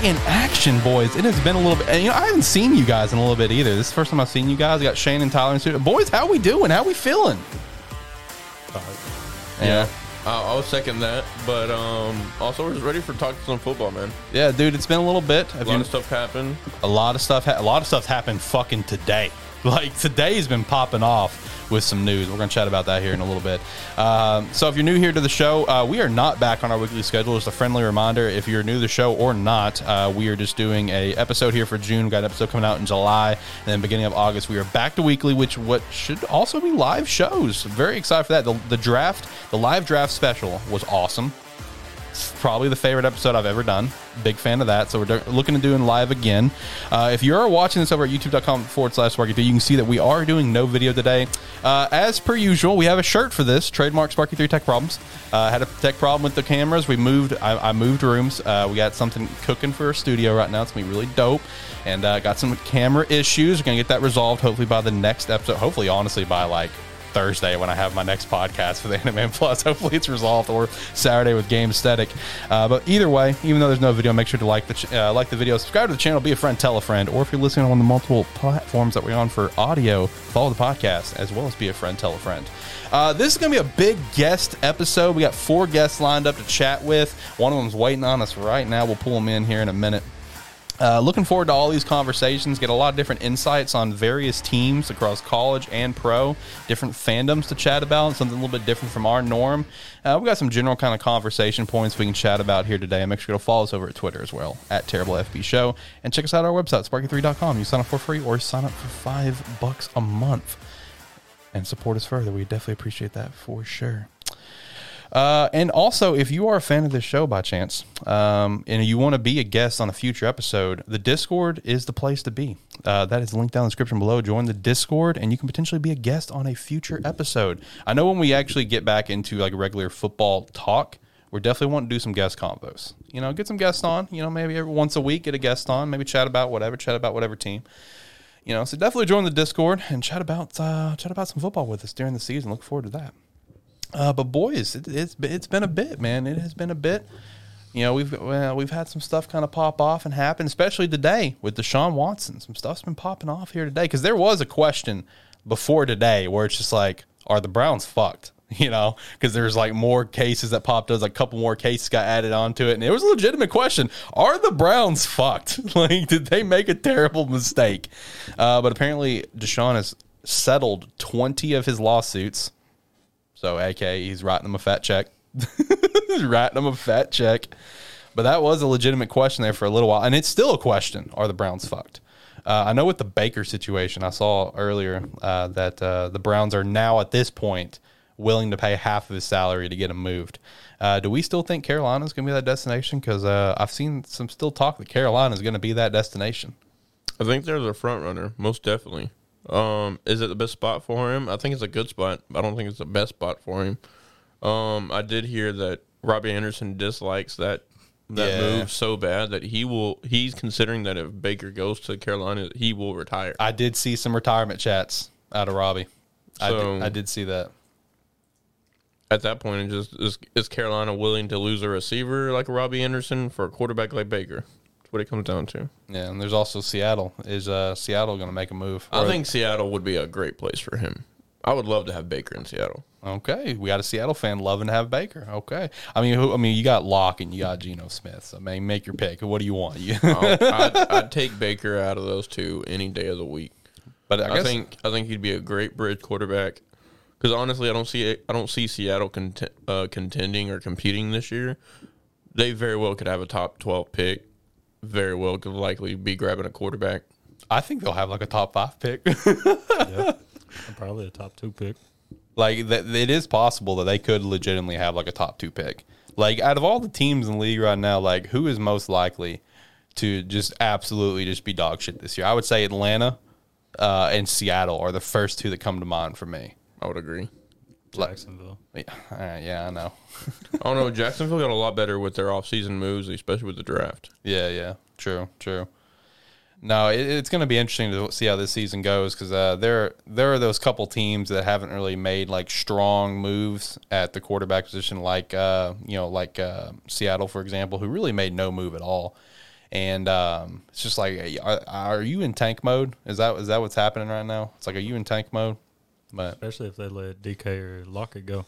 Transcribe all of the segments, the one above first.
We are back in action, boys. It has been a little bit. You know, I haven't seen you guys in a little bit either. This is the first time I've seen you guys. I got Shane and Tyler in studio. Boys, how we doing? How we feeling? Yeah, I'll, I'll second that. But um, also, we're just ready for talking some football, man. Yeah, dude. It's been a little bit. A Have lot you- of stuff happened. a lot of stuff. Ha- a lot of stuff happened fucking today. Like today's been popping off with some news. We're gonna chat about that here in a little bit. Um, so if you're new here to the show, uh, we are not back on our weekly schedule. Just a friendly reminder: if you're new to the show or not, uh, we are just doing a episode here for June. We've got an episode coming out in July, and then beginning of August, we are back to weekly, which what should also be live shows. Very excited for that. The, the draft, the live draft special was awesome probably the favorite episode I've ever done. Big fan of that. So we're looking to doing live again. Uh, if you're watching this over at youtube.com forward slash SparkE3, you can see that we are doing no video today. Uh, as per usual, we have a shirt for this trademark SparkE3 Tech Problems. Uh, had a tech problem with the cameras. We moved, I, I moved rooms. Uh, we got something cooking for our studio right now. It's going to be really dope. And uh, got some camera issues. We're going to get that resolved hopefully by the next episode. Hopefully, honestly, by like Thursday when I have my next podcast for the Anime Plus. Hopefully it's resolved, or Saturday with Game Aesthetic. Uh, but either way, even though there's no video, make sure to like the ch- uh, like the video, subscribe to the channel, be a friend, tell a friend, or if you're listening on the multiple platforms that we're on for audio, follow the podcast as well as be a friend, tell a friend. Uh, this is going to be a big guest episode. We got four guests lined up to chat with. One of them's waiting on us right now. We'll pull them in here in a minute. Uh, looking forward to all these conversations. Get a lot of different insights on various teams across college and pro, different fandoms to chat about, something a little bit different from our norm. Uh, we got some general kind of conversation points we can chat about here today. And make sure to follow us over at Twitter as well at Terrible FB Show, and check us out our website sparke3.com. You sign up for free or sign up for five bucks a month and support us further. We definitely appreciate that for sure. Uh, and also, if you are a fan of this show by chance, um, and you want to be a guest on a future episode, the Discord is the place to be. Uh, that is linked down in the description below. Join the Discord, and you can potentially be a guest on a future episode. I know when we actually get back into like regular football talk, we're definitely wanting to do some guest combos. You know, get some guests on. You know, maybe every once a week get a guest on. Maybe chat about whatever. Chat about whatever team. You know, so definitely join the Discord and chat about uh, chat about some football with us during the season. Look forward to that. Uh, but boys, it, it's it's been a bit, man. It has been a bit. You know, we've well, we've had some stuff kind of pop off and happen, especially today with Deshaun Watson. Some stuff's been popping off here today because there was a question before today where it's just like, are the Browns fucked? You know, because there's like more cases that popped up, a couple more cases got added onto it, and it was a legitimate question: Are the Browns fucked? like, did they make a terrible mistake? Uh, but apparently, Deshaun has settled 20 of his lawsuits. So, AK, he's writing them a fat check. he's writing them a fat check. But that was a legitimate question there for a little while. And it's still a question Are the Browns fucked? Uh, I know with the Baker situation, I saw earlier uh, that uh, the Browns are now at this point willing to pay half of his salary to get him moved. Uh, do we still think Carolina is going to be that destination? Because uh, I've seen some still talk that Carolina is going to be that destination. I think they're the front runner, most definitely. Um, is it the best spot for him? I think it's a good spot. I don't think it's the best spot for him. Um, I did hear that Robbie Anderson dislikes that that Yeah. move so bad that he will. He's considering that if Baker goes to Carolina, he will retire. I did see some retirement chats out of Robbie. I, So- did, I did see that. At that point, it just is, is Carolina willing to lose a receiver like Robbie Anderson for a quarterback like Baker? What it comes down to. Yeah, and there's also Seattle. Is uh, Seattle going to make a move? I Or- think Seattle would be a great place for him. I would love to have Baker in Seattle. Okay, we got a Seattle fan loving to have Baker. Okay, I mean, who? I mean, you got Lock and you got Geno Smith. So, I mean, make your pick. What do you want? You, I'll- I'd, I'd take Baker out of those two any day of the week. but I, I, guess, think I think he'd be a great bridge quarterback. Because honestly, I don't see I don't see Seattle cont- uh, contending or competing this year. They very well could have a top twelve pick. Very well could likely be grabbing a quarterback. I think they'll have like a top five pick. Probably a top two pick. like that, it is possible that they could legitimately have like a top two pick. Like out of all the teams in the league right now, like who is most likely to just absolutely just be dog shit this year? I would say Atlanta uh, and Seattle are the first two that come to mind for me. I would agree. Jacksonville. Yeah, all right, yeah, I know. I don't know. Jacksonville got a lot better with their offseason moves, especially with the draft. Yeah, yeah, true, true. No, it, it's going to be interesting to see how this season goes because uh, there there are those couple teams that haven't really made like strong moves at the quarterback position, like uh, you know, like uh, Seattle, for example, who really made no move at all. And um, it's just like, are, are you in tank mode? Is that is that what's happening right now? It's like, are you in tank mode? But Especially if they let DK or Lockett go.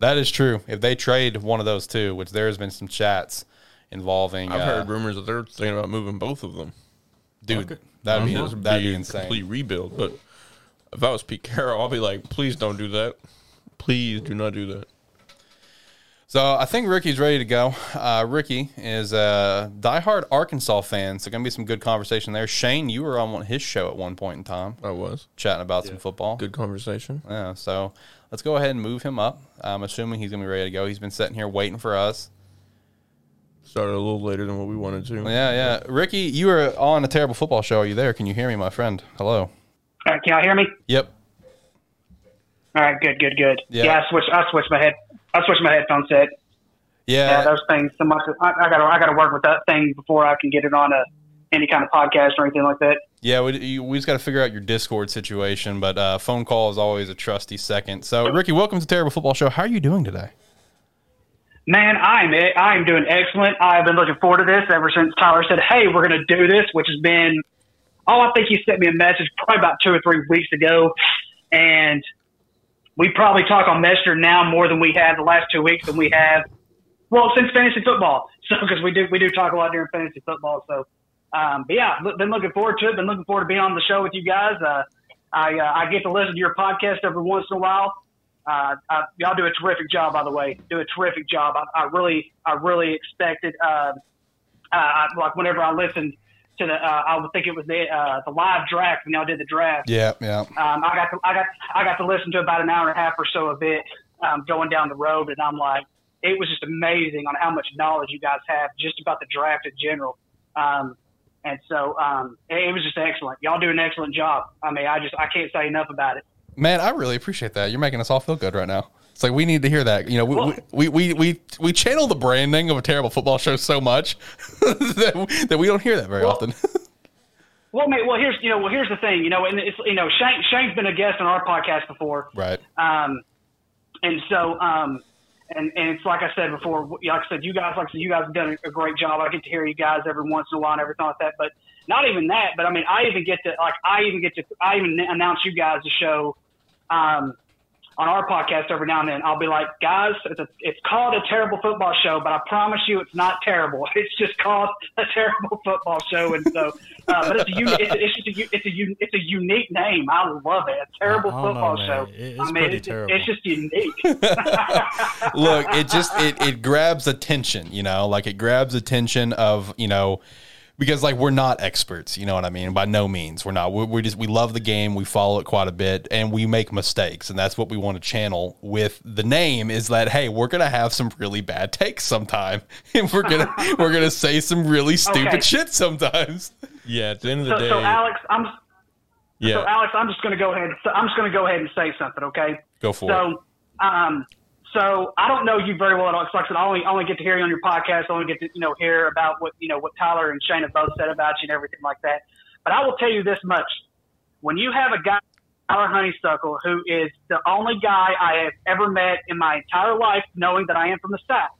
that is true. If they trade one of those two, which there has been some chats involving, I've uh, heard rumors that they're thinking about moving both of them. dude, Okay. that'd be This would that'd be be a insane. complete rebuild. But if I was Pete Carroll, I'll be like, please don't do that. Please do not do that. So I think Ricky's ready to go. Uh, Ricky is a diehard Arkansas fan, so going to be some good conversation there. Shane, you were on one- his show at one point in time, I was chatting about some football. good conversation. Yeah, so let's go ahead and move him up. I'm assuming he's going to be ready to go. He's been sitting here waiting for us. Started a little later than what we wanted to. Yeah, yeah. Ricky, you were on a terrible football show. Are you there? Can you hear me, my friend? Hello. All right, can y'all hear me? Yep. All right, good, good, good. Yeah. Yeah, I switched. I switched my head. I switched my headphone set. Yeah, Yeah. those things. So much. I, I got to. I got to work with that thing before I can get it on a any kind of podcast or anything like that. Yeah, we, we just got to figure out your Discord situation, but uh, phone call is always a trusty second. So, Ricky, welcome to Terrible Football Show. How are you doing today? Man, I'm I'm doing excellent. I've been looking forward to this ever since Tyler said, "Hey, we're going to do this," which has been. Oh, I think he sent me a message probably about two or three weeks ago, and we probably talk on Messenger now more than we have the last two weeks than we have. Well, since fantasy football, so because we do we do talk a lot during fantasy football. So, um, but yeah, been looking forward to it. Been looking forward to being on the show with you guys. Uh, I uh, I get to listen to your podcast every once in a while. Uh, uh, y'all do a terrific job, by the way. Do a terrific job. I, I really, I really expected. Uh, uh, like whenever I listened to the, uh, I would think it was the uh, the live draft when y'all did the draft. Yeah, yeah. Um, I got to, I got I got to listen to about an hour and a half or so of it um, going down the road, and I'm like, it was just amazing on how much knowledge you guys have just about the draft in general. Um, and so um, it, it was just excellent. Y'all do an excellent job. I mean, I just I can't say enough about it. Man, I really appreciate that. You're making us all feel good right now. It's like we need to hear that. You know, we Well- we, we, we, we channel the branding of a terrible football show so much that, that we don't hear that very Well- often. Well, mate, well here's you know well here's the thing you know and it's you know Shane Shane's been a guest on our podcast before. right. Um, and so, um, and, and it's like I said before, like I said, you guys, like I said, you guys have done a great job. I get to hear you guys every once in a while and everything like that. But not even that, but I mean, I even get to, like, I even get to, I even announce you guys the show, um, on our podcast every now and then. I'll be like, guys, it's, a, it's called a terrible football show, but I promise you it's not terrible. It's just called a terrible football show. And so, uh, but it's a, uni- it's, a, it's just a, u- it's a, u- it's a unique name. I love it. A terrible I don't know, football show. It's I mean, pretty it's, terrible. it's just unique. Look, it just it, it grabs attention, you know, like it grabs attention of, you know, because like we're not experts, you know what I mean? By no means. We're not. We're, we just we love the game, we follow it quite a bit and we make mistakes and that's what we want to channel with the name is that hey, we're going to have some really bad takes sometime and we're going to we're going to say some really stupid Okay. shit sometimes. Yeah, at the end of the So, day, so Alex, I'm so yeah, Alex, I'm just going to go ahead. So I'm just going to go ahead and say something, okay? Go for it. So, um, so I don't know you very well at all. Like I said, I only, I only get to hear you on your podcast. I only get to, you know, hear about what, you know, what Tyler and Shane have both said about you and everything like that. But I will tell you this much. When you have a guy, Tyler Honeysuckle, who is the only guy I have ever met in my entire life, knowing that I am from the South,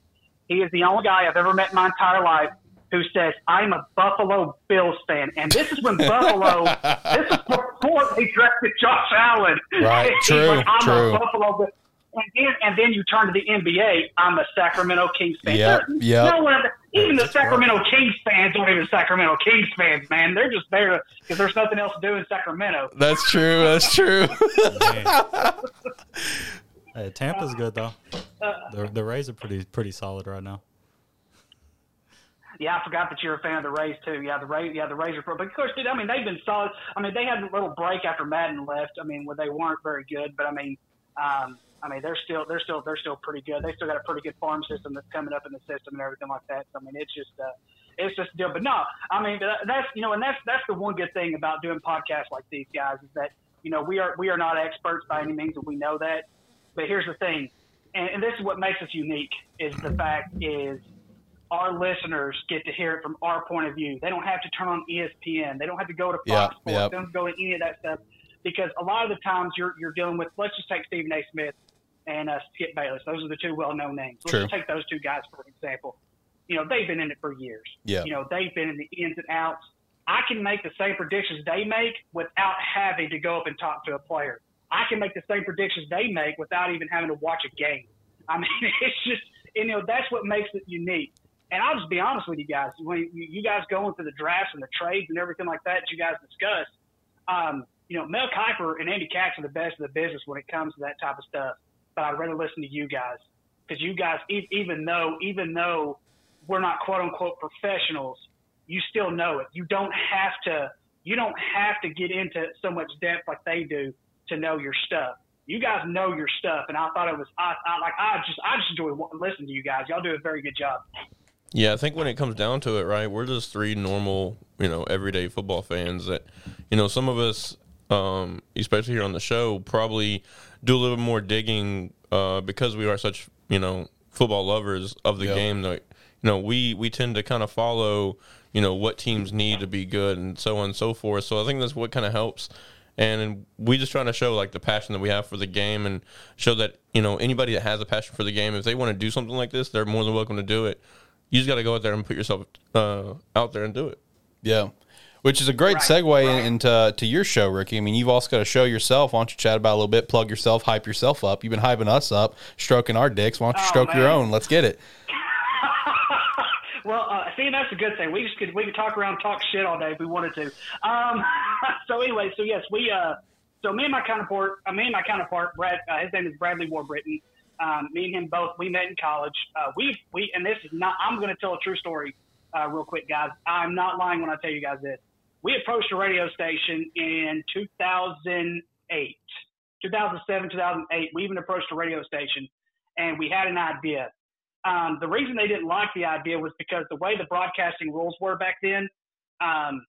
he is the only guy I've ever met in my entire life who says, I'm a Buffalo Bills fan. And this is when Buffalo, this is before they drafted Josh Allen. Right. True. like, I'm True. a Buffalo Bill. And then, and then you turn to the NBA. I'm a Sacramento Kings fan. Yep, There's yep. No one, even the That's right. Sacramento Kings fans aren't even Sacramento Kings fans, man. They're just there because there's nothing else to do in Sacramento. That's true. That's true. Hey, Tampa's good though. Uh, The the Rays are pretty pretty solid right now. Yeah, I forgot that you're a fan of the Rays too. Yeah, the Rays. Yeah, the Rays are. But of course, dude. I mean, they've been solid. I mean, they had a little break after Maddon left. I mean, where they weren't very good. But I mean, um, I mean, they're still they're still they're still pretty good. They still got a pretty good farm system that's coming up in the system and everything like that. So I mean, it's just uh, it's just a deal. But no, I mean, that's you know, and that's that's the one good thing about doing podcasts like these guys is that you know we are we are not experts by any means, and we know that. But here's the thing, and, and this is what makes us unique: is the fact is our listeners get to hear it from our point of view. They don't have to turn on ESPN. They don't have to go to Fox Yep, Sports. yep. They don't go to any of that stuff because a lot of the times you're you're dealing with. Let's just take Stephen A. Smith and uh, Skip Bayless. Those are the two well-known names. Let's True. just take those two guys for example. You know, they've been in it for years. Yeah. You know, they've been in the ins and outs. I can make the same predictions they make without having to go up and talk to a player. I can make the same predictions they make without even having to watch a game. I mean, it's just, you know, that's what makes it unique. And I'll just be honest with you guys. When you you guys go into the drafts and the trades and everything like that that you guys discuss, um, you know, Mel Kiper and Andy Katz are the best of the business when it comes to that type of stuff. But I'd rather listen to you guys because you guys, even though even though we're not quote unquote professionals, you still know it. You don't have to you don't have to get into so much depth like they do to know your stuff. You guys know your stuff, and I thought it was I, I like I just I just enjoy listening to you guys. Y'all do a very good job. Yeah, I think when it comes down to it, right, we're just three normal, you know, everyday football fans that, you know, some of us, um, especially here on the show, probably do a little bit more digging uh, because we are such, you know, football lovers of the game. That you know, we we tend to kind of follow, you know, what teams need to be good and so on and so forth. So I think that's what kind of helps. And we just trying to show like the passion that we have for the game and show that you know anybody that has a passion for the game, if they want to do something like this, they're more than welcome to do it. You just got to go out there and put yourself uh, out there and do it. Yeah. Which is a great Right, segue right. into to your show, Ricky. I mean, you've also got a show yourself. Why don't you chat about a little bit, plug yourself, hype yourself up? You've been hyping us up, stroking our dicks. Why don't you Oh, stroke your own? Let's get it. well, uh, see, that's a good thing. We just could we could talk around, and talk shit all day if we wanted to. Um, so anyway, so yes, we uh, so me and my counterpart, uh, me and my counterpart, Brad, uh, his name is Bradley Warbritton. Um, me and him both, we met in college. Uh, we we and this is not. I'm going to tell a true story, uh, real quick, guys. I'm not lying when I tell you guys this. We approached a radio station in 2008, 2007, 2008. We even approached a radio station, and we had an idea. Um, the reason they didn't like the idea was because the way the broadcasting rules were back then, um,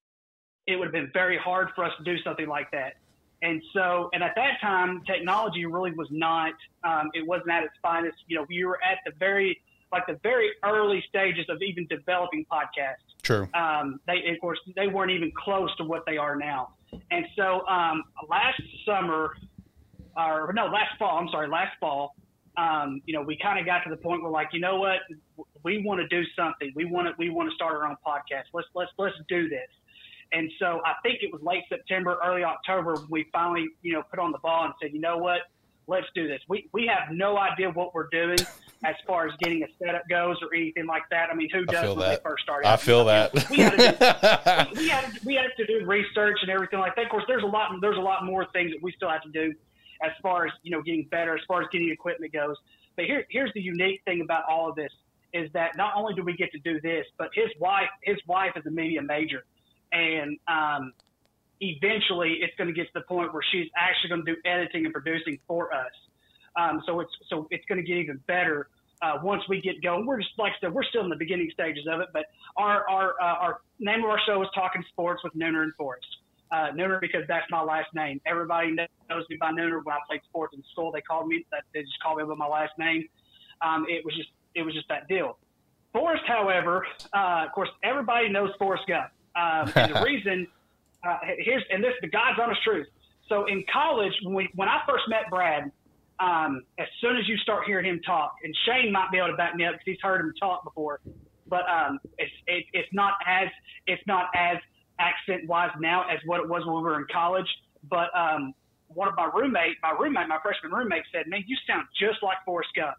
it would have been very hard for us to do something like that. And so, and at that time, technology really was not, um, it wasn't at its finest. You know, we were at the very, like the very early stages of even developing podcasts True. um, they of course they weren't even close to what they are now. And so um, last summer, or no, last fall. I'm sorry, last fall. Um, you know, we kind of got to the point where like, you know what, we want to do something. We want to we want to start our own podcast. Let's let's let's do this. And so I think it was late September, early October. We finally, you know, put on the ball and said, you know what, let's do this. We we have no idea what we're doing as far as getting a setup goes or anything like that. I mean, who does when that. they first started? I feel that. We had to do we had we had to do research and everything like that. Of course, there's a lot there's a lot more things that we still have to do as far as you know getting better, as far as getting equipment goes. But here here's the unique thing about all of this is that not only do we get to do this, but his wife his wife is a media major, and um, eventually it's going to get to the point where she's actually going to do editing and producing for us. Um, so it's so it's going to get even better uh, once we get going. We're just like I said, we're still in the beginning stages of it, but our our uh, our name of our show is Talking Sports with Nooner and Forrest. Uh, Nooner because that's my last name. Everybody knows me by Nooner. When I played sports in school, they called me that. They just called me by my last name. Um, it was just it was just that deal. Forrest, however, uh, of course, everybody knows Forrest Gump. Um, and the reason uh, here's and this the God's honest truth. So in college, when we, when I first met Brad, um, as soon as you start hearing him talk, and Shane might be able to back me up because he's heard him talk before, but um, it's it, it's not as it's not as accent wise now as what it was when we were in college. But um, one of my roommate, my roommate, my freshman roommate said, "Man, you sound just like Forrest Gump,"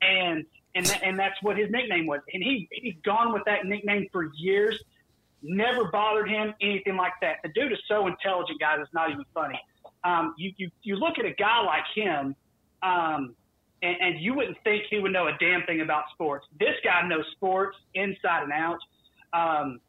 and and that, and that's what his nickname was. And he he's gone with that nickname for years. Never bothered him anything like that. The dude is so intelligent, guys. It's not even funny. Um, you you you look at a guy like him, um, and, and you wouldn't think he would know a damn thing about sports. This guy knows sports inside and out. Um,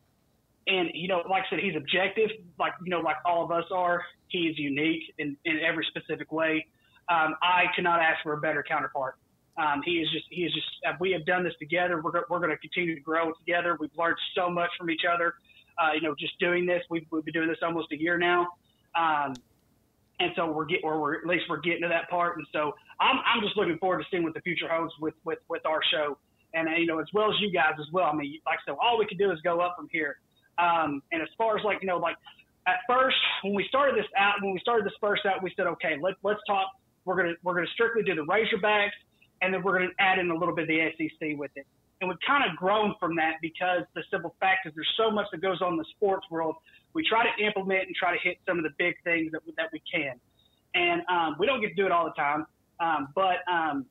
and you know, like I said, he's objective, like you know, like all of us are. He is unique in, in every specific way. Um, I cannot ask for a better counterpart. Um, he is just, he is just. Uh, we have done this together. We're we're going to continue to grow together. We've learned so much from each other. Uh, you know, just doing this. We've, we've been doing this almost a year now. Um, and so we're get, or we're at least we're getting to that part. And so I'm, I'm just looking forward to seeing what the future holds with, with, with our show and you know as well as you guys as well. I mean, like so, all we can do is go up from here. Um, and as far as like you know, like at first when we started this out, when we started this first out, we said, okay, let, let's talk. We're gonna we're gonna strictly do the Razorbacks, and then we're gonna add in a little bit of the SEC with it. And we've kind of grown from that because the simple fact is there's so much that goes on in the sports world. We try to implement and try to hit some of the big things that that we can, and um, we don't get to do it all the time. Um, but um,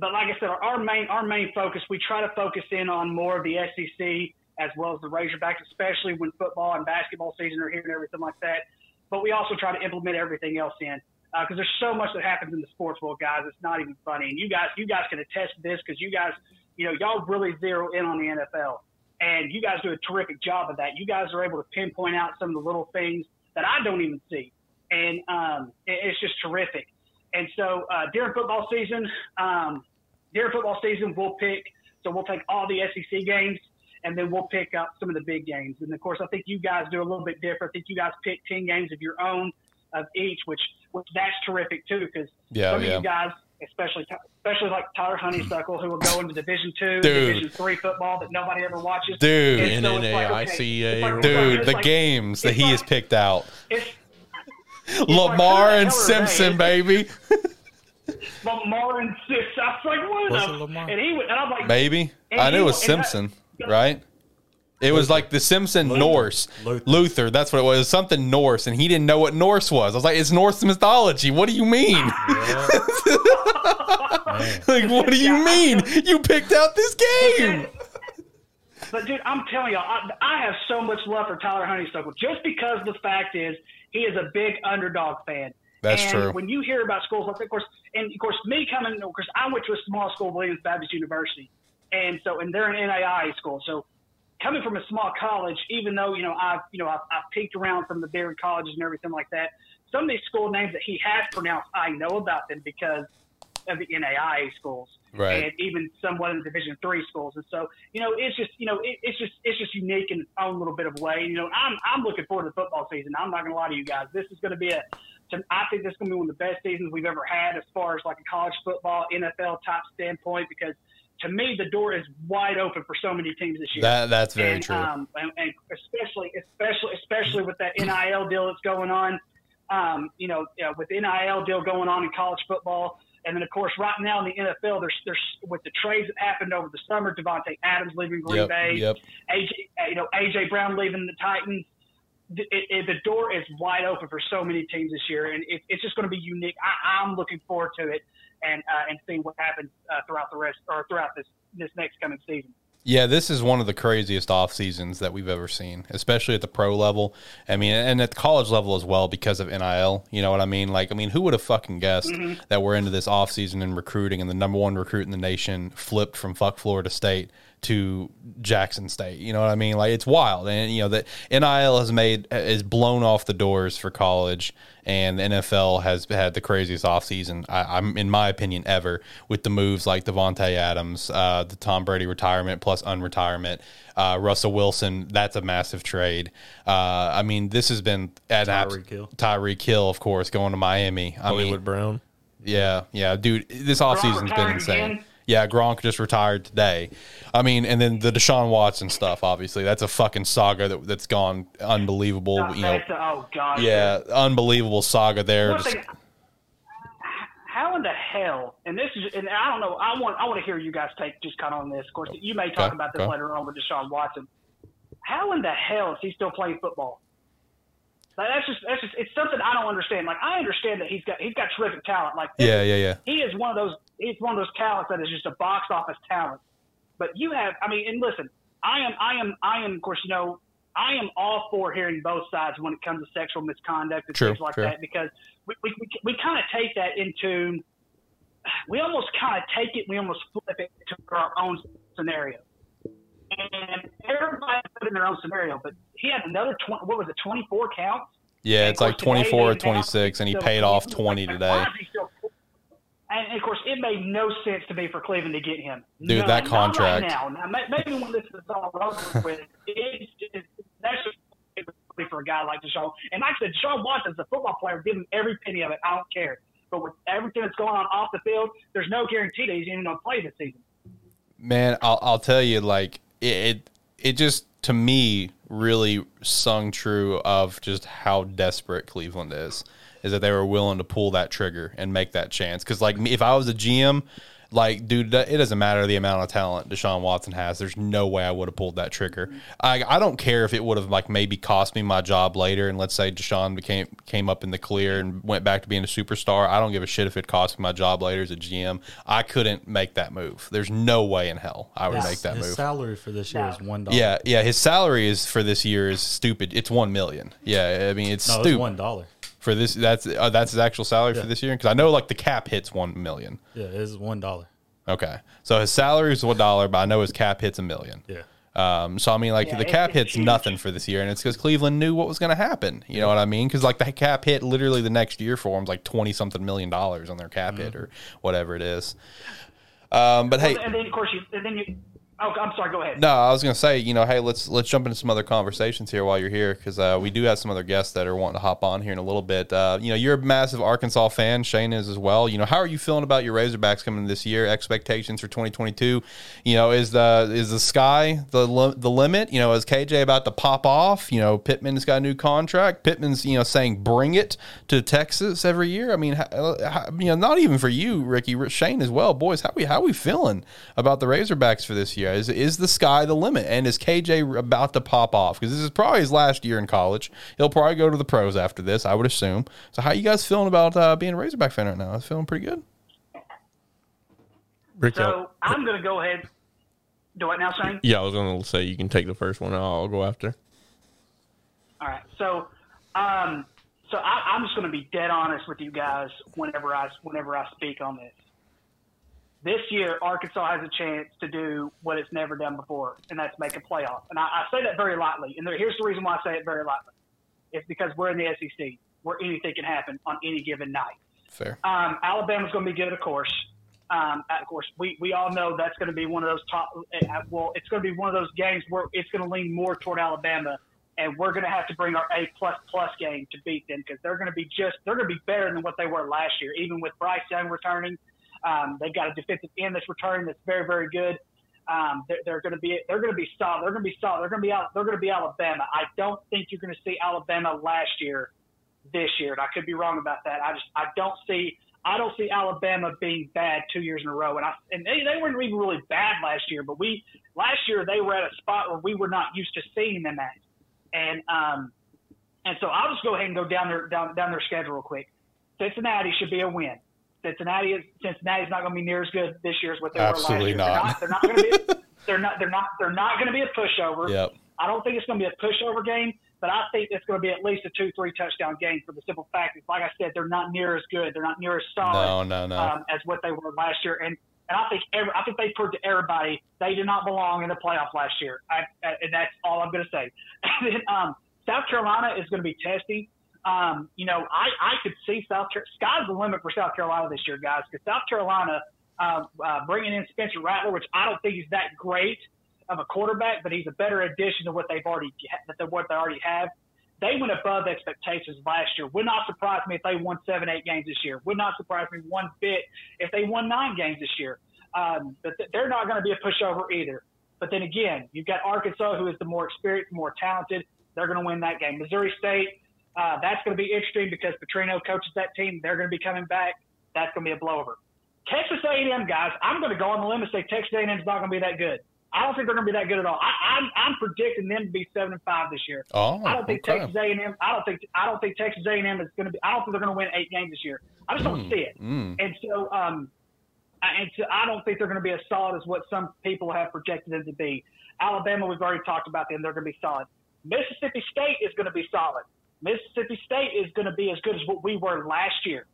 but like I said, our, our main our main focus we try to focus in on more of the SEC as well as the Razorbacks, especially when football and basketball season are here and everything like that. But we also try to implement everything else in because uh, there's so much that happens in the sports world, guys. It's not even funny. And you guys, you guys can attest to this because you guys, you know, y'all really zero in on the NFL, and you guys do a terrific job of that. You guys are able to pinpoint out some of the little things that I don't even see, and um, it, it's just terrific. And so uh, during football season, um, during football season, we'll pick. So we'll take all the SEC games and then we'll pick up some of the big games. And of course, I think you guys do a little bit different. I think you guys pick ten games of your own of each, which which that's terrific too, because Yeah, some yeah. of you guys, especially especially like Tyler Honeysuckle, who will go into Division Two, Division Three football that nobody ever watches. Dude. And so it's like, okay, NNAICA, it's like- Dude, the like- games that he like- has picked out. It's Lamar like, and who the hell are they? Simpson, baby. Lamar and Six. I was like, what? Was it Lamar? And he went, and I'm like, Maybe. And I knew it was and that- Simpson, right? It was like the Simpson Luther. Norse. Luther. Luther. That's what it was. Something Norse. And he didn't know what Norse was. I was like, it's Norse mythology. What do you mean? Yeah. Like, what do you mean? You picked out this game. But dude, I'm telling y'all, I, I have so much love for Tyler Honeysuckle just because the fact is he is a big underdog fan. That's and true. When you hear about schools like, of course, and of course, me coming, of course, I went to a small school, Williams Baptist University, and so, and they're an NAIA school. So, coming from a small college, even though you know I've, you know, I've, I've peeked around from the bigger colleges and everything like that, some of these school names that he has pronounced, I know about them because of the NAIA schools, Right. And even somewhat in the Division three schools, and so you know, it's just you know, it, it's just it's just unique in its own little bit of way. You know, I'm I'm looking forward to the football season. I'm not going to lie to you guys. This is going to be a, to- I think this is going to be one of the best seasons we've ever had as far as like a college football NFL type standpoint because. To me, the door is wide open for so many teams this year That That's very and, true. Um, and, and especially, especially, especially with that NIL deal that's going on. Um, you know, you know, with the NIL deal going on in college football, and then of course right now in the NFL, there's there's with the trades that happened over the summer, Davante Adams leaving Green Yep, Bay, yep. AJ, you know, AJ Brown leaving the Titans. It, it, the door is wide open for so many teams this year, and it, it's just going to be unique. I, I'm looking forward to it, and uh, and seeing what happens uh, throughout the rest or throughout this this next coming season. Yeah, this is one of the craziest off seasons that we've ever seen, especially at the pro level. I mean, and at the college level as well because of NIL. You know what I mean? Like, I mean, who would have fucking guessed that we're into this off season in recruiting and the number one recruit in the nation flipped from fuck Florida State to Jackson State? You know what I mean? Like, it's wild, and you know that NIL has made is blown off the doors for college, and the NFL has had the craziest offseason, I, I'm in my opinion, ever with the moves like Davante Adams, uh, the Tom Brady retirement plus unretirement, uh, Russell Wilson. That's a massive trade. Uh, I mean, this has been an abs- Tyreek Hill. Tyreek Hill, of course, going to Miami. I Hollywood mean, Brown. yeah, yeah, dude, this offseason's been insane. again? Yeah, Gronk just retired today. I mean, and then the Deshaun Watson stuff, obviously, that's a fucking saga that, that's gone unbelievable. You know, a- oh god. yeah, unbelievable saga there. Just- thing, how in the hell? And this is, and I don't know. I want, I want to hear you guys take just kind of on this. Of course, you may talk Okay, about this okay. later on with Deshaun Watson. How in the hell is he still playing football? Like, that's just, that's just, it's something I don't understand. Like, I understand that he's got, he's got terrific talent. Like, yeah, yeah, yeah. he is one of those he's one of those talents that is just a box office talent. But you have I mean, and listen, I am I am I am of course, you know, I am all for hearing both sides when it comes to sexual misconduct and True, things like true. that because we we, we, we kind of take that into we almost kind of take it, we almost flip it to our own scenario. And everybody put in their own scenario, but he had another 20, what was it, 24 counts? Yeah, And it's like 24 or they announced 26, and he so- paid off like, 20 why today. is he still- And of course, it made no sense to me for Cleveland to get him. Dude, None. that contract. right now. now, maybe when this is all over with, it's just, that's for a guy like Deshaun. And like I said, Deshaun Watson's a football player. Give him every penny of it. I don't care. But with everything that's going on off the field, there's no guarantee that he's even going to play this season. Man, I'll, I'll tell you, like it, it, it just to me really sung true of just how desperate Cleveland is. Is that they were willing to pull that trigger and make that chance? Because like me, if I was a GM, like, dude, it doesn't matter the amount of talent Deshaun Watson has. There's no way I would have pulled that trigger. I, I don't care if it would have like maybe cost me my job later. And let's say Deshaun became came up in the clear and went back to being a superstar. I don't give a shit if it cost me my job later as a GM. I couldn't make that move. There's no way in hell I would His- make that his move. salary for this year No. is one dollar. Yeah, yeah. His salary is for this year is stupid. It's one million. Yeah, I mean it's no, stupid it's one dollar. For this. That's uh, that's his actual salary for this year because I know like the cap hits one million. Yeah, it's one dollar. Okay, so his salary is one dollar, but I know his cap hits a million. Yeah. Um, so I mean, like Yeah, the cap hits huge. nothing for this year, and it's because Cleveland knew what was going to happen. You know what I mean? Because like the cap hit literally the next year for them like twenty something million dollars on their cap hit or whatever it is. Um, but hey, and then of course you, and then you. Oh, I'm sorry. Go ahead. no, I was gonna say, you know, hey, let's let's jump into some other conversations here while you're here because uh, we do have some other guests that are wanting to hop on here in a little bit. Uh, you know, you're a massive Arkansas fan. Shane is as well. You know, how are you feeling about your Razorbacks coming this year? Expectations for 2022. You know, is the is the sky the the limit? You know, is KJ about to pop off? You know, Pittman's got a new contract. Pittman's you know saying bring it to Texas every year. I mean, how, how, you know, not even for you, Ricky, Shane as well. Boys, how we how we feeling about the Razorbacks for this year? Is is the sky the limit? And is KJ about to pop off? Because this is probably his last year in college. He'll probably go to the pros after this, I would assume. So, how you guys feeling about uh, being a Razorback fan right now? I'm feeling pretty good. Rick, So I'm going to go ahead. Do what now, Shane? yeah, I was gonna say you can take the first one. I'll go after. All right. So, um, so I, I'm just going to be dead honest with you guys whenever I whenever I speak on this. This year, Arkansas has a chance to do what it's never done before, and that's make a playoff. And I, I say that very lightly. And there, here's the reason why I say it very lightly: it's because we're in the SEC, where anything can happen on any given night. Fair. Um, Alabama's going to be good, of course. Um, of course, we, we all know that's going to be one of those top. uh, Well, it's going to be one of those games where it's going to lean more toward Alabama, and we're going to have to bring our A plus plus game to beat them because they're going to be just they're going to be better than what they were last year. Even with Bryce Young returning, um, they've got a defensive end that's returning that's very very good. Um, they're, they're going to be they're going to be solid. They're going to be solid. They're going to be out. They're going to be Alabama. I don't think you're going to see Alabama last year this year, and I could be wrong about that. I just I don't see I don't see Alabama being bad two years in a row, and I and they, they weren't even really bad last year, but we last year they were at a spot where we were not used to seeing them at, and um and so I'll just go ahead and go down their down down their schedule real quick. Cincinnati should be a win. Cincinnati is Cincinnati's not going to be near as good this year as what they Absolutely were last year. not. They're not, they're not going to be they're not they're not they're not going to be a pushover. Yep. I don't think it's going to be a pushover game, but I think it's going to be at least a two, three touchdown game for the simple fact is, like I said, they're not near as good. They're not near as solid No, no, no. um, as what they were last year. And and I think every, I think they proved to everybody they did not belong in the playoff last year. I, I, and that's all I'm going to say. And then, um, South Carolina is going to be testy. Um, you know, I, I could see South Car- sky's the limit for South Carolina this year, guys, because South Carolina uh, uh, bringing in Spencer Rattler, which I don't think he's that great of a quarterback, but he's a better addition to what they've already that what they already have. They went above expectations last year. Would not surprise me if they won seven, eight games this year. Would not surprise me one bit if they won nine games this year. Um, but th- they're not going to be a pushover either. But then again, you've got Arkansas, who is the more experienced, more talented. They're going to win that game. Missouri State, uh, that's going to be interesting because Petrino coaches that team. They're going to be coming back. That's going to be a blowover. Texas A&M guys, I'm going to go on the limb and say Texas A&M is not going to be that good. I don't think they're going to be that good at all. I, I'm, I'm predicting them to be seven and five this year. Oh, I don't think okay. Texas A&M. I don't think I don't think Texas A&M is going to be. I don't think they're going to win eight games this year. I just don't see it. Mm. And so, um, I- and so I don't think they're going to be as solid as what some people have projected them to be. Alabama, we've already talked about them. They're going to be solid. Mississippi State is going to be solid. Mississippi State is going to be as good as what we were last year.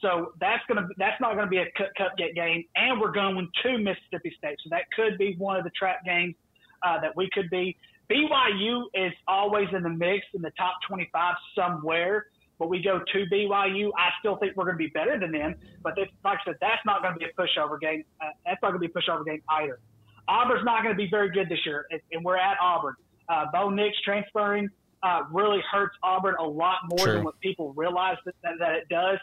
So that's going to that's not going to be a cup cup get game, and we're going to Mississippi State. So that could be one of the trap games uh, that we could be. BYU is always in the mix in the top 25 somewhere, but we go to BYU. I still think we're going to be better than them, but this, like I said, that's not going to be a pushover game. Uh, that's not going to be a pushover game either. Auburn's not going to be very good this year, and, and we're at Auburn. Uh, Bo Nix transferring uh, really hurts Auburn a lot more True. than what people realize that, that, that it does.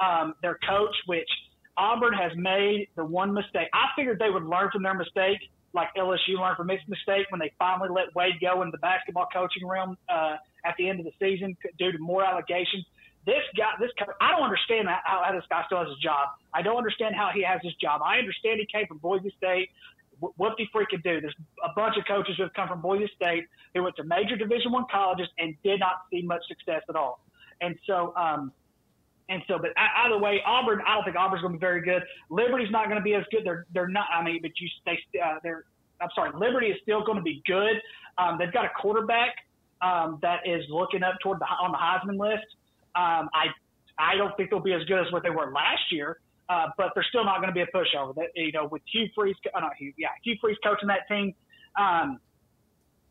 Um, their coach, which Auburn has made the one mistake. I figured they would learn from their mistake, like LSU learned from its mistake when they finally let Wade go in the basketball coaching realm uh, at the end of the season due to more allegations. This guy, this I don't understand how, how this guy still has his job. I don't understand how he has his job. I understand he came from Boise State. Wh- What he freaking do? There's a bunch of coaches who have come from Boise State who went to major Division One colleges and did not see much success at all. And so, um, and so, but either way, Auburn. I don't think Auburn's going to be very good. Liberty's not going to be as good. They're they're not. I mean, but you they uh, they're. I'm sorry. Liberty is still going to be good. Um, they've got a quarterback um, that is looking up toward the on the Heisman list. Um, I I don't think they'll be as good as what they were last year, uh, but they're still not going to be a pushover. That you know, with Hugh Freeze, uh, not Hugh, yeah, Hugh Freeze coaching that team, um,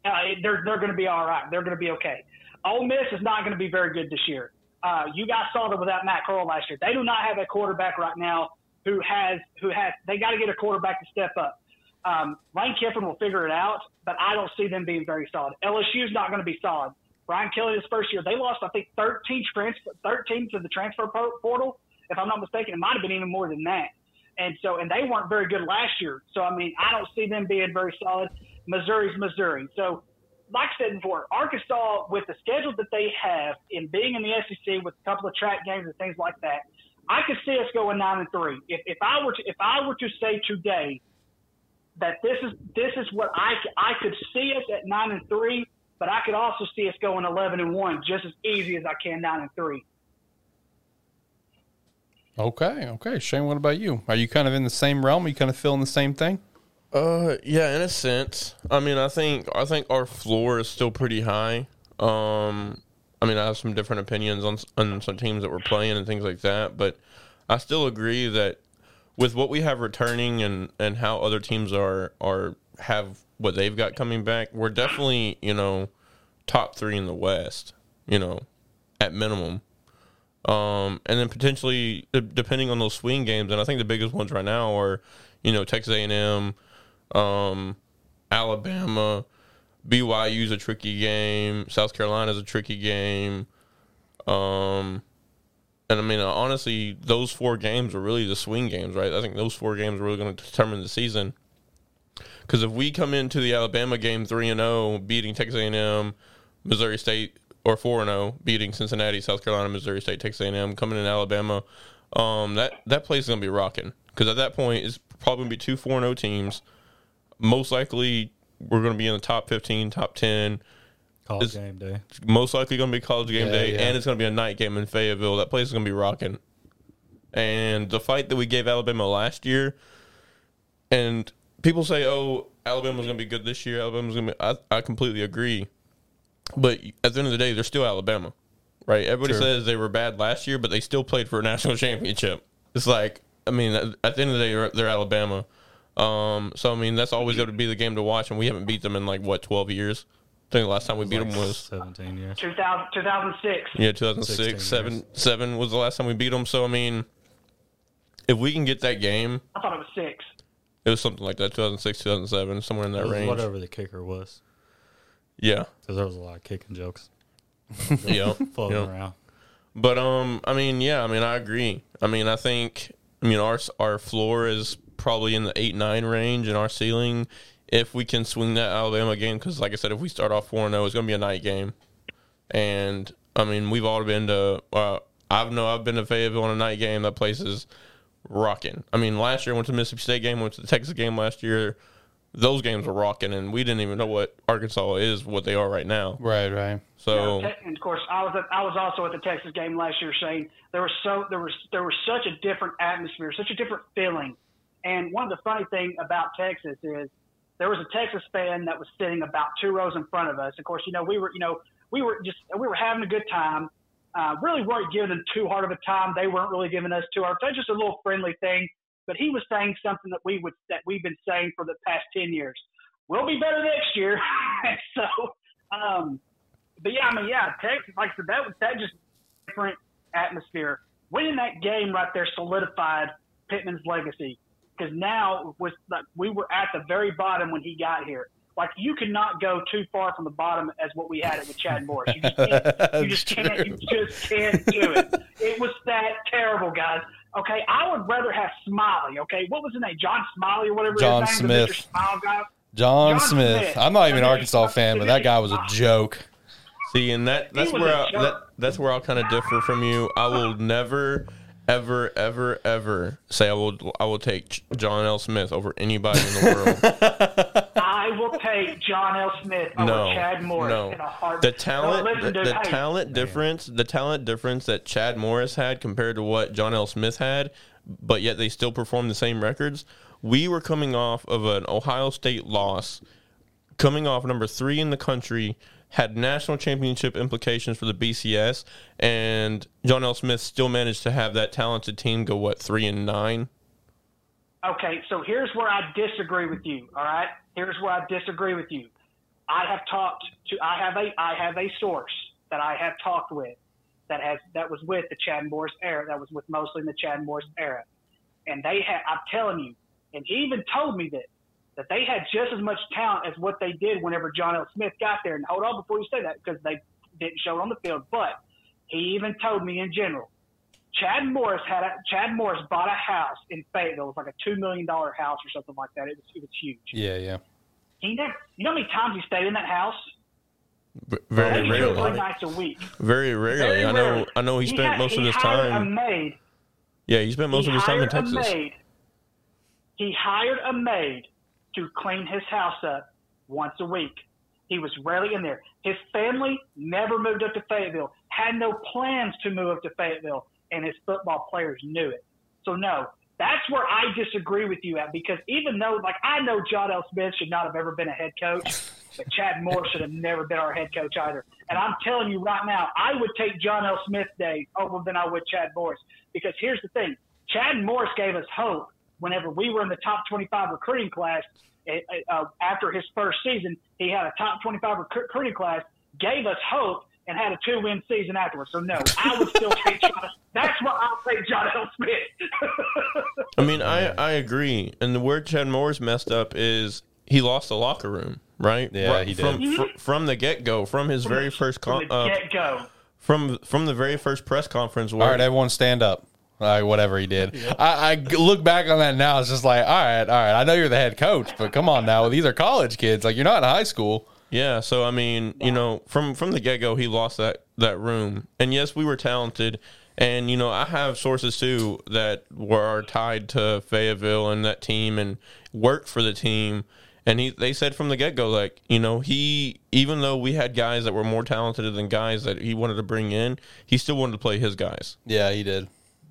uh, they're they're going to be all right. They're going to be okay. Ole Miss is not going to be very good this year. Uh, you guys saw them without Matt Corral last year. They do not have a quarterback right now who has who has. They got to get a quarterback to step up. Um, Lane Kiffin will figure it out, but I don't see them being very solid. LSU is not going to be solid. Brian Kelly this first year, they lost I think 13 transfer 13 to the transfer portal, if I'm not mistaken. It might have been even more than that. And so, and they weren't very good last year. So, I mean, I don't see them being very solid. Missouri's Missouri. So, like I said before, Arkansas, with the schedule that they have in being in the SEC with a couple of track games and things like that, I could see us going nine and three. If, if I were to, if I were to say today that this is this is what I I could see us at nine and three, but I could also see us going eleven and one just as easy as I can nine and three. Okay, okay. Shane, what about you? Are you kind of in the same realm? Are you kind of feeling the same thing? Uh, yeah, in a sense. I mean, I think I think our floor is still pretty high. Um, I mean, I have some different opinions on on some teams that we're playing and things like that, but I still agree that with what we have returning and and how other teams are are have what they've got coming back, we're definitely you know top three in the West. You know, at minimum. Um, and then potentially de- depending on those swing games, and I think the biggest ones right now are, you know, Texas A and M, um, Alabama, BYU's a tricky game, South Carolina's a tricky game, um, and I mean uh, honestly, those four games are really the swing games, right? I think those four games are really going to determine the season. Because if we come into the Alabama game three and zero, beating Texas A and M, Missouri State, or four and zero, beating Cincinnati, South Carolina, Missouri State, Texas A and M, coming in Alabama, um, that that place is gonna be rocking. Because at that point, it's probably gonna be two four and zero teams. Most likely, we're gonna be in the top fifteen, top ten. College It's- game day. Most likely gonna be college game Yeah, day, yeah. and it's gonna be a night game in Fayetteville. That place is gonna be rocking. And the fight that we gave Alabama last year, and people say, "Oh, Alabama's gonna be good this year." Alabama's gonna be. I, I completely agree, but at the end of the day, they're still Alabama, right? Everybody True. says they were bad last year, but they still played for a national championship. It's like, I mean, at, at the end of the day, they're, they're Alabama. Um, so I mean, that's always going to be the game to watch, and we haven't beat them in like what twelve years. I think the last time we beat Like them was 17 years. 2000, 2006. yeah, 2006, seven, years. seven was the last time we beat them. So I mean, if we can get that game, I thought it was six. it was something like that, 2006, 2007, somewhere in that range. whatever the kicker was. Yeah, Because there was a lot of kicking jokes yeah, floating yeah. around. But um, I mean, yeah, I mean, I agree. I mean, I think, I mean, our our floor is probably in the eight nine range, and our ceiling, if we can swing that Alabama game, because like I said, if we start off four zero, it's going to be a night game. And I mean, we've all been to. Uh, I've know I've been to Fayetteville on a night game. That place is rocking. I mean, last year I went to the Mississippi State game, went to the Texas game last year. Those games were rocking, and we didn't even know what Arkansas is, what they are right now. Right, right. So Yeah, and of course, I was at, I was also at the Texas game last year. Saying there was so there was there was such a different atmosphere, such a different feeling. And one of the funny thing about Texas is there was a Texas fan that was sitting about two rows in front of us. Of course, you know we were you know we were just we were having a good time. Uh, really weren't giving them too hard of a time. They weren't really giving us too hard. So just a little friendly thing. But he was saying something that we would that we've been saying for the past ten years. We'll be better next year. so, um, but yeah, I mean, yeah, Texas, like I said, that was that just different atmosphere. Winning that game right there solidified Pittman's legacy because now was like we were at the very bottom when he got here. Like you could not go too far from the bottom as what we had it with Chad Morris. You just can't. you just can't. You just can't do it. It was that terrible, guys. Okay, I would rather have Smiley. Okay, what was his name? John Smiley or whatever. John his name, the Smith. Smile guy. John, John Smith. Smith. I'm not even an Arkansas fan, but that guy was a joke. See, and that that's where a I, jerk. that, that's where I'll kind of differ from you. I will never, ever, ever, ever say I will I will take John L. Smith over anybody in the world. I will take John L. Smith over no, Chad Morris no. in a heartbeat. The talent, No, listen, the, the hey, talent difference, the talent difference that Chad Morris had compared to what John L. Smith had, but yet they still performed the same records. We were coming off of an Ohio State loss, coming off number three in the country, had national championship implications for the BCS, and John L. Smith still managed to have that talented team go what three and nine. Okay, so here's where I disagree with you. All right, here's where I disagree with you. I have talked to. I have a. I have a source that I have talked with that has that was with the Chad Morris era. That was with mostly in the Chad Morris era, and they had. I'm telling you, and he even told me that that they had just as much talent as what they did whenever John L. Smith got there. And hold on before you say that because they didn't show it on the field, but he even told me in general Chad Morris had a, Chad Morris bought a house in Fayetteville. It was like a two million dollar house or something like that. It was it was huge. Yeah, yeah. He never, you know how many times he stayed in that house? Very Maybe two three rarely. nights a week. Very rarely. Very I know. rarely. I know. He spent had- most of he his hired time. A maid. Yeah, he spent most he of his time in Texas. maid. He hired a maid to clean his house up once a week. He was rarely in there. His family never moved up to Fayetteville, had no plans to move up to Fayetteville, and his football players knew it. So, no, that's where I disagree with you at because even though, like, I know John L. Smith should not have ever been a head coach, but Chad Morris should have never been our head coach either. And I'm telling you right now, I would take John L. Smith days over than I would Chad Morris because here's the thing Chad Morris gave us hope whenever we were in the top 25 recruiting class. eh, eh, Uh, after his first season, he had a top 25 recruiting class, gave us hope, and had a two win season afterwards. So, no, I would still take John. That's why I'll take John L. Smith. I mean, I, I agree. And the where Chad Morris messed up is he lost the locker room, right? Yeah, Right, he did. From, fr- from the get go, from his very first con- uh, get go. from from the very first press conference. Where All right, everyone stand up. All right, whatever he did. I look back on that now. It's just like, all right, all right. I know you're the head coach, but come on now. These are college kids. Like, you're not in high school. Yeah, so I mean, you know, from from the get go, he lost that that room, and yes, we were talented, and you know, I have sources too that were tied to Fayetteville and that team and worked for the team, and he they said from the get go, like you know, he even though we had guys that were more talented than guys that he wanted to bring in, he still wanted to play his guys. Yeah, he did.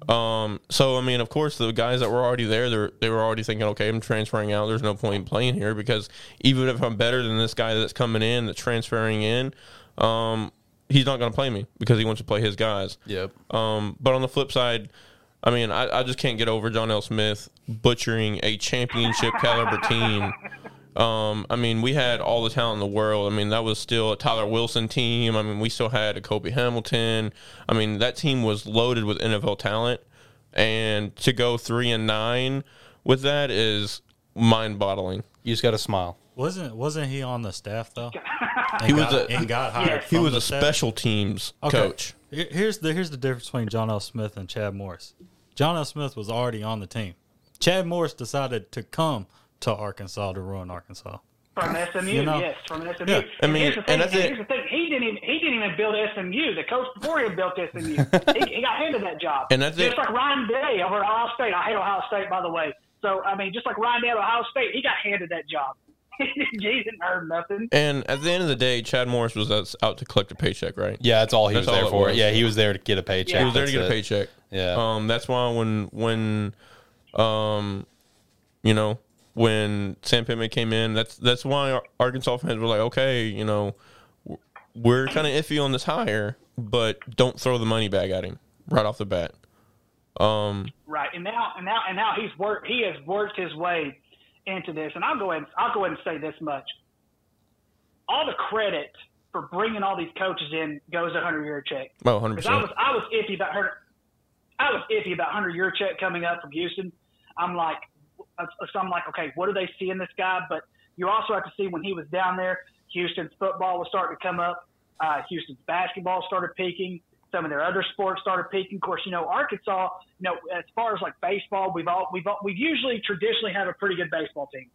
Um, so I mean, of course, the guys that were already there, they they were already thinking, okay, I'm transferring out. There's no point in playing here because even if I'm better than this guy that's coming in, that's transferring in, um, he's not going to play me because he wants to play his guys. Yep. Um, but on the flip side, I mean, I, I just can't get over John L. Smith butchering a championship caliber team. Um, I mean, we had all the talent in the world. I mean, that was still a Tyler Wilson team. I mean, we still had a Cobi Hamilton. I mean, that team was loaded with NFL talent. And to go three and nine with that is mind boggling. You just got to smile. Wasn't wasn't he on the staff though? And He was got, a- and got hired. He from was the a staff? special teams Okay. coach. Here's the here's the difference between John L. Smith and Chad Morris. John L. Smith was already on the team. Chad Morris decided to come to Arkansas to ruin Arkansas. From SMU, You know? yes, from SMU. Yeah, I mean, here's the thing, and that's and it. here's the thing. He didn't even he didn't even build SMU. The coach before him built SMU. he, he got handed that job. And that's it. just it. like Ryan Day over at Ohio State. I hate Ohio State, by the way. So I mean, just like Ryan Day at Ohio State, he got handed that job. he didn't earn nothing. And at the end of the day, Chad Morris was out- out to collect a paycheck, right? Yeah, that's all he That's was there all it for. was. Yeah, he was there to get a paycheck. He was there to That's get a paycheck. Yeah. Um, that's why when when um, you know, when Sam Pittman came in, that's that's why Arkansas fans were like, okay, you know, we're kind of iffy on this hire, but don't throw the money bag at him right off the bat. Um, Right, and now and now and now he's worked. He has worked his way into this, and I'll go ahead. I'll go ahead and say this much: all the credit for bringing all these coaches in goes to Hunter Yurachek. well, hundred Because I was I was iffy about her. I was iffy about Hunter Yurachek coming up from Houston. I'm like, so I'm like, okay, what do they see in this guy? But you also have to see when he was down there, Houston's football was starting to come up. Uh, Houston's basketball started peaking. Some of their other sports started peaking. Of course, you know Arkansas. You know, as far as like baseball, we've all we've all, we've usually traditionally had a pretty good baseball team,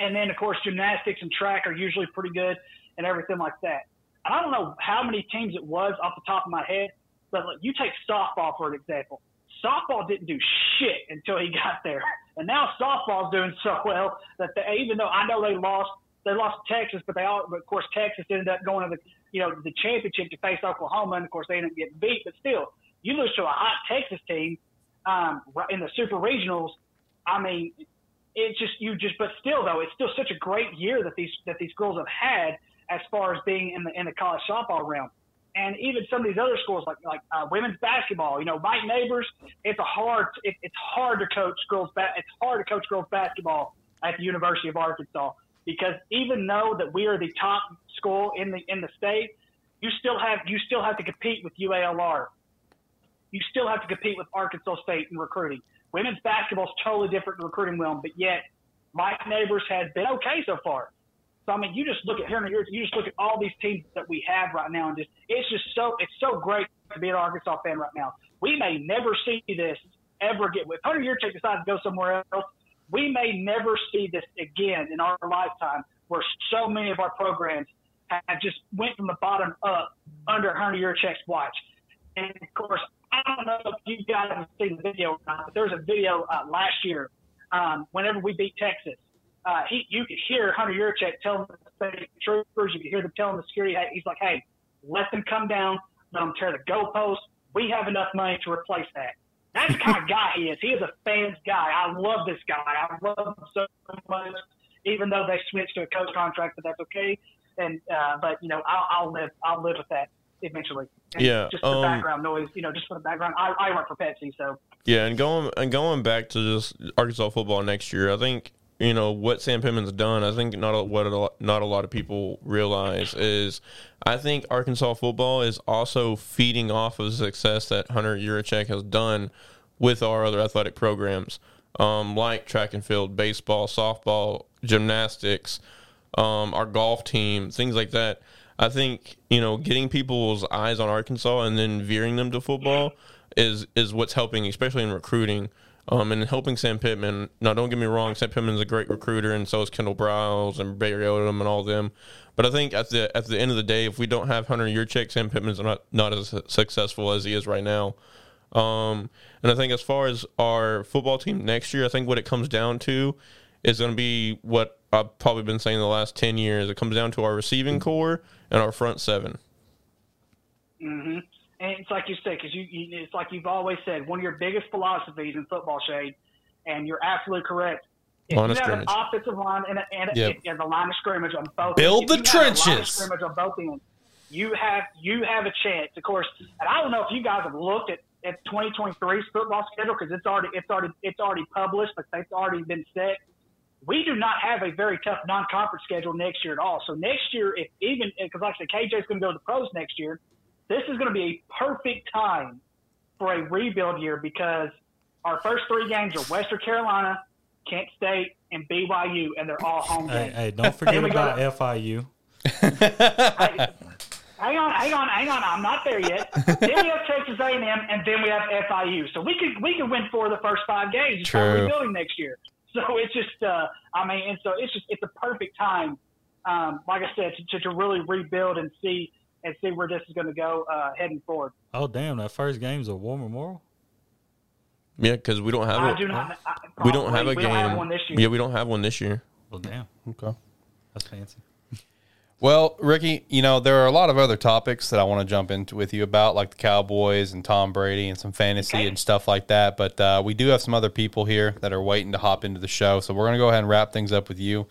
and then of course gymnastics and track are usually pretty good and everything like that. And I don't know how many teams it was off the top of my head, but like, you take softball for an example. Softball didn't do shit until he got there, and now softball's doing so well that they, even though I know they lost they lost Texas, but they all, but of course, Texas ended up going to the, you know, the championship to face Oklahoma, and of course, they ended up getting beat. But still, you lose to a hot Texas team um, in the super regionals. I mean, it's just you just, but still though, it's still such a great year that these that these schools have had as far as being in the in the college softball realm. And even some of these other schools, like like uh, women's basketball, you know, Mike Neighbors, it's a hard, it, it's hard to coach girls. Ba- it's hard to coach girls basketball at the University of Arkansas because even though that we are the top school in the in the state, you still have you still have to compete with UALR. You still have to compete with Arkansas State in recruiting. Women's basketball is totally different in recruiting realm, but yet Mike Neighbors has been okay so far. So I mean, you just look at here and here, you just look at all these teams that we have right now, and just it's just so it's so great to be an Arkansas fan right now. We may never see this ever get. If Hunter Yurachek decides to go somewhere else, we may never see this again in our lifetime where so many of our programs have just went from the bottom up under Hunter Yurachek's watch. And of course, I don't know if you guys have seen the video or not, but there was a video uh, last year um, whenever we beat Texas. Uh, he, you could hear Hunter Yurachek telling the state troopers, you could hear them telling the security, he's like, hey, let them come down, let them tear the goalposts. We have enough money to replace that. That's the kind of guy he is. He is a fans guy. I love this guy. I love him so much. Even though they switched to a coach contract, but that's okay. And uh, but you know, I'll, I'll live. I'll live with that eventually. And Yeah, Just for um, background noise, you know, just for the background. I, I work for Pepsi, so Yeah, and going and going back to just Arkansas football next year, I think you know what Sam Pittman's done. I think not a, what a, not a lot of people realize is I think Arkansas football is also feeding off of the success that Hunter Yurachek has done with our other athletic programs, um, like track and field, baseball, softball, gymnastics, um, our golf team, things like that. I think you know getting people's eyes on Arkansas and then veering them to football is is what's helping, especially in recruiting. Um, and helping Sam Pittman. Now, don't get me wrong, Sam Pittman's a great recruiter, and so is Kendal Briles and Barry Odom and all of them. But I think at the at the end of the day, if we don't have Hunter Yurachek, Sam Pittman's not not as successful as he is right now. Um, and I think as far as our football team next year, I think what it comes down to is going to be what I've probably been saying the last 10 years. It comes down to our receiving core and our front seven. hmm And it's like you said, because you, you, it's like you've always said, one of your biggest philosophies in football, Shade, and you're absolutely correct. If Line you have an offensive line and, a, and, a, Yep. and the line of scrimmage on both, Build the a line of trenches. scrimmage on both ends. You have you have a chance, of course. And I don't know if you guys have looked at, at 2023's football schedule because it's already it's already it's already published, but it's already been set. We do not have a very tough non-conference schedule next year at all. So next year, if even because like I said, KJ's going to go to the pros next year, this is going to be a perfect time for a rebuild year because our first three games are Western Carolina, Kent State, and BYU, and they're all home games. hey, don't forget Here we go. about FIU. Hey, hang on, hang on, hang on. I'm not there yet. then we have Texas A&M, and then we have FIU. So we could we could win four of the first five games and start rebuilding next year. So it's just, uh, I mean, and so it's just it's a perfect time, um, like I said, to, to, to really rebuild and see and see where this is going to go uh, heading forward. Oh damn, that first game's a War Memorial. Yeah, because we don't have I a, do not. I, we don't have a we game. Don't have one this year. Yeah, we don't have one this year. Well, damn, Okay. that's fancy. Well, Ricky, you know, there are a lot of other topics that I want to jump into with you about, like the Cowboys and Tom Brady and some fantasy Okay. and stuff like that. But uh, we do have some other people here that are waiting to hop into the show. So we're going to go ahead and wrap things up with you.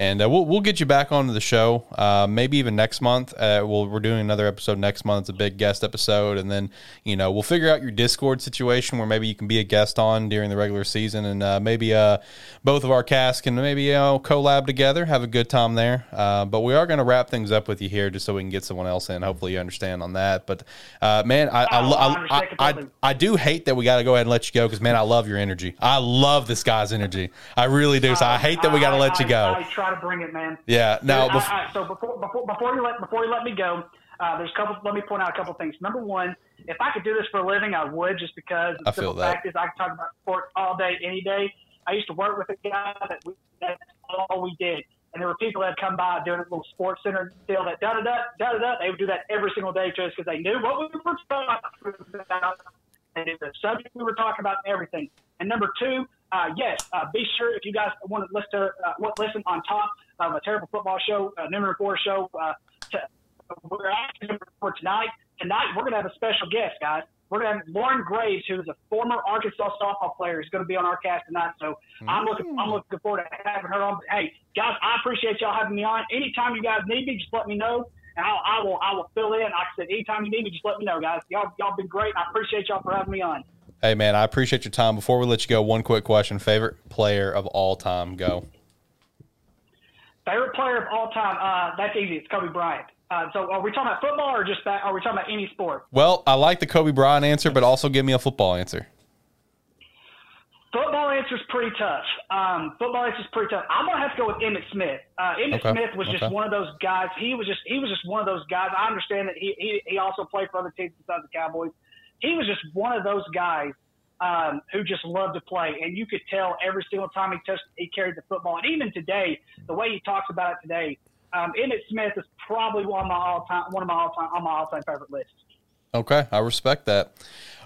And uh, we'll, we'll get you back onto the show, uh, maybe even next month. Uh, we'll, we're doing another episode next month. It's a big guest episode. And then, you know, we'll figure out your Discord situation where maybe you can be a guest on during the regular season. And uh, maybe uh, both of our casts can maybe, you know, collab together, have a good time there. Uh, but we are going to wrap things up with you here just so we can get someone else in. Hopefully you understand on that. But, uh, man, I, I, Oh, I I, I, I, do hate that we got to go ahead and let you go because, man, I love your energy. I love this guy's energy. I really do. So I hate that we got to let you I- go. I, try to bring it, man. Yeah. Now, I- bef- I- so before, before before you let before you let me go, Uh, there's a couple. Let me point out a couple things. Number one, if I could do this for a living, I would, just because the I feel simple that. fact is I can talk about sports all day, any day. I used to work with a guy that we, that's all we did. And there were people that come by doing a little sports center deal that da da da da da. They would do that every single day to us because they knew what we were talking about. Knew the subject we were talking about and everything. And number two, uh, yes, uh, be sure if you guys want to listen uh, listen on top of a terrible football show, uh, number four show. Uh, to, we're asking for tonight. Tonight we're going to have a special guest, guys. We're going to have Lauren Graves, who is a former Arkansas softball player, is going to be on our cast tonight. So I'm looking, I'm looking forward to having her on. Hey, guys, I appreciate y'all having me on. Anytime you guys need me, just let me know, and I'll, I will, I will fill in. Like I said, anytime you need me, just let me know, guys. Y'all, y'all been great. I appreciate y'all for having me on. Hey man, I appreciate your time. Before we let you go, one quick question: favorite player of all time? Go. Favorite player of all time? Uh, that's easy. It's Kobe Bryant. Uh, so are we talking about football or just that? Are we talking about any sport? Well, I like the Kobe Bryant answer, but also give me a football answer. Football answer is pretty tough. Um, football answer is pretty tough. I'm gonna have to go with Emmitt Smith. Uh, Emmitt Okay, Smith was just one of those guys. He was just he was just one of those guys. I understand that he he, he also played for other teams besides the Cowboys. He was just one of those guys um, who just loved to play, and you could tell every single time he touched, he carried the football. And even today, the way he talks about it today, um, Emmitt Smith is probably one of my all time one of my all time on my all time favorite list. Okay, I respect that.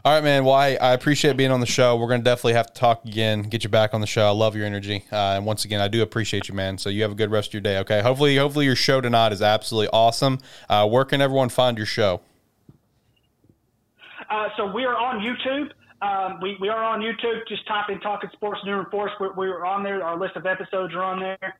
All right, man. Well, I, I appreciate being on the show. We're to definitely have to talk again, get you back on the show. I love your energy, uh, and once again, I do appreciate you, man. So you have a good rest of your day. Okay. Hopefully, hopefully your show tonight is absolutely awesome. Uh, where can everyone find your show? Uh, so we are on YouTube. Um, we, we are on YouTube. Just type in Talking Sports Nooner and Forrest. We're, we're on there. Our list of episodes are on there.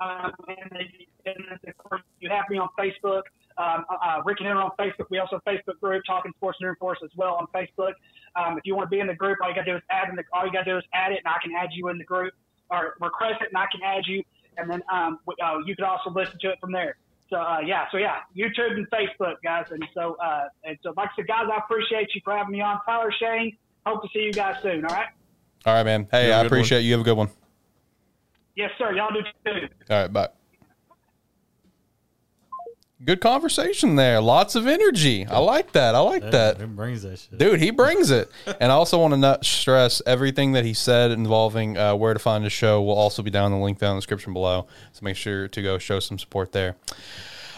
Um, and, and of course, you have me on Facebook. Um, uh, Rick and Henry on Facebook. We also have a Facebook group, Talking Sports Nooner and Forrest, as well on Facebook. Um, if you want to be in the group, all you got to do is add in the, all you got to do is add it, and I can add you in the group, or request it, and I can add you. And then um, we- uh, you can also listen to it from there. So uh, yeah, so yeah, YouTube and Facebook, guys. And so uh, and so like I said, guys, I appreciate you for having me on. Tyler Shane, hope to see you guys soon. All right. All right, man. Hey, I have I a good appreciate you. Have a good one. Yes, sir. Y'all do too. All right, bye. Good conversation there. Lots of energy. I like that. I like that. It brings that shit. Dude, he brings it. And I also want to not stress everything that he said involving uh, where to find his show will also be down in the link down in the description below. So make sure to go show some support there.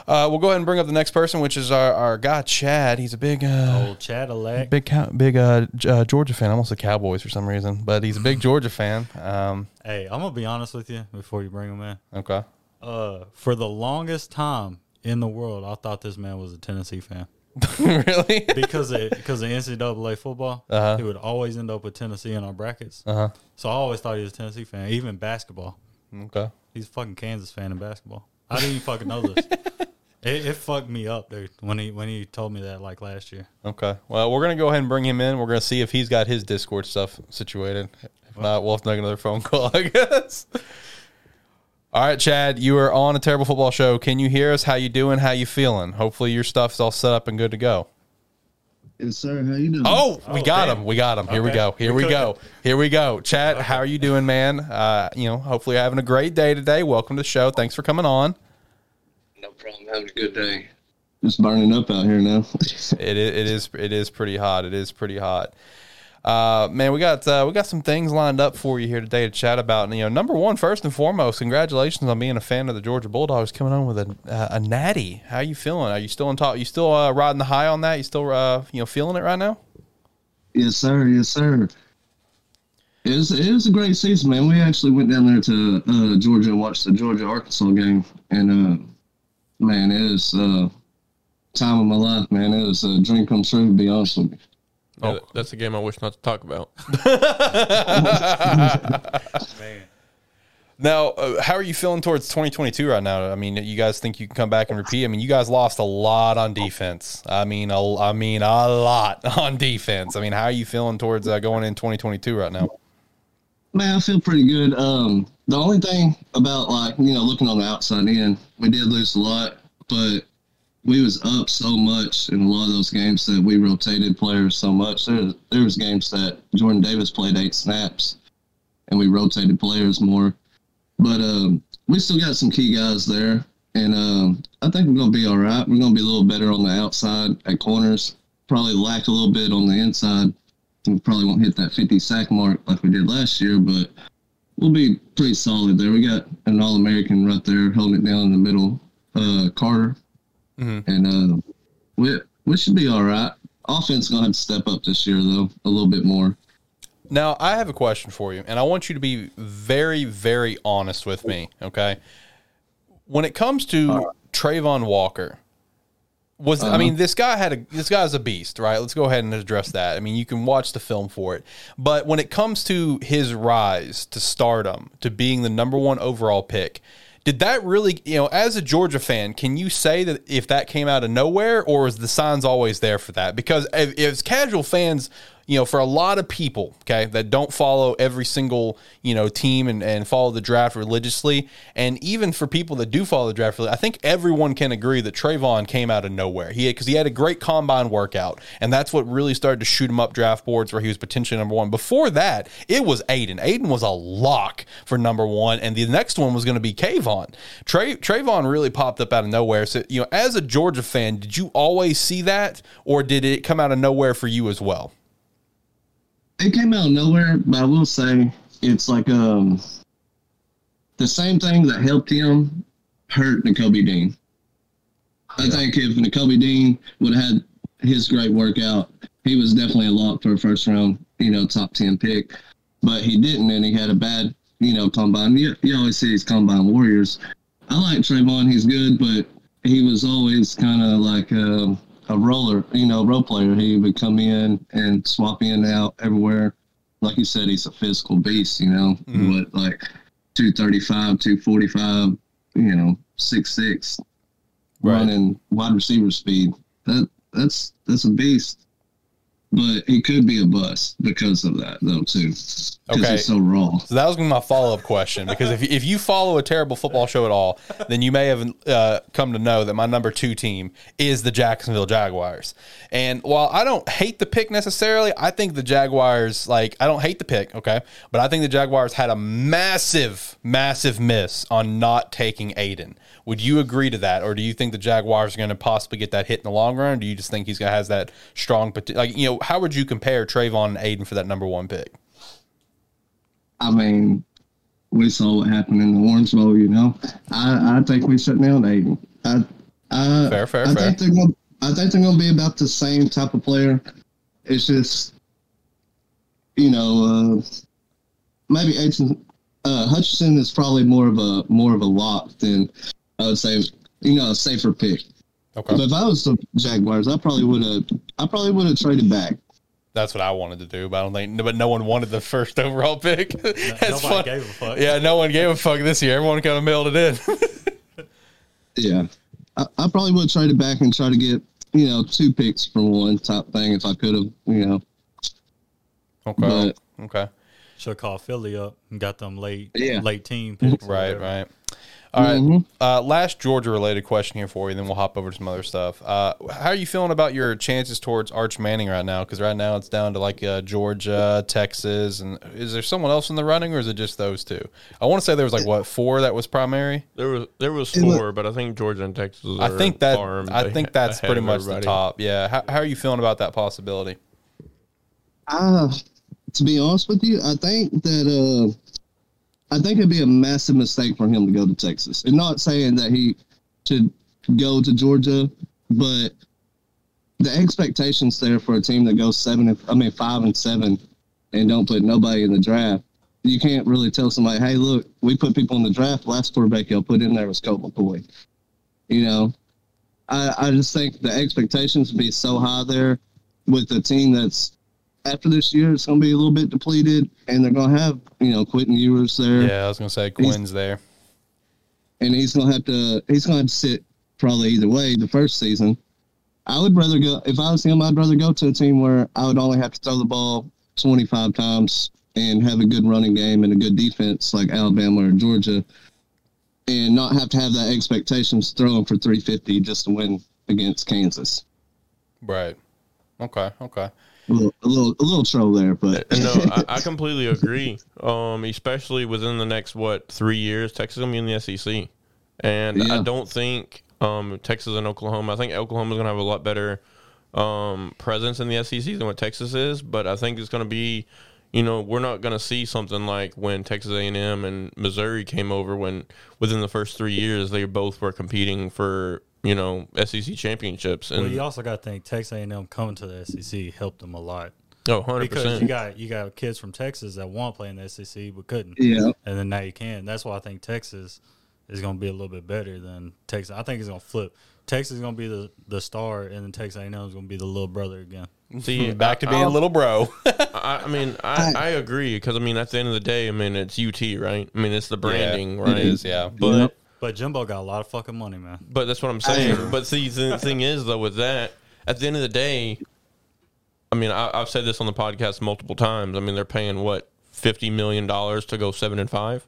Uh, we'll go ahead and bring up the next person, which is our, our guy Chad. He's a big, uh, Old Cadillac. big, cow- big uh, uh, Georgia fan. Almost said Cowboys for some reason, but he's a big Georgia fan. Um, Hey, I'm gonna be honest with you before you bring him in. okay, Uh, for the longest time in the world, I thought this man was a Tennessee fan really? because of, because of NCAA football. Uh-huh. He would always end up with Tennessee in our brackets. Uh huh. So I always thought he was a Tennessee fan. Even basketball, Okay. he's a fucking Kansas fan in basketball. I didn't even fucking know this. It, it fucked me up, dude, when he when he told me that like last year. Okay. Well, we're gonna go ahead and bring him in. We're gonna see if he's got his Discord stuff situated. If not, we'll have to make another phone call, I guess. All right, Chad, you are on a terrible football show. Can you hear us? How you doing? How you feeling? Hopefully your stuff's all set up and good to go. Yes, sir. How you doing? Oh, we Oh, got damn. him. We got him. Here we go. Here We we go. Here we go. Chad, how are you doing, man? Uh, you know, hopefully you're having a great day today. Welcome to the show. Thanks for coming on. No problem. Having a good day. It's burning up out here now. It is, it is it is pretty hot. It is pretty hot. Uh, man, we got uh, we got some things lined up for you here today to chat about. And, you know, number one, first and foremost, congratulations on being a fan of the Georgia Bulldogs, coming on with a uh, a natty. How you feeling? Are you still on top? You still uh, riding the high on that? You still uh, you know feeling it right now? yes, sir. Yes, sir. It was, it was a great season, man. We actually went down there to uh, Georgia and watched the Georgia Arkansas game, and man, it was time of my life, man. It was a dream come true, to be honest with you. Yeah, that- that's a game I wish not to talk about. Man, Now, uh, how are you feeling towards 2022 right now? I mean, you guys think you can come back and repeat? I mean, you guys lost a lot on defense. I mean, a, I mean, a lot on defense. I mean, how are you feeling towards uh, going in 2022 right now? Man, I feel pretty good. Um, the only thing about like you know looking on the outside in, we did lose a lot, but we was up so much in a lot of those games that we rotated players so much. There, there was games that Jordan Davis played eight snaps, and we rotated players more. But um, we still got some key guys there. and um, I think we're gonna be all right. We're gonna be a little better on the outside at corners. Probably lack a little bit on the inside. We probably won't hit that 50 sack mark like we did last year, but we'll be pretty solid there. We got an All American right there holding it down in the middle, uh, Carter, Mhm. and uh, we we should be all right. Offense gonna have to step up this year though, a little bit more. Now, I have a question for you, and I want you to be very, very honest with me, okay? When it comes to Travon Walker, was I mean this guy had a this guy's a beast, right? Let's go ahead and address that. I mean, you can watch the film for it. But when it comes to his rise to stardom, to being the number 1 overall pick, did that really, you know, as a Georgia fan, can you say that if that came out of nowhere or is the signs always there for that? Because if, as casual fans, you know, for a lot of people, okay, that don't follow every single, you know, team and, and follow the draft religiously, and even for people that do follow the draft, I think everyone can agree that Travon came out of nowhere. He because he had a great combine workout, and that's what really started to shoot him up draft boards where he was potentially number one. Before that, it was Aidan. Aidan was a lock for number one, and the next one was going to be Kayvon. Trey Travon really popped up out of nowhere. So, you know, as a Georgia fan, did you always see that, or did it come out of nowhere for you as well? It came out of nowhere, but I will say it's like um the same thing that helped him hurt Nakobe Dean. I think if Nakobe Dean would have had his great workout, he was definitely a lock for a first round, you know, top ten pick. But he didn't, and he had a bad, you know, combine. You, you always see these combine warriors. I like Travon; he's good, but he was always kind of like a, a roller, you know, role player. He would come in and swap in and out everywhere. Like you said, he's a physical beast, you know, mm-hmm. but like 235, 245, you know, six six, Right. running wide receiver speed. That that's that's a beast. But he could be a bust because of that, though, too. Because Okay. he's so raw. So that was gonna be my follow up question because if if you follow a terrible football show at all, then you may have uh, come to know that my number two team is the Jacksonville Jaguars. And while I don't hate the pick necessarily, I think the Jaguars like I don't hate the pick, okay, but I think the Jaguars had a massive, massive miss on not taking Aidan. Would you agree to that, or do you think the Jaguars are going to possibly get that hit in the long run? Or do you just think he's gonna has that strong, like you know, how would you compare Travon and Aidan for that number one pick? I mean, we saw what happened in the Orange Bowl, you know. I, I think we shut down Aidan. I, I, Fair, fair, I fair. think they're gonna I think they're gonna be about the same type of player. It's just you know, uh maybe Hutchinson uh Hutchinson is probably more of a more of a lock than I would say you know, a safer pick. Okay. But if I was the Jaguars, I probably would have I probably would have traded back. That's what I wanted to do, but I don't think. But no one wanted the first overall pick. That's Nobody fun. gave a fuck. Yeah, no one gave a fuck this year. Everyone kind of mailed it in. Yeah. I, I probably would have traded back and try to get, you know, two picks for one type thing if I could have, you know. okay. But okay. Should have called Philly up and got them late, Yeah. late team picks. Right. Right. All right. Mhm. Uh, last Georgia related question here for you, then we'll hop over to some other stuff. Uh, how are you feeling about your chances towards Arch Manning right now? Because right now it's down to like uh, Georgia, Texas, and is there someone else in the running, or is it just those two? I want to say there was like what four that was primary. There was there was four, but I think Georgia and Texas. I think that I think that's pretty of much the top. Yeah. How, how are you feeling about that possibility? Uh, to be honest with you, I think that uh, I think it'd be a massive mistake for him to go to Texas. And not saying that he should go to Georgia, but the expectations there for a team that goes seven, and, I mean five and seven, and don't put nobody in the draft. You can't really tell somebody, "Hey, look, we put people in the draft. Last quarterback y'all put in there was Colt McCoy." You know, I I just think the expectations would be so high there with a team that's after this year, it's going to be a little bit depleted, and they're going to have you know Quentin Ewers there, Yeah, I was gonna say Quinn's there. and he's going to have to he's going to to sit probably either way the first season. I would rather go if I was him. I'd rather go to a team where I would only have to throw the ball twenty five times and have a good running game and a good defense like Alabama or Georgia, and not have to have that expectations throwing for three fifty just to win against Kansas. Right. Okay. Okay. A little, a little, a little troll there, but no, I, I completely agree. Um, especially within the next what three years, Texas gonna be in the SEC. and I don't think um, Texas and Oklahoma. I think Oklahoma's going to have a lot better um, presence in the SEC than what Texas is, but I think it's going to be. You know, we're not going to see something like when Texas A&M and Missouri came over. When within the first three years, they both were competing for you know SEC championships. And Well, you also got to think Texas A&M coming to the SEC helped them a lot oh, 100 because you got you got kids from Texas that want to play in the SEC but couldn't, Yeah. and then now you can. That's why I think Texas is going to be a little bit better than Texas. I think it's going to flip. Texas is going to be the, the star, and then Texas A&M is going to be the little brother again. See, Back to being a little bro. I, I mean, I, I agree because I mean, at the end of the day, I mean, it's UT, right? I mean, it's the branding, right? It is, yeah. But Yep. But Jimbo got a lot of fucking money, man. but that's what I'm saying. but see, the thing is though, with that, at the end of the day, I mean, I, I've said this on the podcast multiple times. I mean, they're paying what fifty million dollars to go seven and five.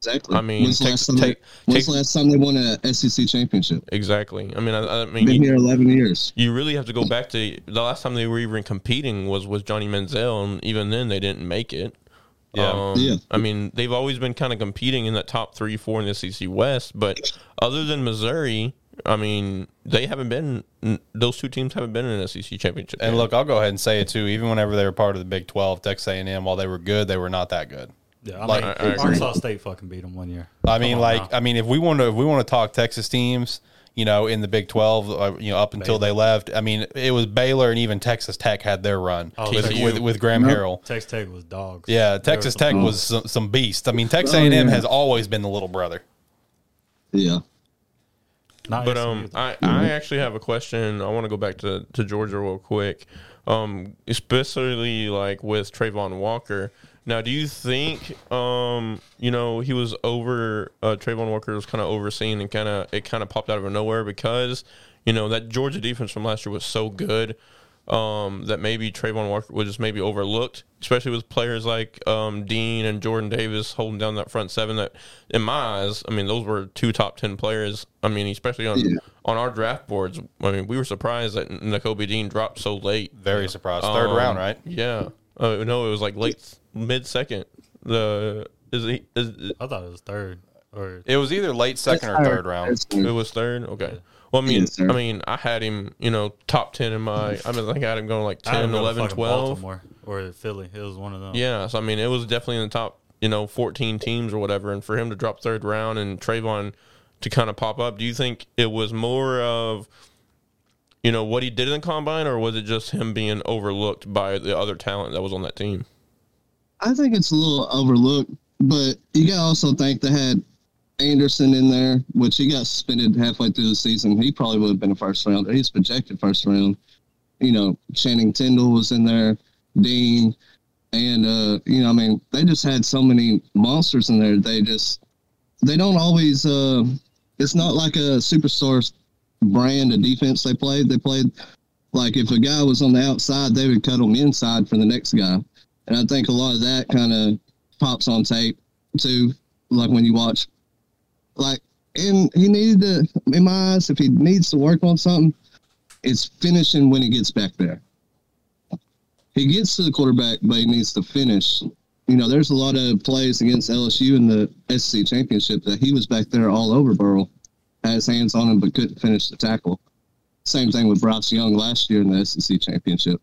Exactly. I mean, when's the take- last time, take- they, when's take- the last time they won a SEC championship? Exactly. I mean, I, I mean, Been you, here 11 years. you really have to go back to the last time they were even competing was was Johnny Manziel, and even then they didn't make it. Yeah. Um, Yeah. I mean, they've always been kind of competing in that top three, four in the SEC West, but other than Missouri, I mean, they haven't been. Those two teams haven't been in an SEC championship. And game. look, I'll go ahead and say it too. Even whenever they were part of the Big Twelve, Texas A and M, while they were good, they were not that good. Yeah, I Like- mean, I- I. Arkansas State fucking beat them one year. I mean, Come on like, now. I mean, if we want to, if we want to talk Texas teams, you know, in the Big Twelve, uh, you know, up until they left, I mean, it was Baylor and even Texas Tech had their run Oh, with, with with Graham Yep. Harrell. Texas Tech was dogs. Yeah, Texas some Tech dogs. was some, some beast. I mean, Texas Oh, A and M has always been the little brother. Yeah. Not But SMU, um, though. I, I actually have a question. I want to go back to, to Georgia real quick, um, especially like with Travon Walker. Now, do you think um, you know he was over uh, Travon Walker was kind of overseen and kind of it kind of popped out of nowhere because you know that Georgia defense from last year was so good um, that maybe Travon Walker was just maybe overlooked, especially with players like um, Dean and Jordan Davis holding down that front seven. That, in my eyes, I mean, those were two top ten players. I mean, especially on Yeah. on our draft boards. I mean, we were surprised that Nakobe Dean dropped so late. Very surprised. Third Um, round, right? Yeah. Uh, no, it was like late mid second. The is he is I thought it was third or It was either late second or third round. It was third? Okay. Well, I mean, Yes, sir. I mean, I had him, you know, top ten in my. I mean, I think I had him going like I had 10, him 11, fucking 12. Baltimore or Philly. It was one of them. Yeah, so I mean, it was definitely in the top, you know, 14 teams or whatever. And for him to drop third round and Travon to kind of pop up, do you think it was more of, you know, what he did in the combine, or was it just him being overlooked by the other talent that was on that team? I think it's a little overlooked, but you got to also think they had Anderson in there, which he got suspended halfway through the season. He probably would have been a first rounder. He's projected first round. You know, Channing Tindall was in there, Dean, and uh, you know, I mean, they just had so many monsters in there. They just they don't always. Uh, it's not like a superstar brand of defense they played. They played like if a guy was on the outside, they would cut him inside for the next guy. And I think a lot of that kind of pops on tape too. Like when you watch, like, and he needed to, in my eyes, if he needs to work on something, it's finishing when he gets back there. He gets to the quarterback, but he needs to finish. You know, there's a lot of plays against LSU in the SEC championship that he was back there all over Burrow, had his hands on him, but couldn't finish the tackle. Same thing with Bryce Young last year in the SEC championship.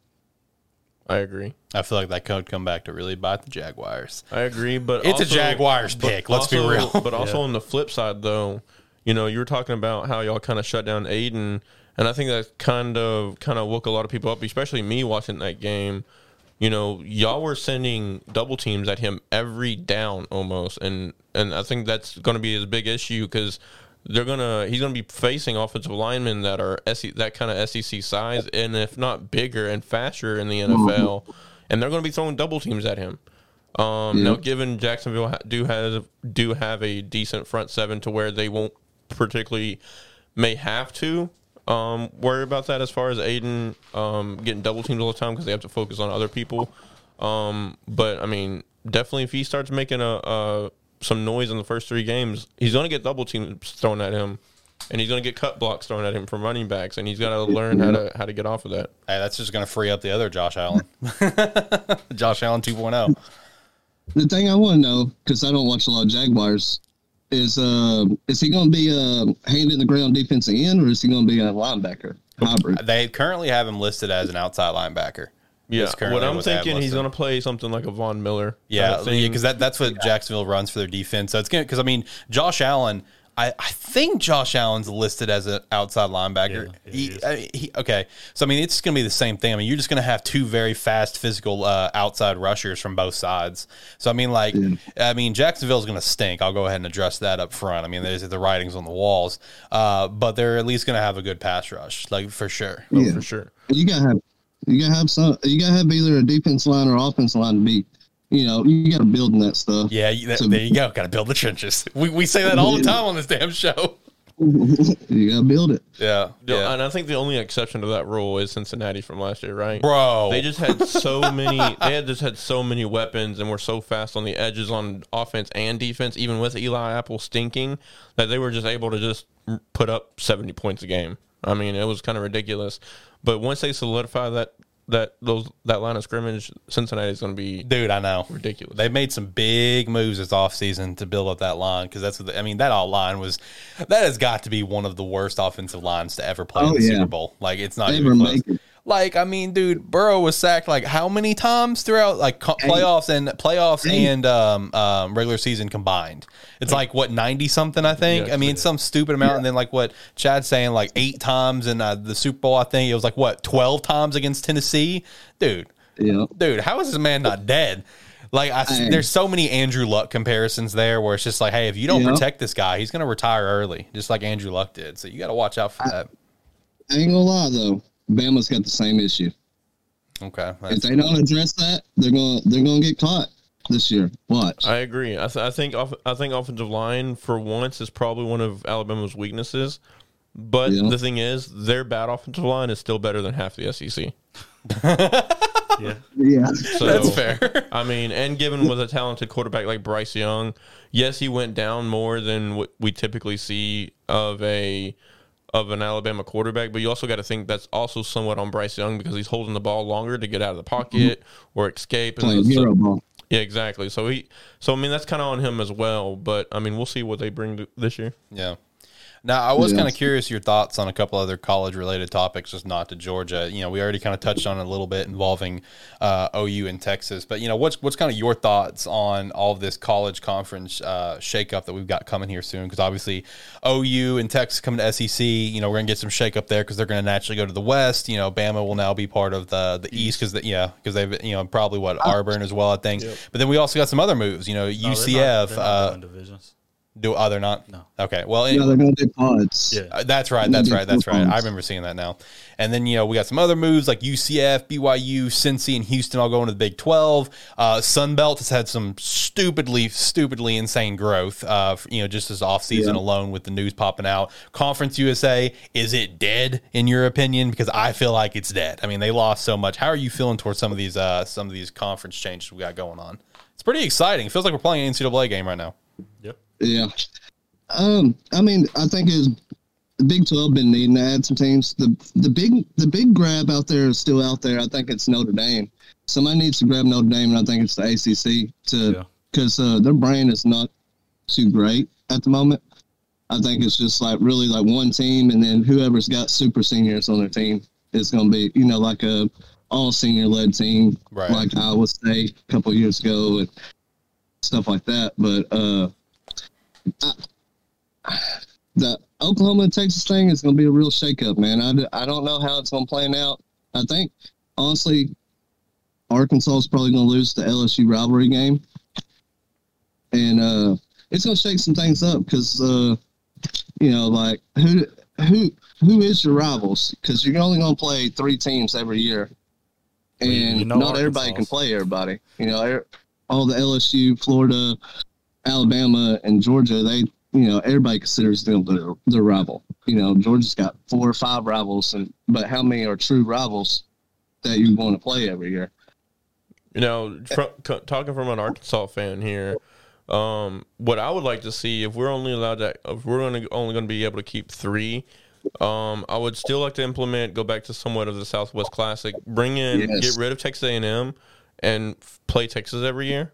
I agree. I feel like that could come back to really bite the Jaguars. I agree, but It's a Jaguars pick, let's be real. But also on the flip side, though, you know, you were talking about how y'all kind of shut down Aidan, and I think that kind of kind of woke a lot of people up, especially me watching that game. You know, y'all were sending double teams at him every down almost, and and I think that's going to be his big issue because they're gonna he's gonna be facing offensive linemen that are SE, that kind of SEC size, and if not bigger and faster in the NFL, and they're going to be throwing double teams at him. Um, Now, given Jacksonville do have do have a decent front seven to where they won't particularly may have to um, worry about that as far as Aidan um, getting double teams all the time because they have to focus on other people. Um, but I mean, definitely if he starts making a, a some noise in the first three games, he's going to get double teams thrown at him, and he's going to get cut blocks thrown at him from running backs, and he's got to learn how to how to get off of that. Hey, that's just going to free up the other Josh Allen. Josh Allen oh. 2.0. The thing I want to know, because I don't watch a lot of Jaguars, is uh is he going to be a hand in the ground defensive end or is he going to be a linebacker hybrid? They currently have him listed as an outside linebacker. Yeah, what I'm what they thinking, he's going to play something like a Von Miller. Yeah, type thing. because that, that's what Jacksonville runs for their defense. So it's gonna because I mean Josh Allen, I, I think Josh Allen's listed as an outside linebacker. Yeah, he, he is. I- he- okay, so I mean it's gonna be the same thing. I mean you're just gonna have two very fast physical uh, outside rushers from both sides. So I mean like I mean Jacksonville's gonna stink. I'll go ahead and address that up front. I mean there's the writings on the walls, uh, but they're at least gonna have a good pass rush, like for sure. Oh, for sure. You gotta have you gotta have some you gotta have either a defense line or offense line to be you know you gotta build in that stuff. Yeah, you- that, So- there you go. Got to build the trenches. We, we say that all the time on this damn show. you gotta build it. Yeah, yeah. And I think the only exception to that rule is Cincinnati from last year, right? bro. They just had so many. They had just had so many weapons, and were so fast on the edges on offense and defense. Even with Eli Apple stinking, that they were just able to just put up seventy points a game. I mean, it was kind of ridiculous. But once they solidify that that those that line of scrimmage, Cincinnati is going to be Dude, I know. ridiculous. They've made some big moves this offseason to build up that line because that's what the, I mean, that all line was that has got to be one of the worst offensive lines to ever play in Oh, the yeah. Super Bowl. Like, it's not Ever even close. make it. Like, I mean, dude, Burrow was sacked like how many times throughout like co- playoffs and playoffs and um, um, regular season combined? It's like what ninety something, I think. Yeah, I mean, it's some stupid amount, and then like what Chad's saying, like eight times in uh, the Super Bowl. I think it was like what twelve times against Tennessee, dude Yeah. dude, how is this man not dead? Like, I, Hey. there's so many Andrew Luck comparisons there where it's just like, hey, if you don't Yeah. protect this guy, he's going to retire early, just like Andrew Luck did. So you got to watch out for that. I ain't gonna lie though, Bama's got the same issue. Okay, If they don't address that, they're gonna they're gonna get caught this year. Watch. I agree. I, th- I think off- I think offensive line for once is probably one of Alabama's weaknesses. But Yeah. the thing is, their bad offensive line is still better than half the SEC. Yeah. yeah. So that's fair. I mean, and given with a talented quarterback like Bryce Young, yes, he went down more than what we typically see of a of an Alabama quarterback, but you also got to think that's also somewhat on Bryce Young because he's holding the ball longer to get out of the pocket mm-hmm. or escape. Playing so- hero ball. yeah, exactly. So he, so I mean, that's kind of on him as well. But I mean, we'll see what they bring to this year. yeah. Now, I was Yeah. kind of curious your thoughts on a couple other college related topics, just not to Georgia. You know, we already kind of touched on it a little bit involving uh, OU and Texas, but you know, what's what's kind of your thoughts on all of this college conference uh, shakeup that we've got coming here soon? Because obviously, OU and Texas coming to SEC. You know, we're gonna get some shakeup there because they're gonna naturally go to the West. You know, Bama will now be part of the the East because yeah, because they've you know probably what Auburn as well, I think. But then we also got some other moves. You know, No, they're not- UCF. they're not uh, divisions. Do oh, they're not. No. Okay. Well, Yeah, they're gonna do pods. Yeah. uh, that's right. That's right. That's right. I remember seeing that now. And then you know we got some other moves like UCF, BYU, Cincy, and Houston all going to the Big Twelve. Uh, Sun Belt has had some stupidly, stupidly insane growth. Uh, you know, just this off season Yeah. alone with the news popping out. Conference USA is it dead in your opinion? Because I feel like it's dead. I mean, they lost so much. How are you feeling towards some of these uh, some of these conference changes we got going on? It's pretty exciting. It feels like we're playing an NCAA game right now. Yep. Yeah. Um, I mean, I think it's the Big Twelve been needing to add some teams. The the big the big grab out there is still out there. I think it's Notre Dame. Somebody needs to grab Notre Dame, and I think it's the ACC to because uh, their brand is not too great at the moment. I think it's just like really like one team, and then whoever's got super seniors on their team is going to be you know like a all senior led team, Right. like Iowa State a couple years ago and stuff like that. But uh, the Oklahoma Texas thing is going to be a real shakeup, man. I, I don't know how it's going to plan out. I think, honestly, Arkansas is probably going to lose the LSU rivalry game. And uh, it's going to shake some things up because, uh, you know, like who who who is your rivals? Because you're only going to play three teams every year, and you- know not everybody can play everybody. You know, er- all the LSU, Florida, Alabama, and Georgia, they you know everybody considers them their, their rival. You know, Georgia's got four or five rivals, and but how many are true rivals that you want to play every year? You know, fr- co- talking from an Arkansas fan here, um, what I would like to see if we're only allowed to, if we're only only going to be able to keep three, um, I would still like to implement, go back to somewhat of the Southwest Classic, bring in, Yes. get rid of Texas A and M, and play Texas every year.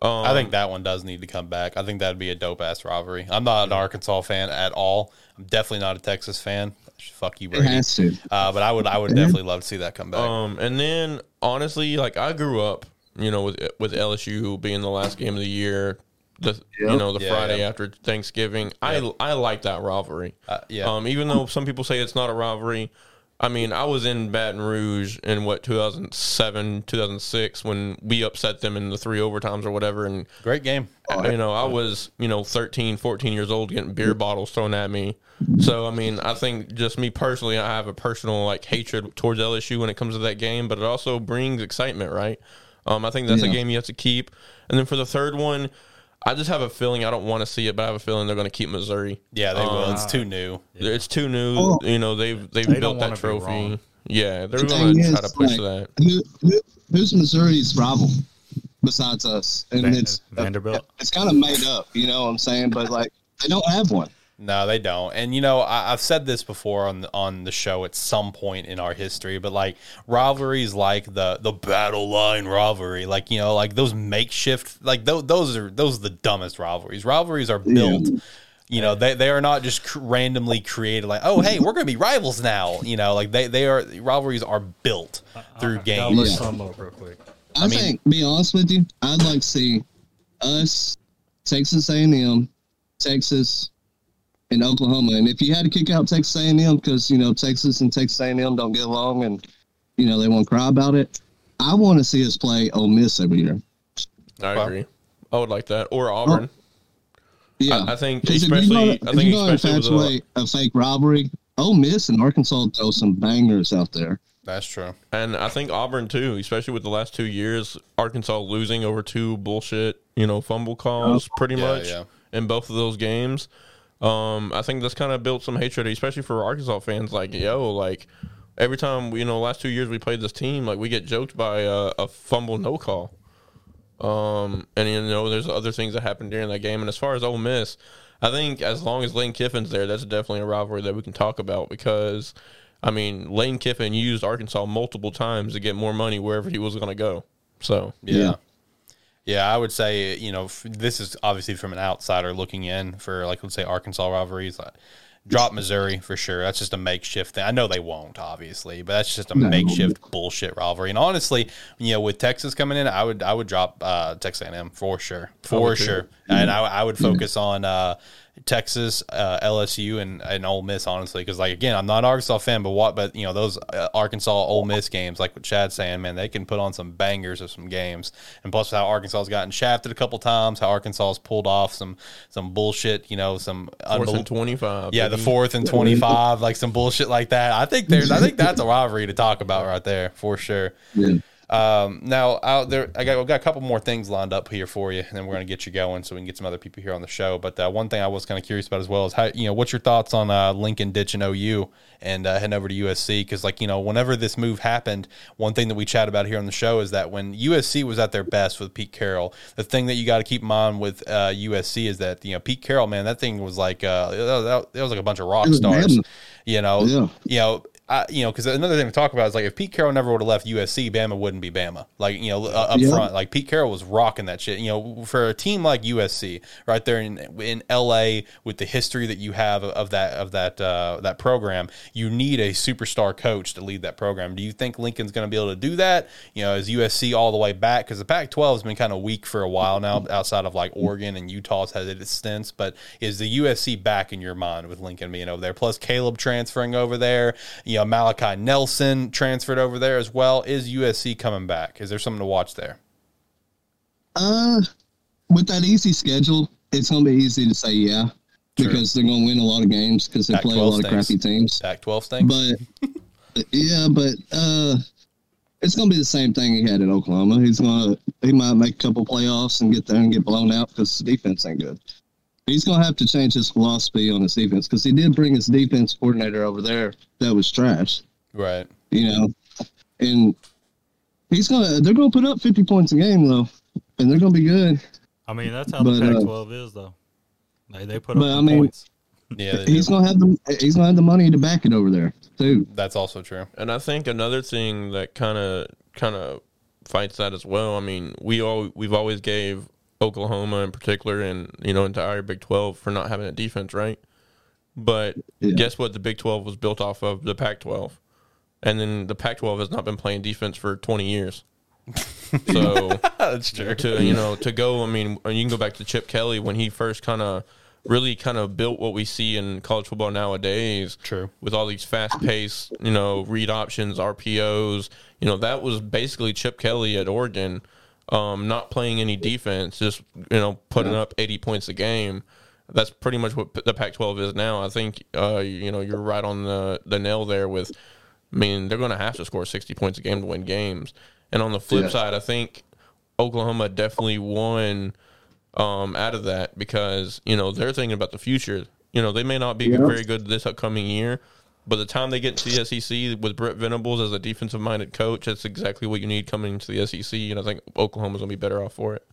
Um, I think that one does need to come back. I think that'd be a dope ass rivalry. I'm not an Arkansas fan at all. I'm definitely not a Texas fan. Fuck you, It Brady. has to. Uh, but I would, I would definitely love to see that come back. Um, and then honestly, like I grew up, you know, with with LSU being the last game of the year, the you know the Yeah, Friday yeah. after Thanksgiving. I I like that rivalry. Uh, yeah. Um, even though some people say it's not a rivalry, I mean, I was in Baton Rouge in what 2007, 2006 when we upset them in the three overtimes or whatever, and Great game. you know, I was, you know, 13, 14 years old getting beer bottles thrown at me. So, I mean, I think just me personally, I have a personal like hatred towards LSU when it comes to that game, but it also brings excitement, right? Um, I think that's a game you have to keep. And then for the third one, I just have a feeling I don't want to see it, but I have a feeling they're going to keep Missouri. Yeah, they will. Um, It's too new. It's too new. Oh. You know, they've they've They built that trophy. Yeah, they're The going to try to is, push like, that. Who, who, who's Missouri's rival besides us? And Van- it's Vanderbilt. It's kind of made up, you know what I'm saying? But like, they don't have one. No, they don't. And you know, I, I've said this before on the, on the show at some point in our history, but like rivalries, like the the battle line rivalry, like you know, like those makeshift, like those those are those are the dumbest rivalries. Rivalries are built. You know, they, they are not just cr- randomly created like, oh, hey, we're going to be rivals now. You know, like they, they are, rivalries are built through Gotta games. look Yeah. some up real quick. I, mean- think, be honest with you, I'd like to see us, Texas A&M, Texas, and Oklahoma. And if you had to kick out Texas A&M because you know Texas and Texas A&M don't get along, and you know they won't cry about it, I want to see us play Ole Miss every year. I Well- agree. I would like that. Or Auburn. Oh, yeah, I, I think, 'Cause if you're especially, gonna- I if think you're especially with the, infatuate a fake robbery. Ole Miss and Arkansas throw some bangers out there. That's true. And I think Auburn too, especially with the last two years, Arkansas losing over two bullshit, you know, fumble calls oh. pretty Yeah, much yeah. in both of those games. Um, I think that's kind of built some hatred, especially for Arkansas fans. Like, yo, like every time you know, last two years we played this team, like we get joked by a, a fumble no call. Um, and you know, there's other things that happened during that game. And as far as Ole Miss, I think as long as Lane Kiffin's there, that's definitely a rivalry that we can talk about because, I mean, Lane Kiffin used Arkansas multiple times to get more money wherever he was going to go. So Yeah. Yeah. Yeah, I would say, you know, f- this is obviously from an outsider looking in for, like, let's say Arkansas rivalries. Uh, drop Missouri for sure. That's just a makeshift thing. I know they won't, obviously, but that's just a No. makeshift bullshit rivalry. And honestly, you know, with Texas coming in, I would I would drop uh, Texas A&M for sure, for too. sure. And I, I would focus on uh, Texas, uh, LSU, and and Ole Miss, honestly, because like again, I'm not an Arkansas fan, but what, but you know those uh, Arkansas Ole Miss games, like what Chad's saying, man, they can put on some bangers of some games, and plus how Arkansas has gotten shafted a couple times, how Arkansas has pulled off some some bullshit, you know, some fourth unbel- and twenty five. yeah, the fourth and twenty five, like some bullshit like that. I think there's, I think that's a rivalry to talk about right there for sure. Yeah. Um, now out there, I got, I've got a couple more things lined up here for you, and then we're going to get you going so we can get some other people here on the show. But uh, one thing I was kind of curious about as well is how, you know, what's your thoughts on uh, Lincoln ditching OU and uh, heading over to USC? Because like you know, whenever this move happened, one thing that we chat about here on the show is that when USC was at their best with Pete Carroll, the thing that you got to keep in mind with uh, USC is that you know Pete Carroll, man, that thing was like uh, that, was like a bunch of rock stars. You know, Yeah. you know, I, you know, because another thing to talk about is like if Pete Carroll never would have left USC, Bama wouldn't be Bama. Like you know, up Yeah. front, like Pete Carroll was rocking that shit. You know, for a team like USC, right there in in LA, with the history that you have of that of that uh, that program, you need a superstar coach to lead that program. Do you think Lincoln's going to be able to do that? You know, is USC all the way back? Because the Pac-12 has been kind of weak for a while now, outside of like Oregon and Utah's had its stints. But is the USC back in your mind with Lincoln being over there? Plus Caleb transferring over there. You know, Malachi Nelson transferred over there as well. Is USC coming back? Is there something to watch there? Uh, with that easy schedule, it's gonna be easy to say yeah Sure. because they're gonna win a lot of games because they play a Pac-12 lot of crappy teams. Pac-12 stinks. But yeah, but uh, it's gonna be the same thing he had at Oklahoma. He's gonna he might make a couple playoffs and get there and get blown out because the defense ain't good. He's gonna have to change his philosophy on his defense because he did bring his defense coordinator over there that was trash. right. You know, and he's gonna they're gonna put up fifty points a game though, and they're gonna be good. I mean, that's how But, the uh, Pac-12 is, though. They they put but, up I mean- points. Yeah, He's do. gonna have the he's gonna have the money to back it over there too. that's also true. And I think another thing that kind of kind of fights that as well. I mean, we all we've always gave Oklahoma in particular, and you know entire Big Twelve for not having a defense, right? But Yeah. guess what? The Big Twelve was built off of the Pac twelve, and then the Pac twelve has not been playing defense for twenty years. so That's true. to you know to go. I mean, you can go back to Chip Kelly when he first kind of really kind of built what we see in college football nowadays. True. With all these fast paced, you know, read options, RPOs. You know, that was basically Chip Kelly at Oregon, um, not playing any defense, just you know putting up eighty points a game. That's pretty much what the Pac-12 is now. I think uh, you know you're right on the the nail there. With, I mean, they're going to have to score sixty points a game to win games. And on the flip Yeah. side, I think Oklahoma definitely won um, out of that because you know they're thinking about the future. You know they may not be Yeah. very good this upcoming year, but the time they get to the SEC with Brent Venables as a defensive minded coach, that's exactly what you need coming into the SEC. And I think Oklahoma's gonna be better off for it.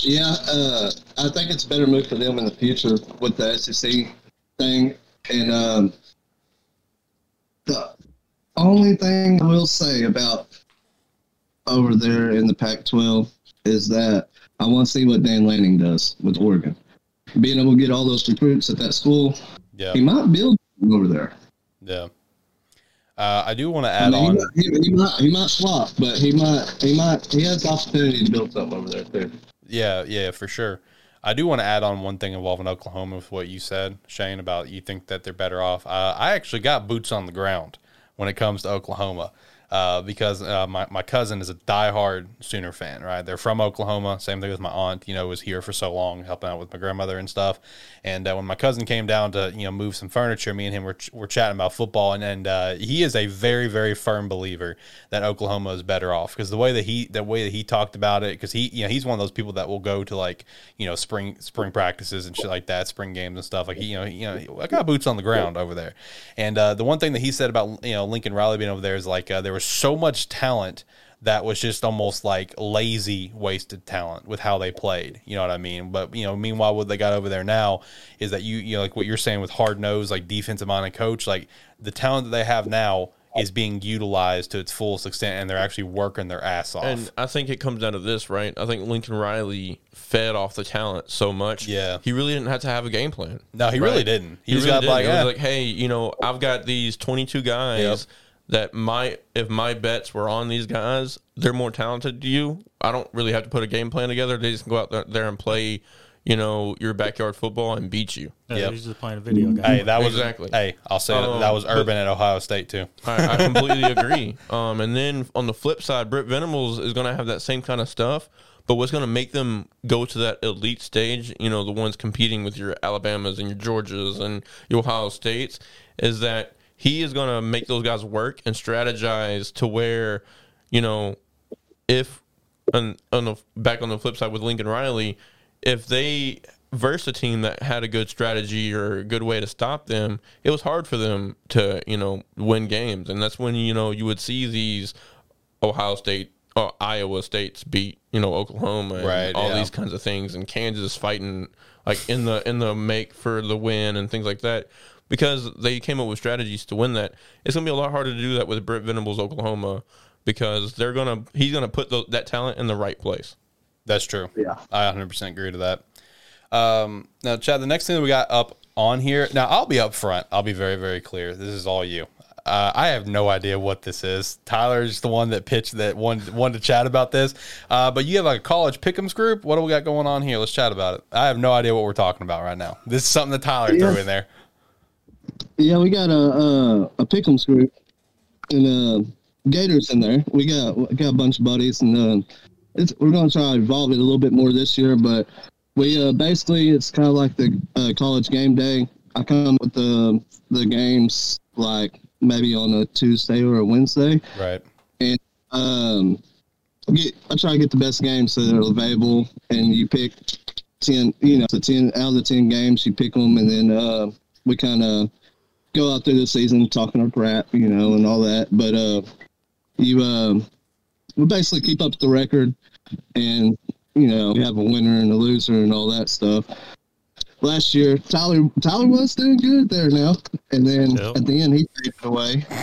Yeah, uh, I think it's a better move for them in the future with the SEC thing. And um, the only thing I will say about over there in the Pac 12 is that I want to see what Dan Lanning does with Oregon. Being able to get all those recruits at that school, Yeah. he might build over there. Yeah. Uh, I do want to I add mean, he, on. might, he, he might he might flop, but he might he might he has the opportunity to build something over there too. Yeah, yeah, for sure. I do want to add on one thing involving Oklahoma with what you said, Shane, about you think that they're better off. Uh, I actually got boots on the ground when it comes to Oklahoma uh, because uh, my, my cousin is a diehard Sooner fan, right? They're from Oklahoma. Same thing with my aunt, you know, was here for so long, helping out with my grandmother and stuff. And uh, when my cousin came down to, you know, move some furniture, me and him were, ch- were chatting about football. And, and uh, he is a very, very firm believer that Oklahoma is better off because the way that he, the way that he talked about it, because he, you know, he's one of those people that will go to like, you know, spring, spring practices and shit like that, spring games and stuff. Like, he, you know, you know, I got boots on the ground over there. And uh, the one thing that he said about, you know, Lincoln Riley being over there is like, uh, there was so much talent that was just almost like lazy wasted talent with how they played. You know what I mean? But you know, meanwhile, what they got over there now is that you you know like what you're saying with hard nose like defensive minded coach, like the talent that they have now is being utilized to its fullest extent, and they're actually working their ass off. And I think it comes down to this, right? I think Lincoln Riley fed off the talent so much. Yeah. He really didn't have to have a game plan. No, he really didn't. He He, really got didn't. like, eh. like, hey, you know, I've got these 22 guys Yep. That my if my bets were on these guys, they're more talented than you. I don't really have to put a game plan together. They just go out there, there and play, you know, your backyard football and beat you. Yeah, Yep. he's just playing a video game. hey, that was Exactly. Hey, I'll say Um, that was but- Urban at Ohio State too. I, I completely agree. Um, and then on the flip side, Brent Venables is going to have that same kind of stuff. But what's going to make them go to that elite stage, you know, the ones competing with your Alabamas and your Georgias and your Ohio States, is that he is going to make those guys work and strategize to where, you know, if on, on the back on the flip side with Lincoln Riley, if they verse a team that had a good strategy or a good way to stop them, it was hard for them to you know win games, and that's when you know you would see these Ohio State. Uh, Iowa State's beat, you know, Oklahoma, and Right, all yeah. these kinds of things, and Kansas fighting like in the in the make for the win and things like that, because they came up with strategies to win that. It's gonna be a lot harder to do that with Brent Venables, Oklahoma, because they're gonna he's gonna put tho- that talent in the right place. That's true. Yeah. I 100% agree to that. Um, now, Chad, the next thing that we got up on here. Now, I'll be up front. I'll be very, very clear. This is all you. Uh, I have no idea what this is. Tyler's the one that pitched that one one to chat about this. Uh, but you have like a college pick'ems group. What do we got going on here? Let's chat about it. I have no idea what we're talking about right now. This is something that Tyler Yeah. threw in there. Yeah, we got a a, a pick'ems group and uh, Gators in there. We got we got a bunch of buddies, and uh, it's we're gonna try to evolve it a little bit more this year. But we uh, basically it's kind of like the uh, college game day. I come with the the games like maybe on a Tuesday or a Wednesday, Right. and um, get I try to get the best games that are available, and you pick ten. You know, the ten out of the ten games, you pick them, and then uh, we kind of go out there this season talking our crap, you know, and all that. But uh, you uh, we basically keep up the record, and you know, we have a winner and a loser and all that stuff. last year, Tyler Tyler was doing good there now, and then Yep. at the end he faded away.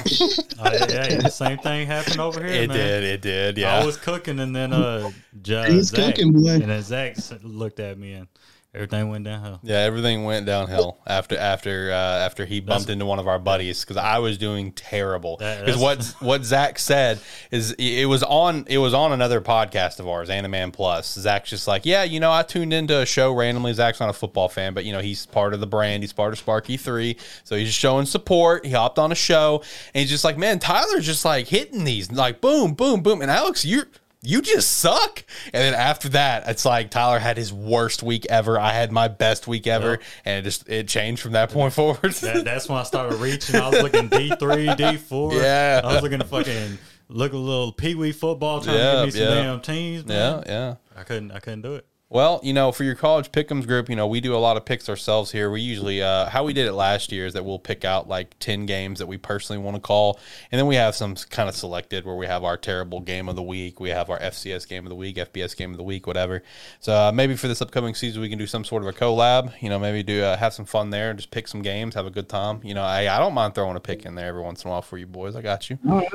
Oh, yeah, yeah, the same thing happened over here, It man. did. It did. Yeah, I was cooking, and then uh, J- He's Zach, cooking, boy. and then Zach looked at me, and everything went downhill. Yeah, everything went downhill after after uh, after he bumped into one of our buddies because I was doing terrible. That- Because what what Zach said is it was on it was on another podcast of ours, Animan Plus. Zach's just like, yeah, you know, I tuned into a show randomly. Zach's not a football fan, but you know, he's part of the brand. He's part of SparkE3, so he's just showing support. He hopped on a show and he's just like, man, Tyler's just like hitting these like boom, boom, boom, and Alex, you're you just suck. And then after that, it's like Tyler had his worst week ever. I had my best week ever, and it just it changed from that point forward. That, that's when I started reaching. I was looking D three, D four. Yeah. I was looking to fucking look a little pee wee football, trying Yeah, to get me some yeah. damn teams. yeah, yeah. I couldn't. I couldn't do it. Well, you know, for your college pick'ems group, you know, we do a lot of picks ourselves here. We usually, uh, how we did it last year is that we'll pick out like 10 games that we personally want to call. And then we have some kind of selected where we have our terrible game of the week. We have our FCS game of the week, FBS game of the week, whatever. So uh, maybe for this upcoming season, we can do some sort of a collab, you know, maybe do uh, have some fun there and just pick some games, have a good time. You know, I, I don't mind throwing a pick in there every once in a while for you boys. I got you. Right.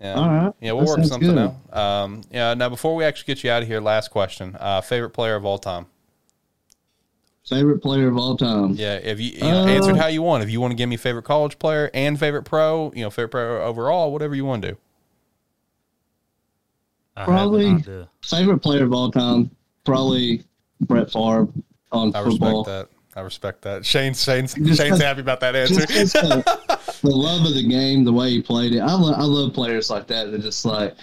Yeah. All right. Yeah, we'll That work something good. out. Um, yeah. Now, before we actually get you out of here, last question: uh, favorite player of all time? Favorite player of all time. Yeah, if you, you know, Uh, answered how you want. If you want to give me favorite college player and favorite pro, you know, favorite pro overall, whatever you want to do. I Probably- Favorite player of all time. Probably Brett Favre on I football. I respect that. Shane's Shane's Just Shane's 'cause- happy about that Just answer. 'cause the, the love of the game, the way he played it. I, lo- I love players like that. That just like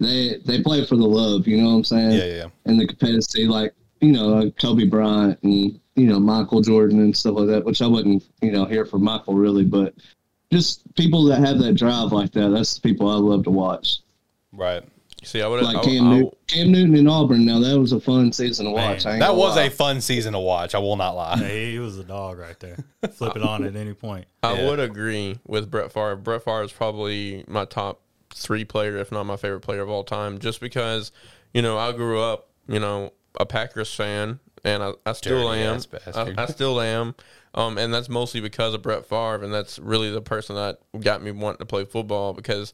they they play for the love. You know what I'm saying? yeah, yeah, yeah. And the competitive, like you know, like Kobe Bryant and you know Michael Jordan and stuff like that. Which I wouldn't you know hear from Michael really, but just people that have that drive like that. That's the people I love to watch. Right. See, I would Like I, Cam, I, Newton, Cam Newton in Auburn. Now that was a fun season to watch. I ain't That was lie. a fun season to watch. I will not lie. Hey, he was a dog right there. Flip it on at any point. I Yeah. would agree with Brett Favre. Brett Favre is probably my top three player, if not my favorite player of all time, just because, you know, I grew up, you know, a Packers fan, and I, I still Dirty am. I. I still am. Um, and that's mostly because of Brett Favre, and that's really the person that got me wanting to play football because,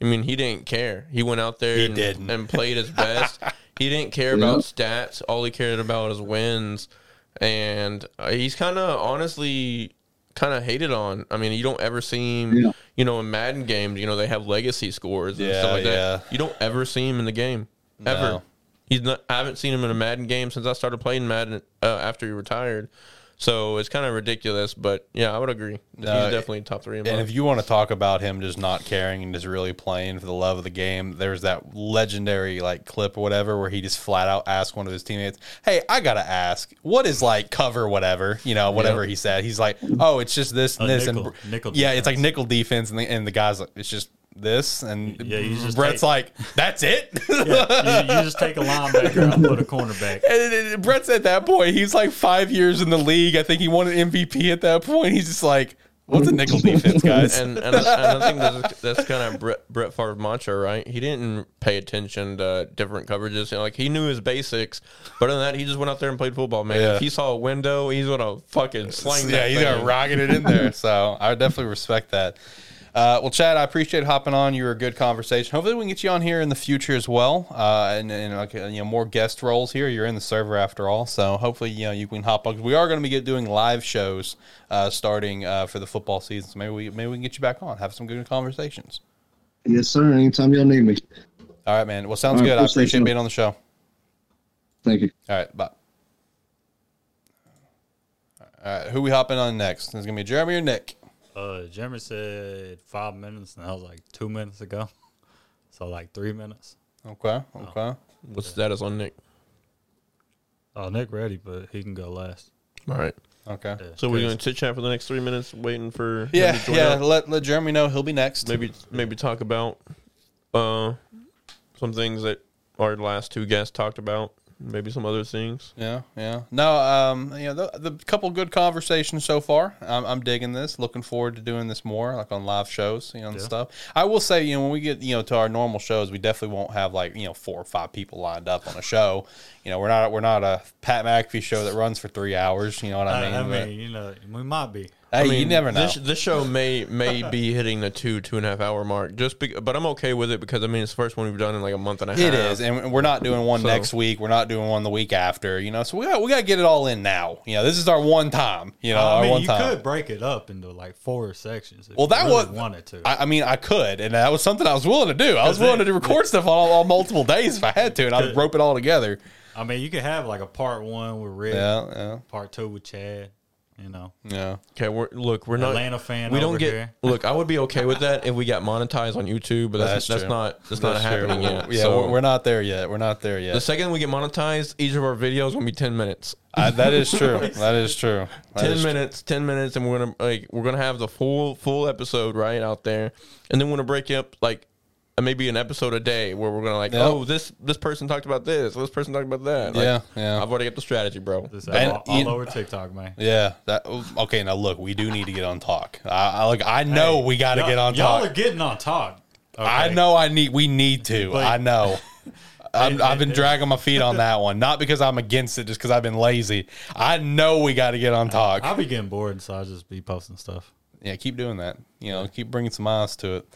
I mean, he didn't care. He went out there He and, didn't. and played his best. he didn't care about stats. All he cared about was wins. And uh, he's kind of honestly kind of hated on. I mean, you don't ever see him, Yeah. you know, in Madden games, you know, they have legacy scores and Yeah, stuff like yeah. that. You don't ever see him in the game. Ever. No. He's not I haven't seen him in a Madden game since I started playing Madden uh, after he retired. So it's kind of ridiculous, but yeah, I would agree. No, He's uh, definitely top three in And if you want to talk about him just not caring and just really playing for the love of the game, there's that legendary like clip or whatever where he just flat out asked one of his teammates, "Hey, I gotta ask, what is like cover whatever? You know, whatever he said." He's like, "Oh, it's just this and A this nickel- and nickel yeah, it's like nickel defense." And the, and the guy's like, "It's just this." And Yeah, you just Brett's take- like, "That's it." Yeah, you, you just take a linebacker and put a cornerback. And, and- and Brett's at that point. He's like five years in the league. I think he won an MVP at that point. He's just like, "What's a nickel defense, guys?" and and, I- and I think that's, that's kind of Brett, Brett Favre mantra, right? He didn't pay attention to different coverages. You know, like he knew his basics, but other than that, he just went out there and played football. Man, Yeah. if he saw a window, he's gonna fucking slang yeah, that he's thing. got rocking it in there. So I definitely respect that. Uh, well, Chad, I appreciate hopping on. You were a good conversation. Hopefully, we can get you on here in the future as well, uh, and, and like uh, you know more guest roles here. You're in the server after all, so hopefully you know you can hop on. We are going to be doing live shows uh, starting uh, for the football season. So maybe we maybe we can get you back on, have some good conversations. Yes, sir. Anytime y'all need me. All right, man. Well, sounds right, good. I appreciate being on the show. Thank you. All right, bye. All right, who we hopping on next? It's gonna be Jeremy or Nick. Uh, Jeremy said five minutes, and I was like two minutes ago. So like three minutes. Okay, okay. What's the status on Nick? Oh, Nick ready, but he can go last. All right. Okay. Yeah, So we're going to chit chat for the next three minutes, waiting for him Yeah, to join yeah. up. Let let Jeremy know he'll be next. Maybe maybe talk about uh some things that our last two guests talked about. Maybe some other things. Yeah, yeah. No, um, you know, the, the couple good conversations so far. I'm, I'm digging this. Looking forward to doing this more, like on live shows, you know, and Yeah. stuff. I will say, you know, when we get, you know, to our normal shows, we definitely won't have like, you know, four or five people lined up on a show. You know, we're not we're not a Pat McAfee show that runs for three hours. You know what I I, mean? I But- mean, you know, we might be. hey, I mean, you never know. This, this show may may be hitting the two two and a half hour mark. Just, be, but I'm okay with it because I mean it's the first one we've done in like a month and a half. It is, and we're not doing one So- next week. We're not doing one the week after. You know, so we got we got to get it all in now. You know, this is our one time. You know, I mean, one you time. could break it up into like four sections. If Well, you that really was wanted to. I, I mean, I could, and that was something I was willing to do. I was willing they- to record stuff on, on multiple days if I had to, and I'd rope it all together. I mean, you could have like a part one with Rick, Yeah, yeah, part two with Chad. You know, yeah. Okay, we're look, we're not Atlanta fan. We don't over get here. look. I would be okay with that if we got monetized on YouTube, but that's That's that's, not that's, not true. happening yet. Yeah, so we're, we're not there yet. We're not there yet. the second we get monetized, each of our videos gonna be ten minutes. I, that is true. That is true. That ten is true. minutes, ten minutes, and we're gonna like we're gonna have the full full episode right out there, and then we're gonna break up like Uh, maybe an episode a day where we're gonna like, Yep. oh this this person talked about this, this person talked about that. Like, Yeah, yeah. I've already got the strategy, bro. This And all, all you- over TikTok, man. Yeah. That okay. Now look, we do need to get on talk. I, I like. I know we got to Y'all- get on Y'all talk. are getting on talk. I Okay? know. I need. We need to. But- I know. I'm, Hey, I've been dragging my feet on that one, not because I'm against it, just because I've been lazy. I know we got to get on talk. I'll be getting bored, so I'll just be posting stuff. yeah, keep doing that. You know, keep bringing some eyes to it.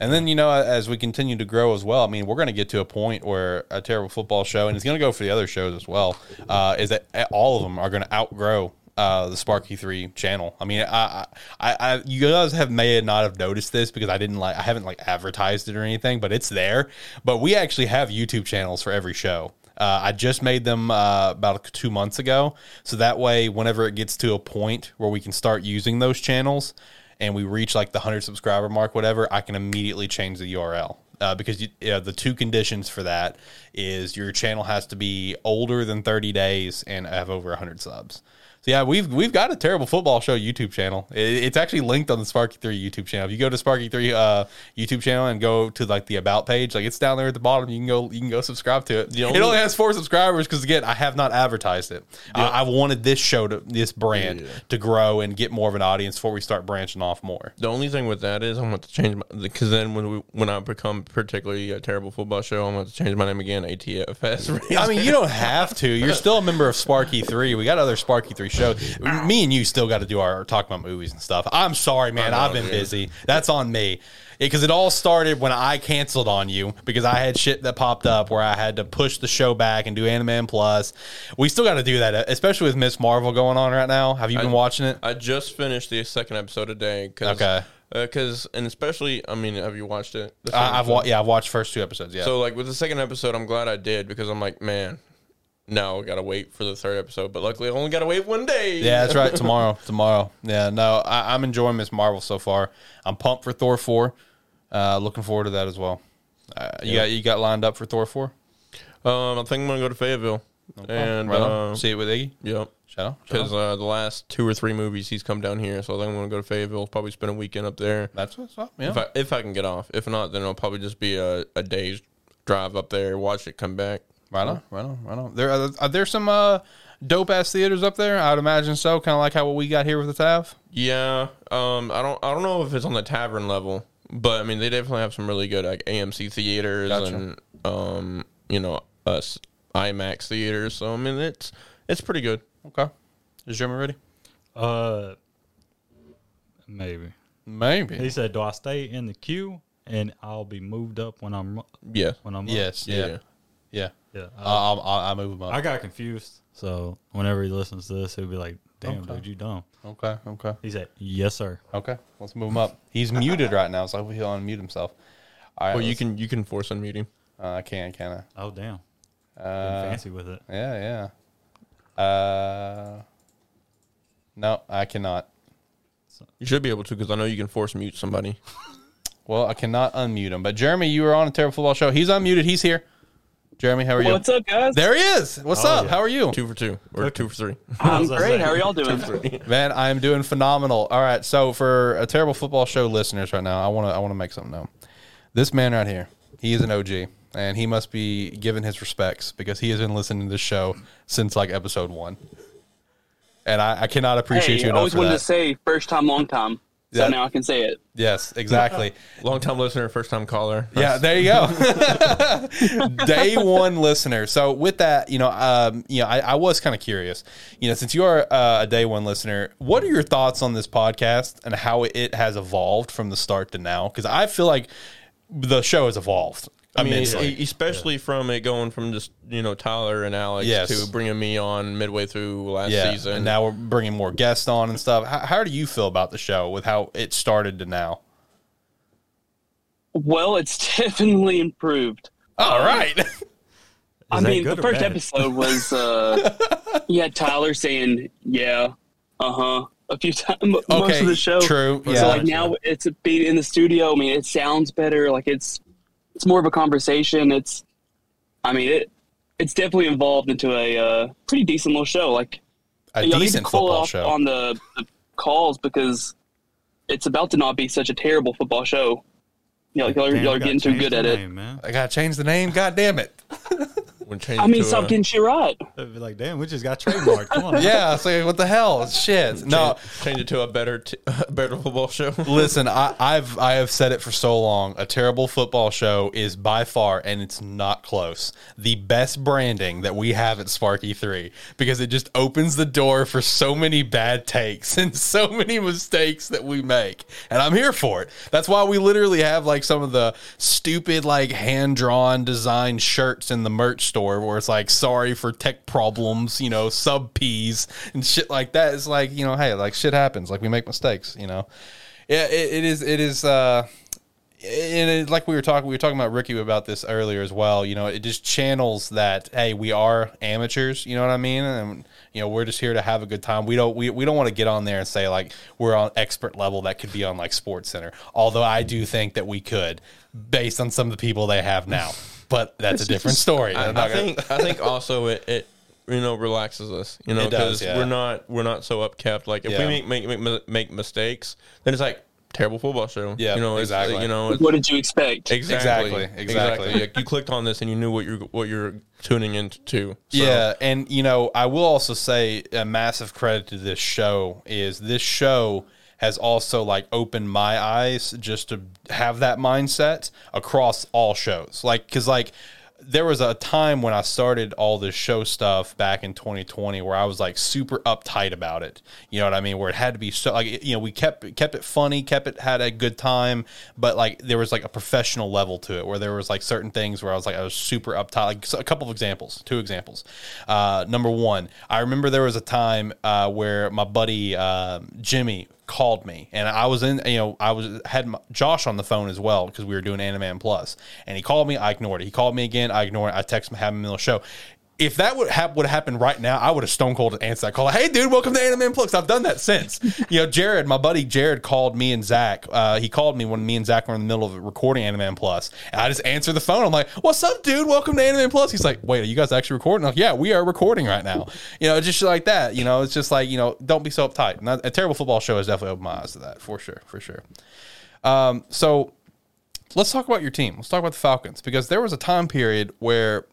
And then, you know, as we continue to grow as well, I mean, we're going to get to a point where a terrible football show, and it's going to go for the other shows as well, uh, is that all of them are going to outgrow uh, the SparkE3 channel. I mean, I, I, I, you guys have may not have noticed this because I didn't like, I haven't like advertised it or anything, but it's there. But we actually have YouTube channels for every show. Uh, I just made them uh, about two months ago, so that way, whenever it gets to a point where we can start using those channels, and we reach like the 100 subscriber mark, whatever, I can immediately change the URL. Uh, because you, yeah, the two conditions for that is your channel has to be older than 30 days and have over 100 subs. So yeah, we've we've got a terrible football show YouTube channel. It, it's actually linked on the SparkE3 YouTube channel. If you go to SparkE3 uh, YouTube channel and go to like the about page, like it's down there at the bottom. You can go you can go subscribe to it. The it only- only has four subscribers because again, I have not advertised it. I, I wanted this show to this brand Yeah. to grow and get more of an audience before we start branching off more. The only thing with that is I'm going to change my because then when we when I become particularly a terrible football show, I'm going to change my name again. ATFS. I mean, you don't have to. You're still a member of SparkE3. We got other SparkE3 shows. Me and you still got to do our talk about movies and stuff. I'm sorry, man. I know, I've been busy. That's on me. Because it all started when I canceled on you because I had shit that popped up where I had to push the show back and do Anime Plus. We still got to do that, especially with Miss Marvel going on right now. Have you been watching it? I just finished the second episode today. Cause, Okay. Uh, because and especially, I mean, have you watched it? I, I've episode? wa- yeah, I've watched first two episodes. Yeah. So like with the second episode, I'm glad I did because I'm like, man, now I gotta wait for the third episode. But luckily, I only gotta wait one day. Yeah, that's right. Tomorrow, tomorrow. Yeah, no, I, I'm enjoying Miss Marvel so far. I'm pumped for Thor four. Uh, looking forward to that as well. Uh, you Yeah. got you got lined up for Thor four, Um, I think I'm gonna go to Fayetteville. And right uh, see it with Iggy. yep. Shout out, Because uh, the last two or three movies he's come down here, so I think I'm gonna go to Fayetteville. Probably spend a weekend up there. that's what's up. Yeah, If I if I can get off. If not, then it'll probably just be a, a day's drive up there, watch it, come back. Right on, right on, right on. There are, are there some uh, dope ass theaters up there. I'd imagine so. Kind of like how what we got here with the TAV. Yeah. Um. I don't. I don't know if it's on the tavern level, but I mean, they definitely have some really good like AMC theaters Gotcha. and um. You know, us IMAX theaters. So I mean, it's it's pretty good. Okay, is Jeremy ready? Uh, maybe. Maybe. He said, "Do I stay in the queue and I'll be moved up when I'm Yeah. when I'm up?" Yes. Yeah. Yeah. Yeah. Yeah. I, him up. I got confused, so whenever he listens to this, he'll be like, "Damn, Okay. dude, you dumb." Okay. Okay. He said, "Yes, sir." Okay. Let's move him up. He's muted right now, so he'll unmute himself. All right. Well, you let's- can you can force unmute him. Uh, I can, can I? Oh, damn. I? Getting Uh, fancy with it. Yeah, yeah. Uh, no, I cannot. You should be able to because I know you can force mute somebody. Well, I cannot unmute him. But Jeremy, you were on a terrible football show. He's unmuted. He's here. Jeremy, how are you? What's up, guys? There he is. What's Oh, up? yeah. How are you? Two for two or two for three. I'm was gonna great. How are y'all doing? Man, I am doing phenomenal. All right, so for a terrible football show listeners right now, I want to I want to make something known. This man right here, he is an OG. and he must be given his respects because he has been listening to this show since like episode one. And I, I cannot appreciate Hey, you I enough always for wanted that. to say first time, long time. So Yeah. now I can say it. yes, exactly. Long time listener, first time caller. Yeah, there you go. Day one listener. So with that, you know, um, you know, I, I was kind of curious. You know, since you are uh, a day one listener, what are your thoughts on this podcast and how it has evolved from the start to now? Because I feel like the show has evolved. I mean, immensely. especially from it going from just you know Tyler and Alex Yes. to bringing me on midway through last yeah, season. and now we're bringing more guests on and stuff. How, how do you feel about the show with how it started to now? Well, it's definitely improved. All right. I mean, the first bad? episode was uh, you had Tyler saying, "Yeah, uh huh," a few times most Okay, of the show. true, So like now it's being in the studio. I mean, it sounds better. Like it's it's more of a conversation. It's, I mean it. It's definitely evolved into a uh, pretty decent little show. Like a y'all need to decent football off show. on the, the calls because it's about to not be such a terrible football show. You know, like y'all, are- Damn, y'all are getting too good the at it. name, man. I gotta change the name. God damn it. When changed I mean, to stop a- getting shit right. It'd be like, damn, we just got trademarked. Come on. Yeah. So what the hell? Shit. No. change it to a better, t- better football show. Listen, I, I've I have said it for so long. A terrible football show is by far, and it's not close, the best branding that we have at SparkE3 because it just opens the door for so many bad takes and so many mistakes that we make, and I'm here for it. That's why we literally have like some of the stupid like hand drawn design shirts in the merch store where it's like sorry for tech problems, you know, sub P's and shit like that. It's like you know, hey, like shit happens. Like we make mistakes, you know. Yeah, it, it is. It is. Uh, and it, like we were talking, we were talking about Ricky about this earlier as well. You know, it just channels that hey, we are amateurs. You know what I mean? And you know, we're just here to have a good time. We don't we, we don't want to get on there and say like we're on expert level that could be on like Sports Center. Although I do think that we could, based on some of the people they have now. But that's a different story. I, I'm not I gonna- think I think also it, it you know relaxes us. You know It does, because yeah. we're not we're not so upkept. Like if Yeah. we make, make make make mistakes, then it's like terrible football show. Yeah, you know it's, exactly. You know it's, What did you expect? exactly Exactly, exactly. Like, you clicked on this and you knew what you're what you're tuning into. So, Yeah, and you know, I will also say a massive credit to this show is this show has also like opened my eyes just to have that mindset across all shows. Like cuz like there was a time when I started all this show stuff back in 2020 where I was like super uptight about it. You know what I mean? Where it had to be so like you know we kept kept it funny, kept it had a good time, but like there was like a professional level to it where there was like certain things where I was like I was super uptight. Like so a couple of examples, two examples. Uh, number one, I remember there was a time uh, where my buddy uh, Jimmy called me and I was in you know I was had my, Josh on the phone as well because we were doing Animan Plus and he called me I ignored it. He called me again I ignored it. I texted him have him of the show if that would have would have happened right now I would have stone cold answered that call. Hey dude welcome to Animan Plus I've done that since. You know Jared my buddy Jared called me and Zach uh, he called me when me and Zach were in the middle of recording Animan Plus. And I just answered the phone. I'm like what's up dude? Welcome to Animan Plus. He's like wait are you guys actually recording? I'm like yeah we are recording right now. You know just like that. You know it's just like you know don't be so uptight. That, a terrible football show has definitely opened my eyes to that for sure for sure. Um, so let's talk about your team. Let's talk about the Falcons because there was a time period where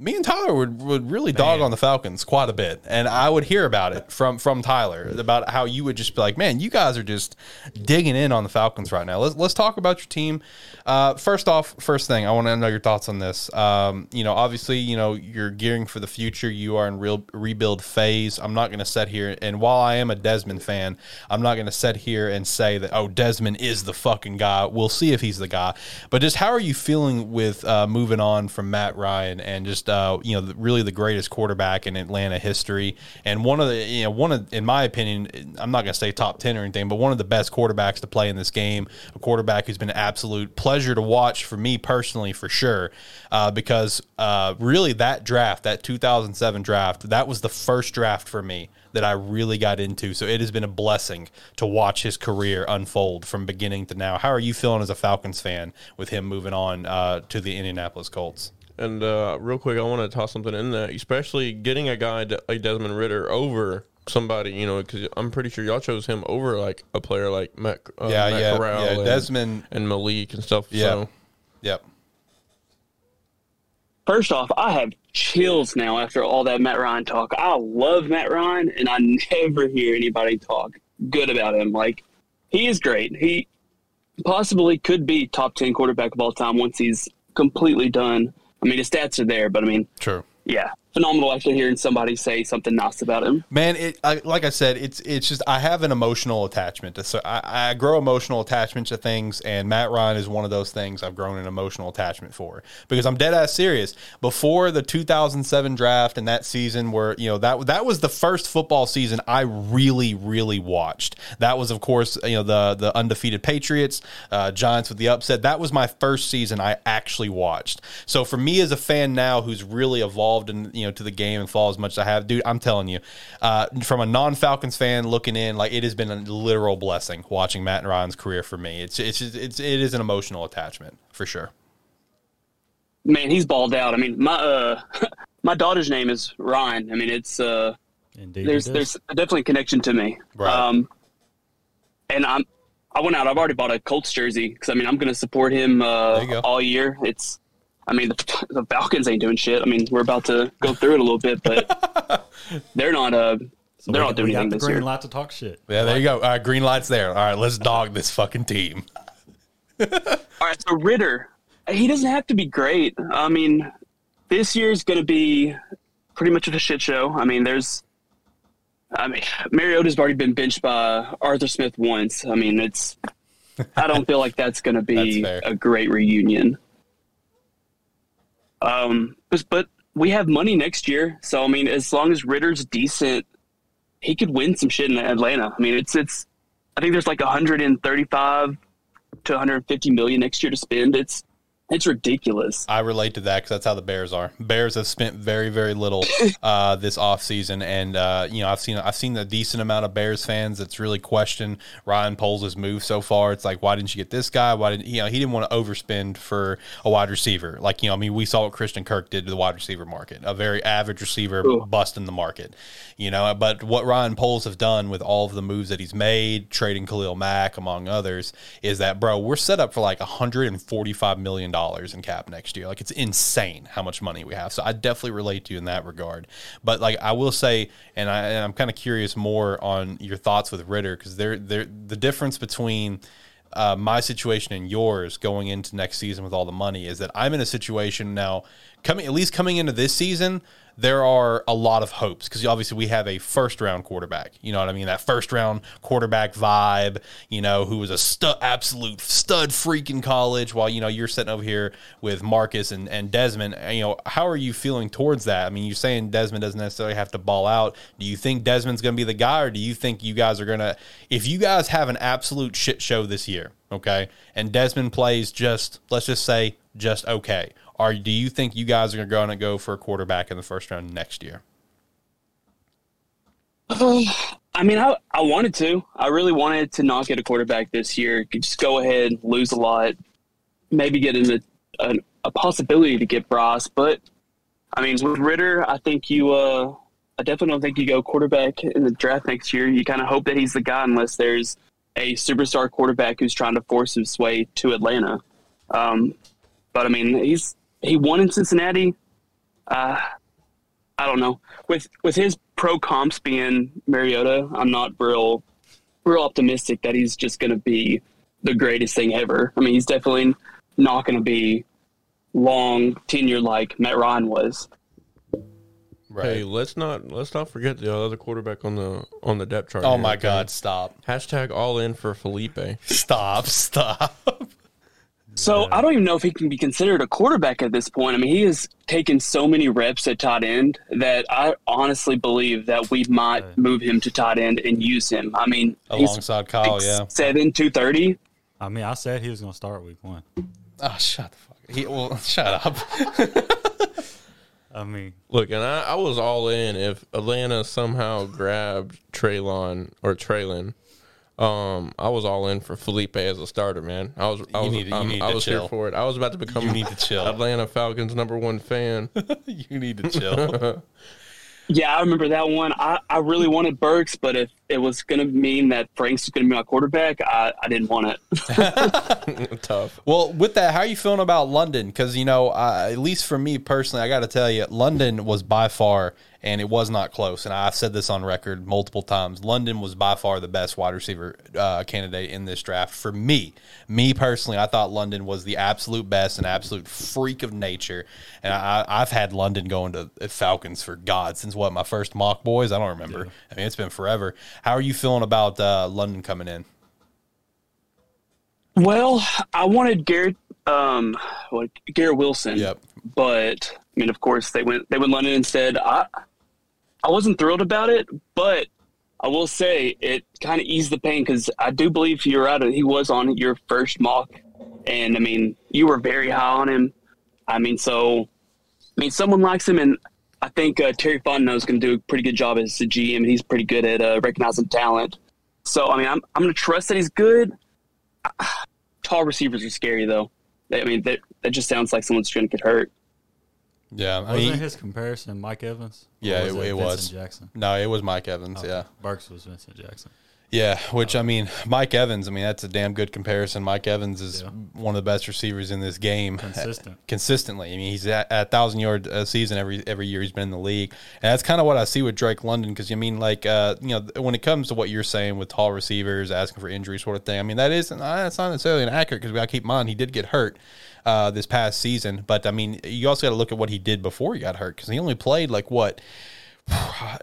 me and Tyler would, would really dog on the Falcons quite a bit, and I would hear about it from from Tyler about how you would just be like, "Man, you guys are just digging in on the Falcons right now." Let's let's talk about your team. Uh, first off, first thing I want to know your thoughts on this. Um, you know, obviously, you know you're gearing for the future. You are in real rebuild phase. I'm not going to sit here and while I am a Desmond fan, I'm not going to sit here and say that oh Desmond is the fucking guy. We'll see if he's the guy. But just how are you feeling with uh, moving on from Matt Ryan and just uh, you know really the greatest quarterback in Atlanta history and one of the you know one of in my opinion I'm not going to say top ten or anything, but one of the best quarterbacks to play in this game. A quarterback who's been an absolute pleasure to watch for me personally for sure, uh, because uh, really that draft that 2007 draft that was the first draft for me that I really got into. So it has been a blessing to watch his career unfold from beginning to now. How are you feeling as a Falcons fan with him moving on uh, to the Indianapolis Colts? And uh, real quick, I want to toss something in there, especially getting a guy de- like Desmond Ridder over somebody, you know, because I'm pretty sure y'all chose him over like a player like Matt, uh, Yeah, Matt yeah, Corral yeah. and, Desmond- and Malik and stuff. Yeah. So Yep. first off, I have chills now after all that Matt Ryan talk. I love Matt Ryan, and I never hear anybody talk good about him. Like he is great. He possibly could be top ten quarterback of all time once he's completely done. I mean, his stats are there, but I mean, True. yeah, phenomenal actually hearing somebody say something nice about him. Man, it I, like I said, it's it's just I have an emotional attachment. To, so I, I grow emotional attachment to things, and Matt Ryan is one of those things I've grown an emotional attachment for because I'm dead ass serious. Before the 2007 draft and that season, where you know that that was the first football season I really really watched. That was of course you know the the undefeated Patriots, uh, Giants with the upset. That was my first season I actually watched. So for me as a fan now, who's really evolved and you know to the game and follow as much as I have, dude, I'm telling you, uh, from a non Falcons fan looking in, like it has been a literal blessing watching Matt and Ryan's career for me. It's it's just, it's it is an emotional attachment for sure. Man, he's balled out. I mean, my uh, my daughter's name is Ryan. I mean, it's uh, Indeed, there's there's definitely a connection to me. Right. Um, and I'm I went out. I've already bought a Colts jersey because I mean I'm going to support him uh, There you go. all year. It's I mean the, the Falcons ain't doing shit. I mean we're about to go through it a little bit, but they're not uh So they're we, not doing we got anything the this green year. light to talk shit. Yeah, there you go. All right, green lights there. All right, let's dog this fucking team. All right, so Ridder, he doesn't have to be great. I mean, this year's going to be pretty much of a shit show. I mean, there's, I mean, Mariota's already been benched by Arthur Smith once. I mean, it's, I don't feel like that's going to be That's a great reunion. Um, but, but we have money next year, so I mean, as long as Ridder's decent, he could win some shit in Atlanta. I mean, it's it's. I think there's like 135 to 150 million next year to spend. It's it's ridiculous. I relate to that because that's how the Bears are. Bears have spent very, very little uh, this offseason. and uh, you know I've seen I've seen a decent amount of Bears fans that's really questioned Ryan Poles' move so far. It's like why didn't you get this guy? Why didn't you know he didn't want to overspend for a wide receiver? Like you know I mean we saw what Christian Kirk did to the wide receiver market, a very average receiver Ooh. busting the market. You know, but what Ryan Poles have done with all of the moves that he's made, trading Khalil Mack among others, is that bro we're set up for like 145 million dollars in cap next year. Like it's insane how much money we have. So I definitely relate to you in that regard. But like I will say, and, I, and I'm kind of curious more on your thoughts with Ridder because they're, they're the difference between uh, my situation and yours going into next season with all the money is that I'm in a situation now coming at least coming into this season there are a lot of hopes because obviously we have a first round quarterback you know what I mean? That first round quarterback vibe you know who was a stud absolute stud freak in college while you know you're sitting over here with Marcus and, and Desmond uh, you know how are you feeling towards that? I mean you're saying Desmond doesn't necessarily have to ball out. Do you think Desmond's going to be the guy or do you think you guys are going to if you guys have an absolute shit show this year okay and Desmond plays just let's just say just okay are do you think you guys are going to go for a quarterback in the first round next year I mean, I, I wanted to. I really wanted to not get a quarterback this year. Just go ahead, lose a lot, maybe get in a, a, a possibility to get Bryce. But I mean, with Ridder, I think you. Uh, I definitely don't think you go quarterback in the draft next year. You kind of hope that he's the guy, unless there's a superstar quarterback who's trying to force his way to Atlanta. Um, but I mean, he's he won in Cincinnati. Uh, I don't know. With with his pro comps being Mariota, I'm not real real optimistic that he's just going to be the greatest thing ever. I mean, he's definitely not going to be long tenure like Matt Ryan was. right Hey, let's not let's not forget the other quarterback on the on the depth chart. oh here, my okay? god stop Hashtag all in for Felipe. stop stop So I don't even know if he can be considered a quarterback at this point. I mean, he has taken so many reps at tight end that I honestly believe that we might move him to tight end and use him. I mean, he's alongside Kyle yeah seven two thirty. I mean, I said he was going to start week one. oh shut the fuck he, well shut up I mean, Look, and I, I was all in if Atlanta somehow grabbed Treylon or Treylon. Um, I was all in for Felipe as a starter, man. I was, I You was, need to- you I'm- need I was chill. here for it. I was about to become You need to chill. Atlanta Falcons number one fan. you need to chill Yeah, I remember that one. I, I really wanted Burks, but if it was going to mean that Franks was going to be my quarterback, I, I didn't want it. Tough. Well, with that, how are you feeling about London? Because you know, uh, at least for me personally, I got to tell you, London was by far, and it was not close. And I've said this on record multiple times. London was by far the best wide receiver uh, candidate in this draft for me. Me personally, I thought London was the absolute best, an absolute freak of nature. And I, I've had London going to the Falcons for God since what my first mock boys. I don't remember. I mean, it's been forever. How are you feeling about uh, London coming in? Well, I wanted Garrett, um, what, Garrett Wilson. Yep. But I mean, of course, they went they went London instead. I I wasn't thrilled about it, but I will say it kind of eased the pain because I do believe you're right. He was on your first mock, and I mean, you were very high on him. I mean, so I mean, someone likes him, and I think uh, Terry Fontenot is going to do a pretty good job as the GM. He's pretty good at uh, recognizing talent. So I mean, I'm I'm going to trust that he's good. Tall receivers are scary, though. I mean, that that just sounds like someone's going to get hurt. Yeah, I Wasn't mean, his comparison Mike Evans? Yeah, it- was it Vincent was. Jackson. no, it was Mike Evans. Yeah. Burks was Vincent Jackson. Yeah, which I mean, Mike Evans. I mean, that's a damn good comparison. Mike Evans is Yeah. one of the best receivers in this game, Consistent. consistently. I mean, he's at a thousand yard a season every every year he's been in the league, and that's kind of what I see with Drake London. Because I mean, like, uh, you know, when it comes to what you're saying with tall receivers asking for injury sort of thing, I mean, that isn't uh, that's not necessarily inaccurate because we got to keep in mind he did get hurt. Uh, this past season, but I mean, you also got to look at what he did before he got hurt because he only played like what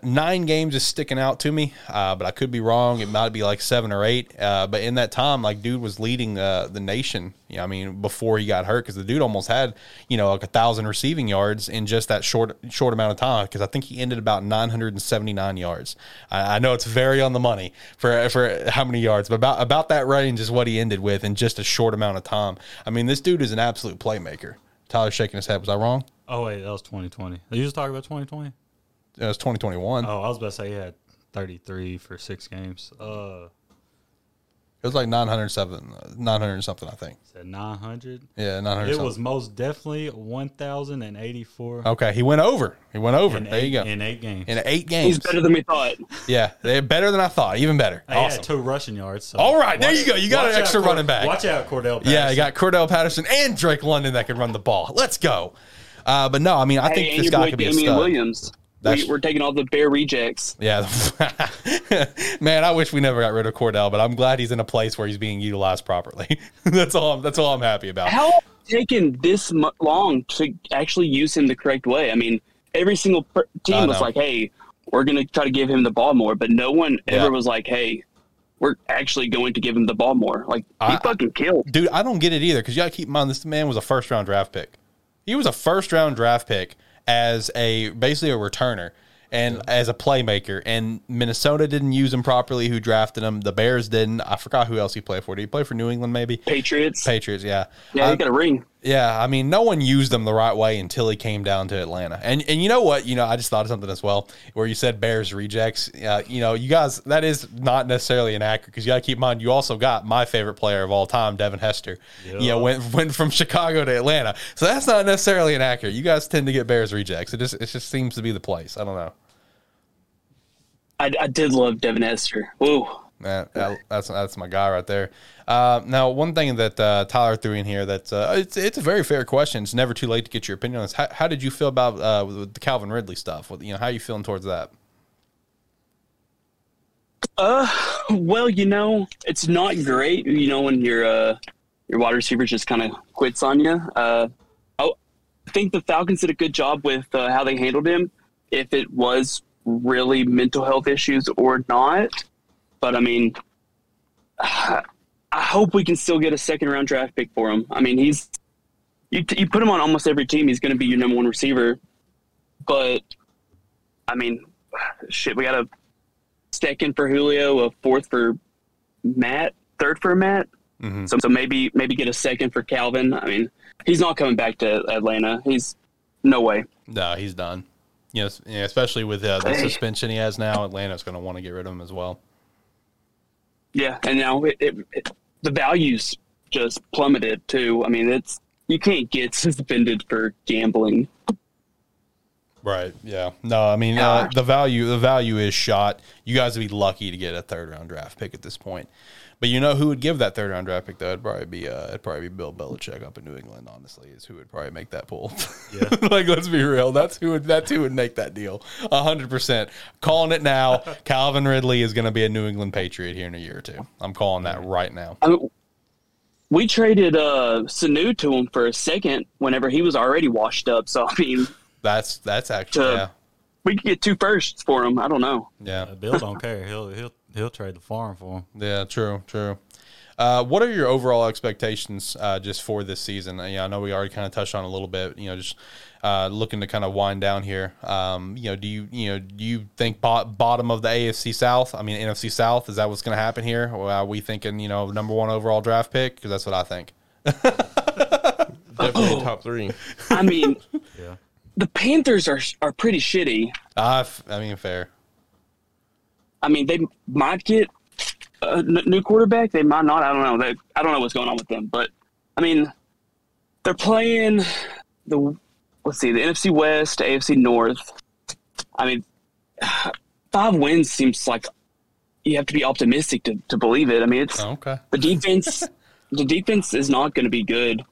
nine games is sticking out to me, uh, but I could be wrong. It might be like seven or eight. Uh, but in that time, like dude was leading uh, the nation. I mean, before he got hurt, because the dude almost had you know like a thousand receiving yards in just that short short amount of time. Because I think he ended about nine hundred and seventy nine yards. I, I know it's very on the money for for how many yards, but about about that range is what he ended with in just a short amount of time. I mean, this dude is an absolute playmaker. Tyler shaking his head. Was I wrong? Oh wait, that was 2020. You just talking about 2020? It was 2021. Oh, I was about to say he had 33 for six games. Uh, It was like 907, 900 something, I think. said 900. Yeah, 900 It something. was most definitely 1,084 Okay, he went over. He went over. in there eight, you go. in eight games. In eight games. He's better than we thought. Yeah, they're better than I thought. Even better. He awesome. had two rushing yards. So All right, there you go. You got an extra Cord- running back. Watch out, Cordarrelle. Patterson. Yeah, you got Cordarrelle Patterson and Drake London that can run the ball. Let's go. Uh, but no, I mean, I hey, think and this your guy could be a Damien stud. Williams. That's- We, we're taking all the bear rejects. Yeah, man, I wish we never got rid of Cordarrelle, but I'm glad he's in a place where he's being utilized properly. that's all. I'm, that's all I'm happy about. How taken this long to actually use him the correct way? I mean, every single per- team was like, "Hey, we're going to try to give him the ball more," but no one Yeah. ever was like, "Hey, we're actually going to give him the ball more." Like he I- fucking killed. dude, I don't get it either because you got to keep in mind this man was a first round draft pick. He was a first round draft pick as a basically a returner and as a playmaker. And Minnesota didn't use him properly. Who drafted him? The Bears didn't. I forgot who else he played for. Did he play for New England? Maybe Patriots. Patriots. Yeah, yeah, Um, he got a ring. Yeah, I mean, no one used them the right way until he came down to Atlanta. And and you know what? You know, I just thought of something as well, where you said Bears rejects. Uh, you know, you guys, that is not necessarily inaccurate because you got to keep in mind you also got my favorite player of all time, Devin Hester. You know, went went from Chicago to Atlanta, so that's not necessarily inaccurate. You guys tend to get Bears rejects. It just it just seems to be the place. I don't know. I, I did love Devin Hester. Ooh, Man, that- that's that's my guy right there. Uh, now, one thing that uh, Tyler threw in here that uh, it's it's a very fair question. It's never too late to get your opinion on this. How, how did you feel about uh, the Calvin Ridley stuff? What, you know, how are you feeling towards that? Uh, well, you know, it's not great. You know, when your uh, your wide receiver just kind of quits on you. Uh, I think the Falcons did a good job with uh, how they handled him. If it was really mental health issues or not, but I mean, I hope we can still get a second round draft pick for him. I mean, he's you you put him on almost every team, he's going to be your number one receiver. But I mean, shit, we got a second for Julio, a fourth for Matt, third for Matt. Mhm. So, so maybe maybe get a second for Calvin. I mean, he's not coming back to Atlanta. He's no way. No, he's done. Yes, yeah, especially with uh, the suspension he has now, Atlanta's going to want to get rid of him as well. Yeah, and now it, it, it, the values just plummeted too. I mean, it's you can't get suspended for gambling. Right. Yeah. No, I mean uh, the value the value is shot. You guys would be lucky to get a third round draft pick at this point. But you know who would give that third round draft pick though? It'd probably be uh, it'd probably be Bill Belichick up in New England. Honestly, is who would probably make that pull. Yeah. like let's be real. That's who would that's who would make that deal. hundred percent. Calling it now. Calvin Ridley is going to be a New England Patriot here in a year or two. I'm calling that right now. I mean, we traded uh, Sanu to him for a second whenever he was already washed up. So I mean, That's that's actually To- yeah we could get two firsts for him. I don't know. yeah. Uh, Bill don't care. He'll he'll he'll trade the farm for him. Yeah, true, true. Uh, what are your overall expectations uh, just for this season? Uh, yeah, I know we already kind of touched on a little bit. You know, just uh, looking to kind of wind down here. Um, you know, do you you know do you think bo- bottom of the AFC South? I mean NFC South. Is that what's going to happen here? Or are we thinking you know number one overall draft pick? Because that's what I think. Definitely top three. I mean, Yeah. the Panthers are are pretty shitty. Uh, f- I mean, fair. I mean, they might get a n- new quarterback. They might not. I don't know. They, I don't know what's going on with them. But I mean, they're playing the let's see, the NFC West, AFC North. I mean, five wins seems like you have to be optimistic to, to believe it. I mean, it's oh, Okay. the defense. the defense is not going to be good.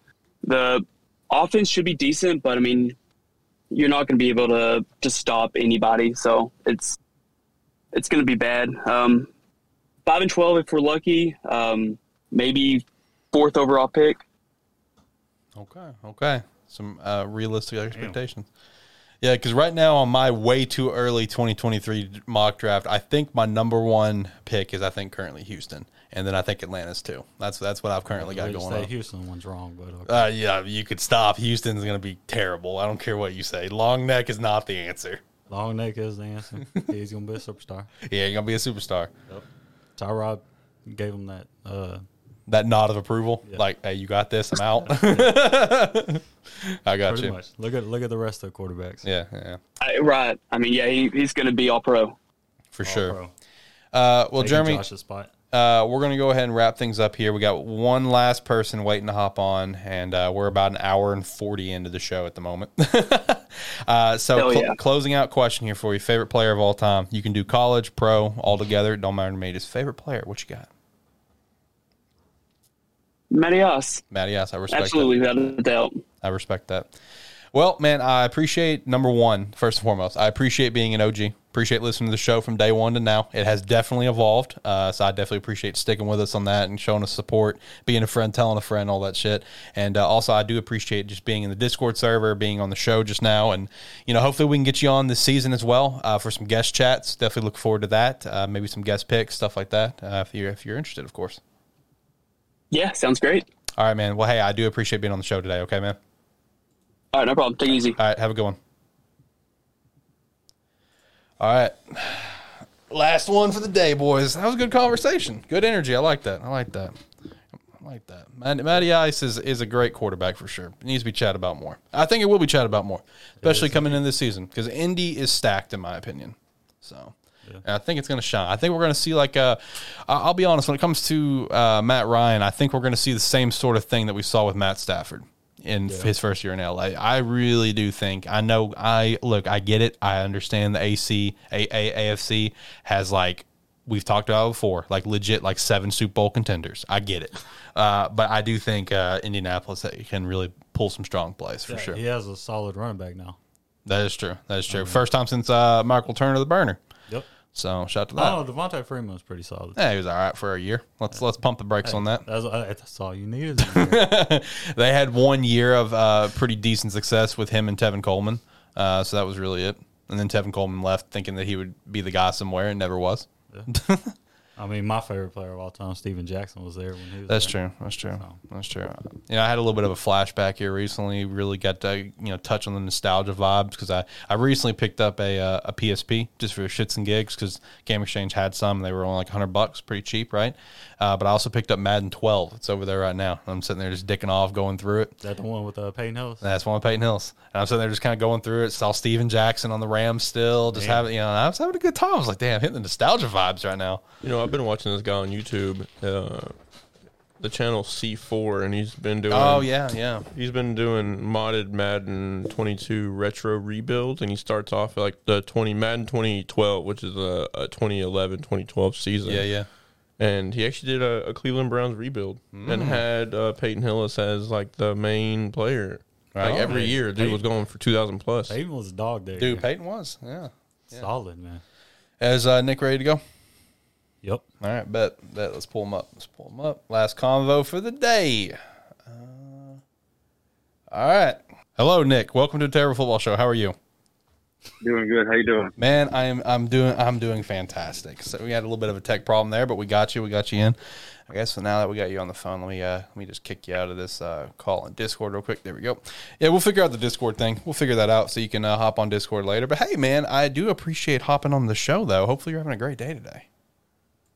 The offense should be decent, but I mean, you're not going to be able to to stop anybody. So it's it's going to be bad. Um, five and twelve if we're lucky. Um, maybe fourth overall pick. Okay. Okay. Some uh, realistic expectations. Yeah, because right now on my way too early 2023 mock draft, I think my number one pick is I think currently Houston, and then I think Atlanta's too. That's that's what I've currently got going say on. Houston one's wrong, but okay. Uh, yeah, you could stop. Houston's going to be terrible. I don't care what you say. Long neck is not the answer. Long neck is the answer. He's gonna be a superstar. Yeah, you're going to be a superstar. Tyrod gave him that. Uh, That nod of approval, Yeah. like, hey, you got this. I'm out. I got pretty you. much. Look at look at the rest of the quarterbacks. Yeah, yeah, I, right. I mean, yeah, he, he's going to be all pro. for All sure. pro. Uh, well, Taking Jeremy, Josh's spot. Uh, we're going to go ahead and wrap things up here. We got one last person waiting to hop on, and uh, we're about an hour and 40 into the show at the moment. uh, so, cl- yeah. closing out question here for you favorite player of all time. You can do college, pro, all together. Don't matter to me. Just favorite player. What you got? Marias. Matty, yes, I respect that. Absolutely, without a doubt. I respect that. Well, man, I appreciate number one, first and foremost. I appreciate being an OG. Appreciate listening to the show from day one to now. It has definitely evolved. Uh, so I definitely appreciate sticking with us on that and showing us support, being a friend, telling a friend, all that shit. And uh, also, I do appreciate just being in the Discord server, being on the show just now, and you know, hopefully we can get you on this season as well uh, for some guest chats. Definitely look forward to that. Uh, maybe some guest picks, stuff like that. Uh, if you're if you're interested, of course. Yeah, sounds great. All right, man. Well, hey, I do appreciate being on the show today. Okay, man. All right, no problem. Take it easy. All right, have a good one. All right. Last one for the day, boys. That was a good conversation. Good energy. I like that. I like that. I like that. Matty, Matty Ice is, is a great quarterback for sure. It needs to be chatted about more. I think it will be chatted about more, especially coming in this season because Indy is stacked, in my opinion. So. And I think it's going to shine. I think we're going to see like uh, I'll be honest when it comes to uh, Matt Ryan. I think we're going to see the same sort of thing that we saw with Matt Stafford in his first year in LA. I really do think. I know. I look. I get it. I understand the AC A, A, AFC has like we've talked about before, like legit like seven Super Bowl contenders. I get it, uh, but I do think uh, Indianapolis can really pull some strong plays for Yeah, sure. He has a solid running back now. That is true. That is true. First time since uh, Michael Turner the burner. So shout out to that. Oh, Devonta Freeman was pretty solid. Yeah, he was all right for a year. Let's let's pump the brakes on that. That's, uh, that's all you needed. They had one year of uh, pretty decent success with him and Tevin Coleman, uh, so that was really it. And then Tevin Coleman left, thinking that he would be the guy somewhere, and never was. I mean, my favorite player of all time, Steven Jackson, was there when he was. That's there. true. That's true. That's true. You know, I had a little bit of a flashback here recently. Really got to you know touch on the nostalgia vibes because I, I recently picked up a uh, a PSP just for shits and gigs because Game Exchange had some. And they were only like hundred bucks, pretty cheap, right? Uh, but I also picked up Madden 12. It's over there right now. I'm sitting there just dicking off, going through it. Is that the one with uh, Peyton Hillis? That's one of Peyton Hillis. And I'm sitting there just kind of going through it. Saw Steven Jackson on the Rams still, just Man. having, you know, I was having a good time. I was like, damn, hitting the nostalgia vibes right now. You know, I've been watching this guy on YouTube. Uh, the channel C4, and he's been doing. Oh yeah, yeah. He's been doing modded Madden 22 retro rebuilds, and he starts off at like the 20 Madden 2012, which is a, a 2011 2012 season. Yeah, yeah. And he actually did a, a Cleveland Browns rebuild Mm. and had uh, Peyton Hillis as like the main player. Like Oh, every man. year, dude Peyton- was going for 2,000 plus. Peyton was a dog there. Dude, Peyton was. Yeah. Solid, man. Is uh, Nick ready to go? Yep. All right, bet. Bet. Let's pull him up. Let's pull him up. Last convo for the day. Uh, all right. Hello, Nick. Welcome to the Terrible Football Show. How are you? Doing good. How you doing? Man, I'm I'm doing I'm doing fantastic. So we had a little bit of a tech problem there, but we got you. We got you in. I guess so now that we got you on the phone, let me uh let me just kick you out of this uh call in Discord real quick. There we go. Yeah, we'll figure out the Discord thing. We'll figure that out so you can uh, hop on Discord later. But hey, man, I do appreciate hopping on the show though. Hopefully you're having a great day today.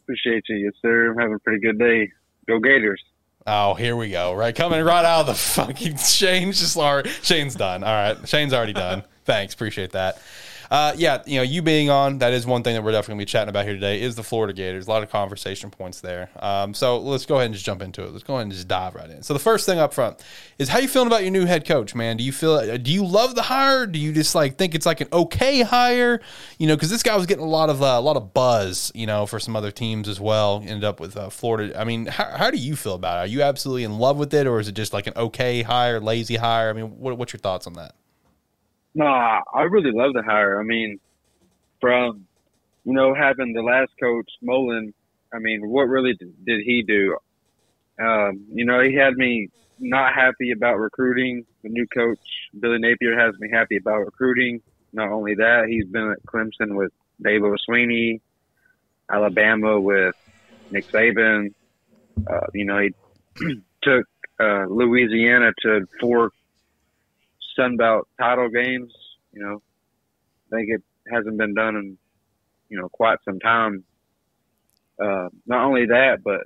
Appreciate you. Yes, sir. I'm having a pretty good day. Go Gators. Oh, here we go. Right, coming right out of the fucking Shane's just Shane's done. All right, Shane's already done. Thanks, appreciate that. Uh, yeah, you know, you being on, that is one thing that we're definitely gonna be chatting about here today is the Florida Gators. A lot of conversation points there. Um, so let's go ahead and just jump into it. Let's go ahead and just dive right in. So the first thing up front is how you feeling about your new head coach, man? Do you feel, do you love the hire? Do you just like think it's like an okay hire? You know, because this guy was getting a lot of uh, a lot of buzz, you know, for some other teams as well. Ended up with uh, Florida. I mean, how, how do you feel about it? Are you absolutely in love with it, or is it just like an okay hire, lazy hire? I mean, what, what's your thoughts on that? Nah, I really love the hire. I mean, from you know having the last coach Mullen, I mean, what really did, did he do? Um, you know, he had me not happy about recruiting. The new coach Billy Napier has me happy about recruiting. Not only that, he's been at Clemson with Dabo Swinney, Alabama with Nick Saban. Uh, you know, he took uh, Louisiana to four Sun Belt title games. You know, I think it hasn't been done in you know quite some time. Uh, not only that, but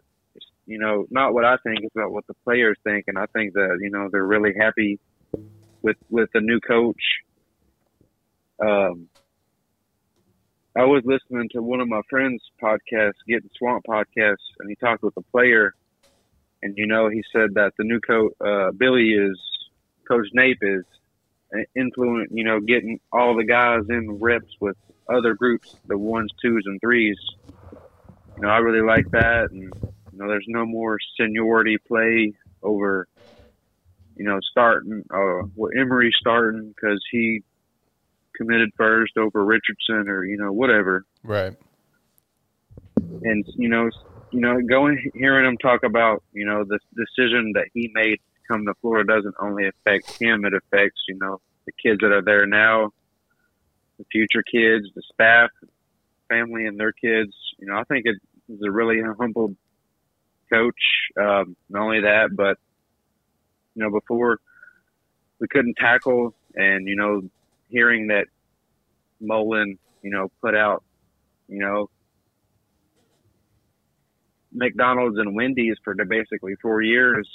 you know, not what I think, it's about what the players think, and I think that you know they're really happy with with the new coach. Um, I was listening to one of my friends' podcasts, Getting Swamp podcast, and he talked with a player, and you know, he said that the new coach uh, Billy is Coach Nape is influence, you know, getting all the guys in reps with other groups, the ones, twos, and threes. You know, I really like that, and you know, there's no more seniority play over, you know, starting uh, well, Emory starting because he committed first over Richardson or you know whatever Right. and you know, you know, going hearing him talk about you know the decision that he made come to Florida doesn't only affect him; it affects you know the kids that are there now, the future kids, the staff, family, and their kids. You know, I think it is a really humble coach. Um, not only that, but you know, before we couldn't tackle, and you know, hearing that Mullen, you know, put out, you know, McDonald's and Wendy's for basically four years,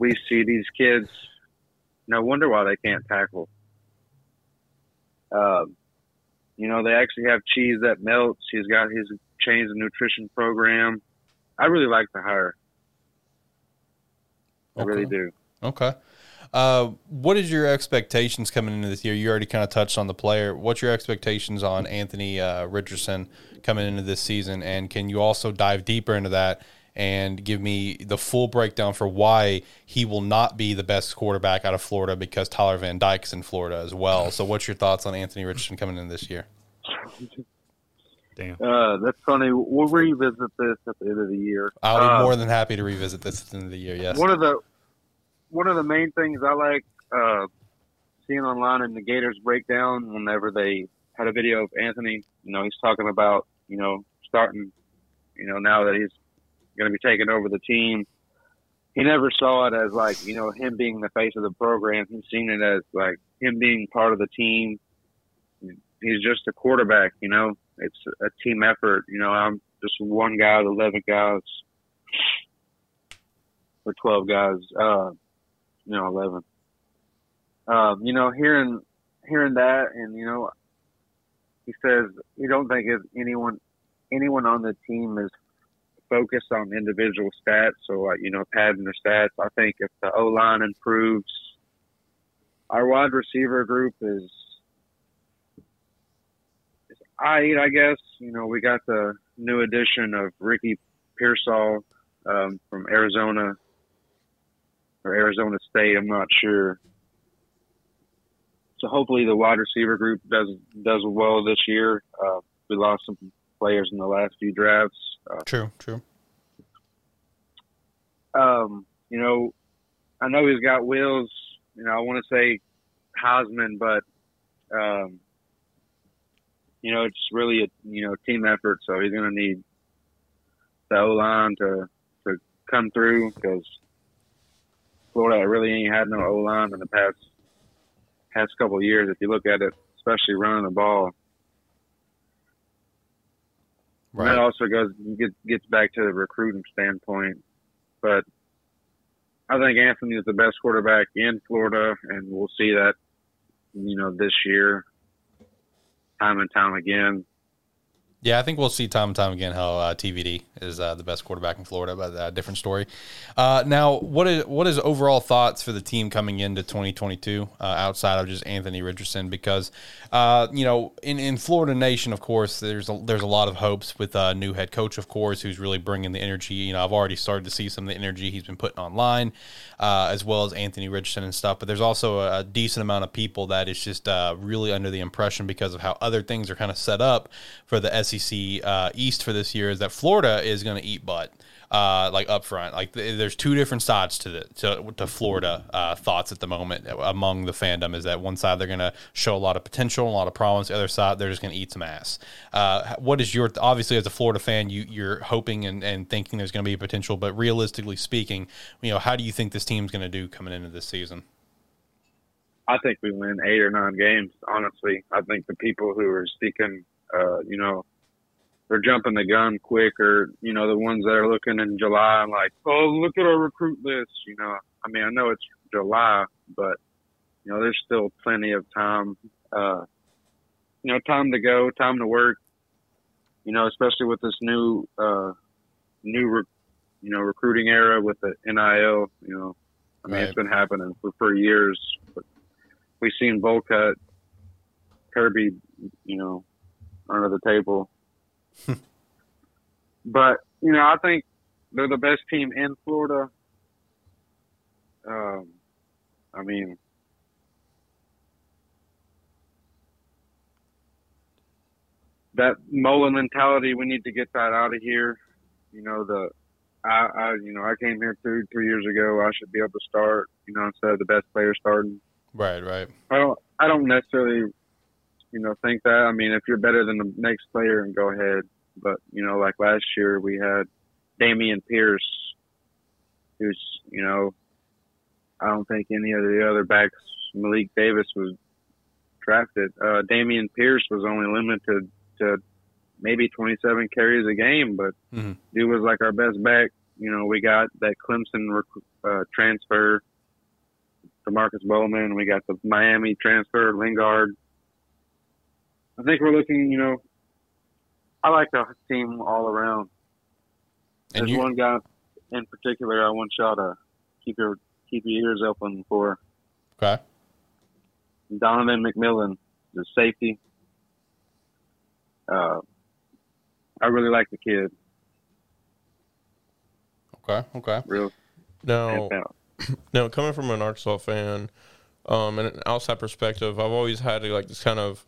we see these kids. No wonder why they can't tackle. Um, you know, they actually have cheese that melts. He's got his changed the nutrition program. I really like the hire. I really do. Okay. Uh, what is your expectations coming into this year? You already kind of touched on the player. What's your expectations on Anthony uh, Richardson coming into this season? And can you also dive deeper into that and give me the full breakdown for why he will not be the best quarterback out of Florida because Tyler Van Dyke's in Florida as well? So, what's your thoughts on Anthony Richardson coming in this year? Damn. Uh, that's funny. We'll revisit this at the end of the year. I'll be Uh, more than happy to revisit this at the end of the year. Yes. One of the one of the main things I like uh, seeing online in the Gators breakdown whenever they had a video of Anthony, you know, he's talking about, you know, starting, you know, now that he's going to be taking over the team. He never saw it as like, you know, him being the face of the program. He's seen it as like him being part of the team. He's just a quarterback, you know. It's a team effort. You know, I'm just one guy of 11 guys or 12 guys. Uh, you know, 11. Um, you know, hearing, hearing that and, you know, he says he don't think if anyone, anyone on the team is focused on individual stats. So, like, you know, padding the stats. I think if the O line improves, our wide receiver group is, I, I guess, you know, we got the new addition of Ricky Pearsall um, from Arizona or Arizona State. I'm not sure. So hopefully the wide receiver group does does well this year. Uh, we lost some players in the last few drafts. Uh, True, true. um, you know, I know he's got wheels. You know, I want to say Heisman, but um, you know, it's really a you know team effort. So he's going to need the O line to to come through because Florida really ain't had no O line in the past past couple of years. If you look at it, especially running the ball. And That Right. also goes gets gets back to the recruiting standpoint, but I think Anthony is the best quarterback in Florida, and we'll see that you know this year, time and time again. Yeah, I think we'll see time and time again how uh, TVD is uh, the best quarterback in Florida, but uh, different story. Uh, now, what is what is overall thoughts for the team coming into 2022 uh, outside of just Anthony Richardson? Because uh, you know, in, in Florida Nation, of course, there's a, there's a lot of hopes with a new head coach, of course, who's really bringing the energy. You know, I've already started to see some of the energy he's been putting online, as well as Anthony Richardson and stuff. But there's also a, a decent amount of people that is just really under the impression because of how other things are kind of set up for the uh, East for this year is that Florida is going to eat butt. Uh, like up front, like th- there's two different sides to the to, to Florida uh, thoughts at the moment among the fandom is that one side they're going to show a lot of potential, a lot of promise. The other side they're just going to eat some ass. Uh, what is your obviously as a Florida fan, you you're hoping and, and thinking there's going to be potential, but realistically speaking, you know how do you think this team's going to do coming into this season? I think we win eight or nine games. Honestly, I think the people who are speaking, uh, you know, they're jumping the gun quick, or you know, the ones that are looking in July and like, oh, look at our recruit list. You know, I mean, I know it's July, but you know, there's still plenty of time. Uh, you know, time to go, time to work. You know, especially with this new, uh, new, re- you know, recruiting era with the NIL. You know, I mean, Right. it's been happening for, for years. But we've seen Volcut, Kirby, you know, under the table. but you know, I think they're the best team in Florida. Um, I mean, that Mola mentality, we need to get that out of here. You know, the I, I, you know, I came here two, three years ago. I should be able to start. You know, instead of the best player starting. Right, right. I don't I don't necessarily you know think that. I mean, if you're better than the next player, and go ahead. But you know, like last year we had Dameon Pierce, who's you know, I don't think any of the other backs. Malik Davis was drafted. Uh, Dameon Pierce was only limited to maybe 27 carries a game, but Mhm. dude was like our best back. You know, we got that Clemson rec- uh, transfer to Marcus Bowman. We got the Miami transfer, Lingard. I think we're looking, you know, I like the team all around. And There's you, one guy in particular I want y'all to keep your keep your ears open for. okay. Donovan McMillon, the safety. Uh, I really like the kid. Okay, okay. Real Now, hands now coming from an Arkansas fan, um, and an outside perspective, I've always had like this kind of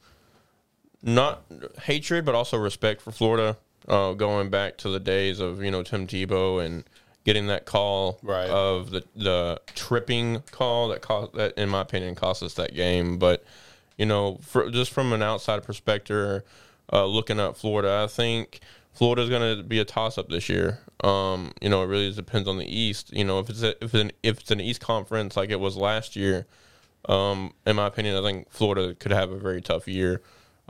not hatred, but also respect for Florida. Uh, going back to the days of you know Tim Tebow and getting that call Right. of the the tripping call that cost that in my opinion cost us that game. But you know, for, just from an outside perspective, uh, looking at Florida, I think Florida's going to be a toss up this year. Um, you know, it really depends on the East. You know, if it's a, if it's an, if it's an East Conference like it was last year, um, in my opinion, I think Florida could have a very tough year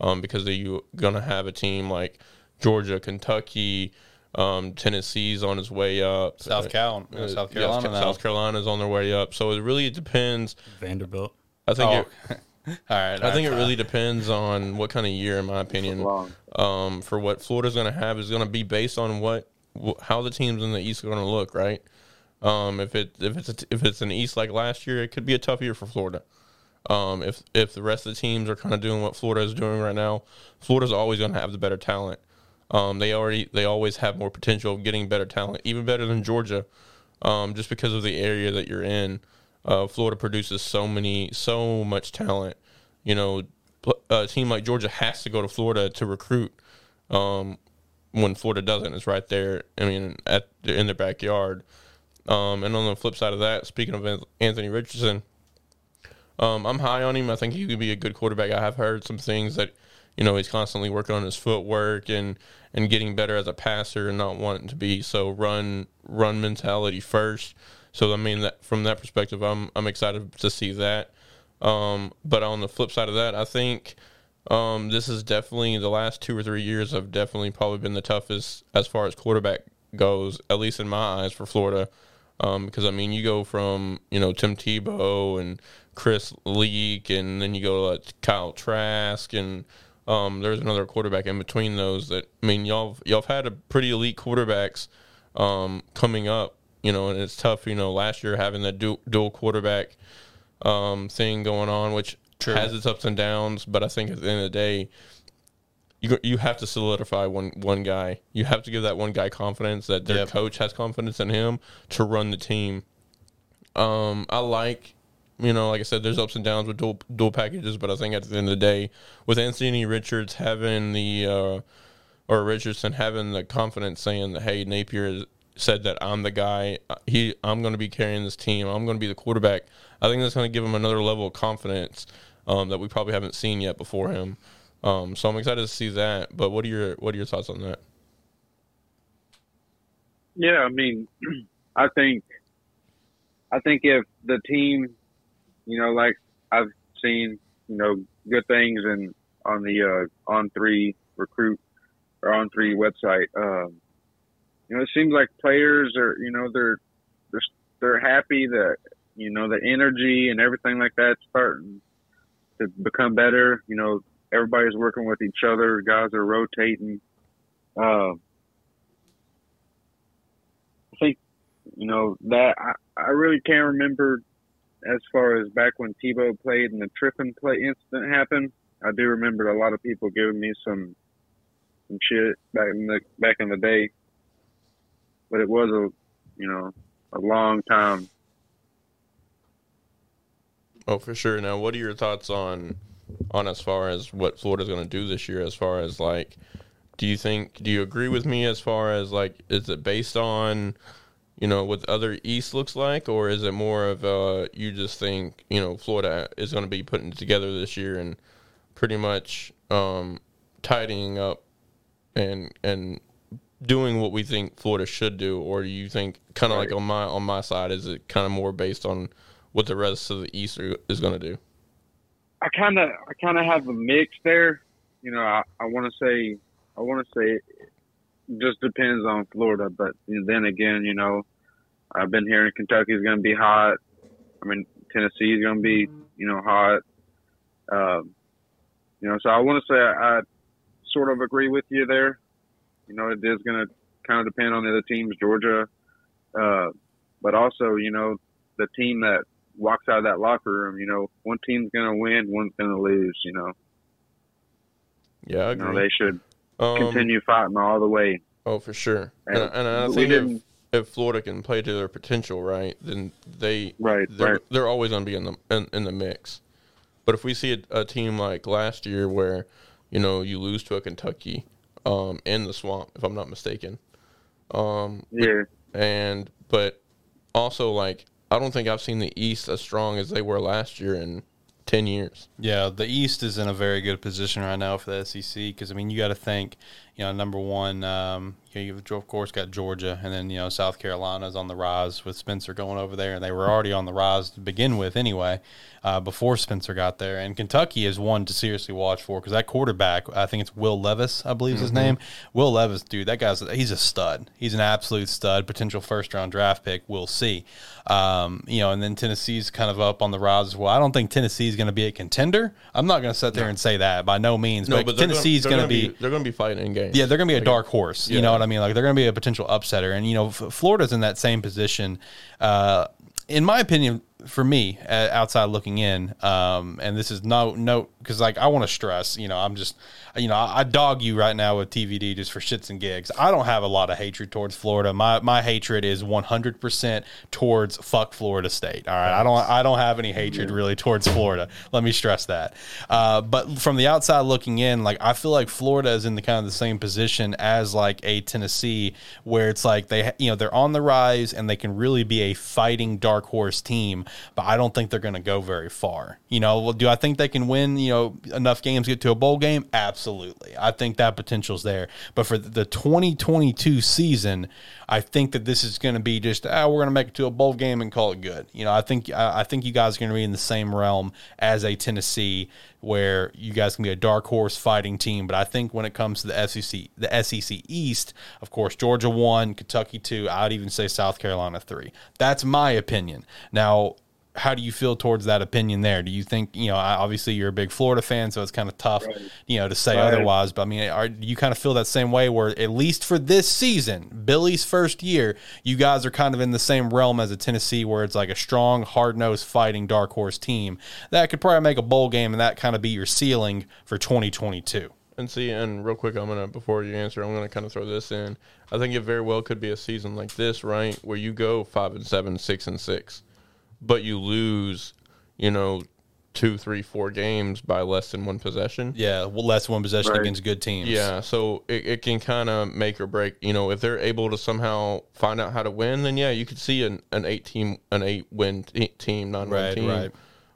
um, because you're going to have a team like Georgia, Kentucky, um, Tennessee's on its way up. South Cal, Uh, South Carolina. now. South Carolina's on their way up. So it really depends. Vanderbilt. I think Oh, it, all right. I think it really depends on what kind of year, in my opinion, um, for what Florida's going to have is going to be based on what wh- how the teams in the East are going to look, right? Um, if it if it's a, if it's an East like last year, it could be a tough year for Florida. Um, if if the rest of the teams are kind of doing what Florida is doing right now, Florida's always going to have the better talent. Um, they already they always have more potential of getting better talent, even better than Georgia, um, just because of the area that you're in. Uh, Florida produces so many so much talent. You know, a team like Georgia has to go to Florida to recruit. Um, when Florida doesn't, it's right there. I mean, at in their backyard. Um, and on the flip side of that, speaking of Anthony Richardson, um, I'm high on him. I think he could be a good quarterback. I have heard some things that, you know, he's constantly working on his footwork and and getting better as a passer and not wanting to be so run run mentality first. So I mean that from that perspective, I'm I'm excited to see that. Um, but on the flip side of that, I think um, this is definitely the last two or three years have definitely probably been the toughest as far as quarterback goes, at least in my eyes for Florida. Um, because I mean, you go from you know Tim Tebow and Chris Leak, and then you go to Kyle Trask, and um, there's another quarterback in between those. That I mean, y'all y'all have had a pretty elite quarterbacks um, coming up, you know, and it's tough. You know, last year having that dual, dual quarterback um, thing going on, which has its ups and downs, but I think at the end of the day, you you have to solidify one one guy. You have to give that one guy confidence that their Yep. coach has confidence in him to run the team. Um, I like, you know, like I said, there's ups and downs with dual dual packages, but I think at the end of the day, with Anthony Richards having the uh, or Richardson having the confidence saying that hey Napier said that I'm the guy he I'm going to be carrying this team I'm going to be the quarterback I think that's going to give him another level of confidence um, that we probably haven't seen yet before him um, so I'm excited to see that but what are your what are your thoughts on that Yeah, I mean, I think, I think if the team, you know, like I've seen, you know, good things and on the uh, on three recruit or on three website, um, you know, it seems like players are, you know, they're they're they're happy that you know the energy and everything like that's starting to become better. You know, everybody's working with each other. Guys are rotating. Um, I think you know that I, I really can't remember as far as back when Tebow played and the tripping play incident happened. I do remember a lot of people giving me some some shit back in the back in the day, but it was a you know a long time. oh for sure now what are your thoughts on on as far as what Florida's going to do this year as far as like do you think do you agree with me as far as like is it based on you know what the other east looks like? Or is it more of uh you just think you know florida is going to be putting together this year and pretty much um tidying up and and doing what we think florida should do? Or do you think kind of like on my on my side is it kind of more based on what the rest of the east are, is going to do I kind of I kind of have a mix there. You know, I, I want to say I want to say it just depends on Florida, but then again, you know, I've been hearing Kentucky's going to be hot. I mean, Tennessee's going to be you know hot. Um, you know, so I want to say I, I sort of agree with you there. You know, it is going to kind of depend on the other teams, Georgia, uh, but also you know the team that walks out of that locker room, you know, one team's gonna win, one's gonna lose. You know, yeah i you know they should um, continue fighting all the way. Oh, for sure. And, And and I think if, if Florida can play to their potential, right, then they Right, they're, right. they're always going to be in the in, in the mix. But if we see a, a team like last year where you know you lose to a Kentucky um, in the swamp, if I'm not mistaken, um, Yeah, and but also like I don't think I've seen the East as strong as they were last year in ten years. Yeah, the East is in a very good position right now for the SEC because I mean you got to think, you know, number one, um, you know, you've of course got Georgia, and then you know South Carolina's on the rise with Spencer going over there, and they were already on the rise to begin with anyway, uh, before Spencer got there. And Kentucky is one to seriously watch for because that quarterback, I think it's Will Levis, I believe is his name. Will Levis, dude, that guy's he's a stud. He's an absolute stud, potential first round draft pick. We'll see. Um, you know, and then Tennessee's kind of up on the rise as well. I don't think Tennessee's going to be a contender. I'm not going to sit there and say that by no means. no, but, they're Tennessee's going be they're going to be fighting in yeah, they're going to be a dark horse. You know what I mean? Like they're going to be a potential upsetter, and you know, F- Florida's in that same position. Uh, in my opinion, for me, uh, outside looking in, um, and this is no no because like I want to stress, you know, I'm just, you know, I, I dog you right now with TVD just for shits and gigs. I don't have a lot of hatred towards Florida. My my hatred is 100 percent towards fuck Florida State. All right, I don't I don't have any hatred really towards Florida. Let me stress that. Uh, but from the outside looking in, like I feel like Florida is in the kind of the same position as like a Tennessee, where it's like they you know they're on the rise and they can really be a fighting dark horse team but I don't think they're going to go very far. You know, do I think they can win, you know, enough games get to a bowl game? Absolutely. I think that potential's there. But for the 2022 season, I think that this is going to be just, ah, we're going to make it to a bowl game and call it good. You know, I think I think you guys are going to be in the same realm as a Tennessee where you guys can be a dark horse fighting team. But I think when it comes to the SEC, the SEC East, of course, Georgia one, Kentucky two, I'd even say South Carolina three. That's my opinion. Now, how do you feel towards that opinion there? Do you think you know? Obviously, you're a big Florida fan, so it's kind of tough, right. you know, to say right. otherwise. But I mean, are, do you kind of feel that same way? Where at least for this season, Billy's first year, you guys are kind of in the same realm as a Tennessee, where it's like a strong, hard nosed, fighting dark horse team that could probably make a bowl game, and that kind of be your ceiling for 2022. And see, and real quick, I'm gonna before you answer, I'm gonna kind of throw this in. I think it very well could be a season like this, right, where you go five and seven, six and six but you lose, you know, two, three, four games by less than one possession. Yeah, well, less one possession Right. against good teams. Yeah, so it, it can kind of make or break. You know, if they're able to somehow find out how to win, then yeah, you could see an, an eight team, an eight win te- team, nine win Right, team. right.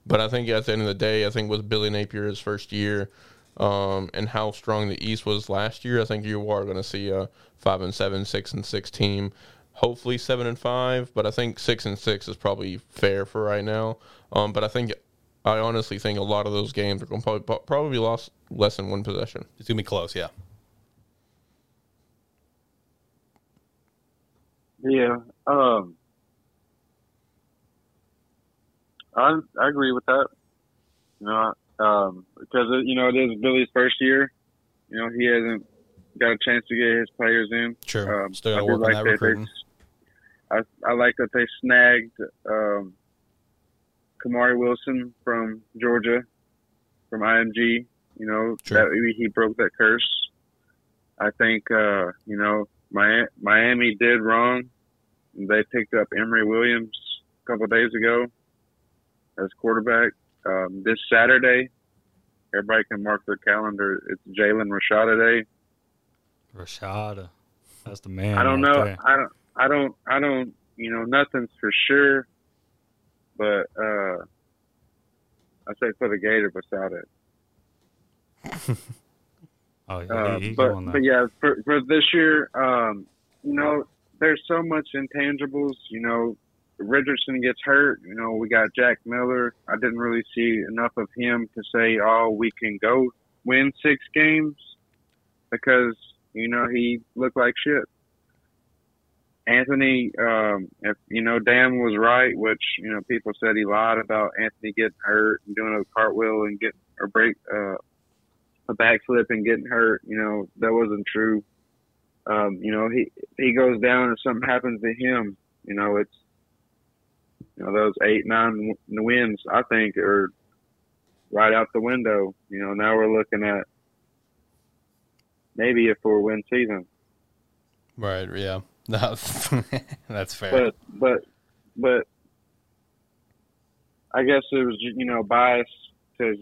But I think at the end of the day, I think with Billy Napier his first year, um, and how strong the East was last year, I think you are going to see a five and seven, six and six team. Hopefully seven and five, but I think six and six is probably fair for right now. Um, but I think I honestly think a lot of those games are going to probably probably be lost less than one possession. It's gonna be close. Yeah. Yeah. Um. I I agree with that. You know, um, because it, you know it is Billy's first year. You know, he hasn't got a chance to get his players in. Sure. Um, Still I got to do work on that that recruiting. they- I I like that they snagged um, Kamari Wilson from Georgia, from IMG. You know Sure. that he broke that curse. I think uh, you know Mi- Miami did wrong. They picked up Emory Williams a couple of days ago as quarterback. Um, this Saturday, everybody can mark their calendar. It's Jaden Rashada Day. Rashada. That's the man. I don't right know. there. I don't. I don't. I don't. You know, nothing's for sure, but uh, I say put a gator beside it. Oh, yeah, Uh, he, but but yeah, for for this year, um, you know, there's so much intangibles. You know, Richardson gets hurt. You know, we got Jack Miller. I didn't really see enough of him to say, oh, we can go win six games because you know he looked like shit. Anthony, um, if you know Dan was right, which you know people said he lied about Anthony getting hurt and doing a cartwheel and getting or break uh, a backflip and getting hurt. You know that wasn't true. Um, you know he he goes down and something happens to him. You know it's you know those eight nine wins I think are right out the window. You know now we're looking at maybe a four win season. Right. Yeah. No, that's fair. but but but I guess it was you know bias to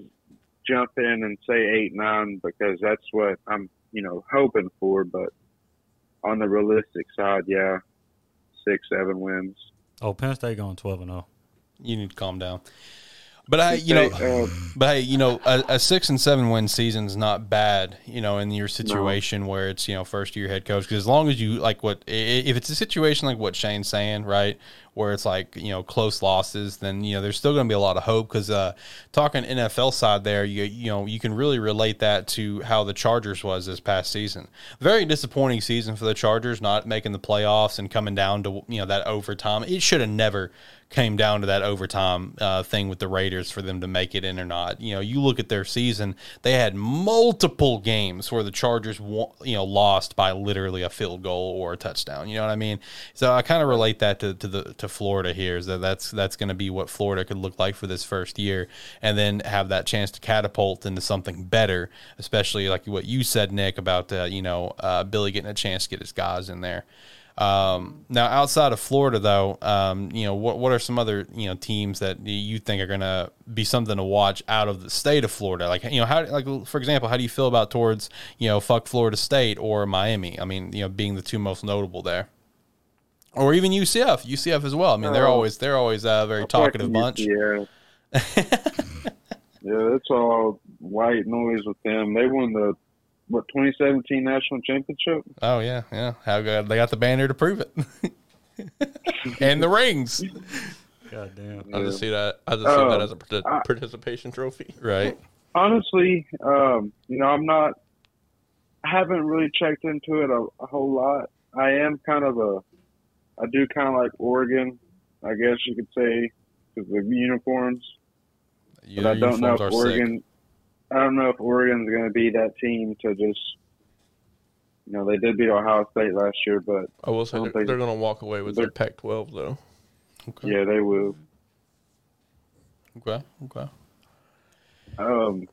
jump in and say eight nine because that's what I'm you know hoping for. But on the realistic side, yeah, six seven wins. Oh, Penn State going 12 and oh. 0. you need to calm down. But I, you know, Uh, but hey, you know, a, a six and seven win season is not bad. You know, in your situation where it's you know first year head coach, because as long as you like what if it's a situation like what Shane's saying, right, where it's like you know close losses, then you know there's still going to be a lot of hope. Because uh, talking NFL side there, you you know you can really relate that to how the Chargers was this past season. Very disappointing season for the Chargers, not making the playoffs and coming down to you know that overtime. It should have never came down to that overtime uh, thing with the Raiders for them to make it in or not. You know, you look at their season; they had multiple games where the Chargers, wa- you know, lost by literally a field goal or a touchdown. You know what I mean? So I kind of relate that to, to the to Florida here. Is that that's that's going to be what Florida could look like for this first year, and then have that chance to catapult into something better. Especially like what you said, Nick, about uh, you know uh, Billy getting a chance to get his guys in there. Um, now, outside of Florida, though, um, you know, what what are some other you know teams that you think are going to be something to watch out of the state of Florida? Like, you know, how like for example, how do you feel about towards you know fuck Florida State or Miami? I mean, you know, being the two most notable there, or even UCF, UCF as well. I mean, they're Oh. always they're always a very talkative bunch. Yeah. yeah, that's all white noise with them. They won the what 2017 national championship. Oh yeah, yeah. How good they got the banner to prove it, and the rings, God damn. I just see that. I just see Oh, that as a parti- I- participation trophy. right? Honestly, um, you know, I'm not. I haven't really checked into it a, a whole lot. I am kind of a. I do kind of like Oregon, I guess you could say, because of the uniforms. Your But I don't know uniforms if are sick. Oregon. I don't know if Oregon's going to be that team to just. You know, they did beat Ohio State last year, but I will say I don't they're, they're going to walk away with their Pac-12 though. Okay. yeah, they will. Okay. Okay. Um,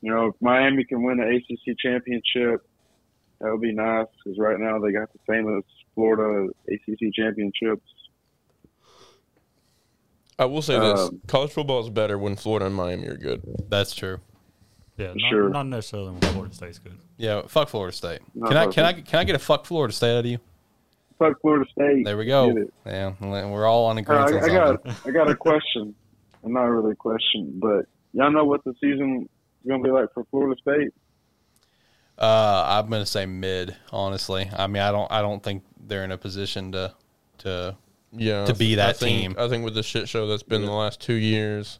you know, if Miami can win the ACC championship, that would be nice because right now they got the famous Florida ACC championships. I will say this: Um, college football is better when Florida and Miami are good. That's true. Yeah, not, Sure. not necessarily when Florida State's good. Yeah, fuck Florida State. No, Can I can I can I get a fuck Florida State out of you? Fuck Florida State. There we go. it. Yeah, we're all on Uh, agreement. I, I got. I got a question. well, not really a question, but y'all know what the season is going to be like for Florida State. Uh, I'm gonna say mid. Honestly, I mean, I don't I don't think they're in a position to to Yeah, To be that I think, team. I think with the shit show that's been the last two years,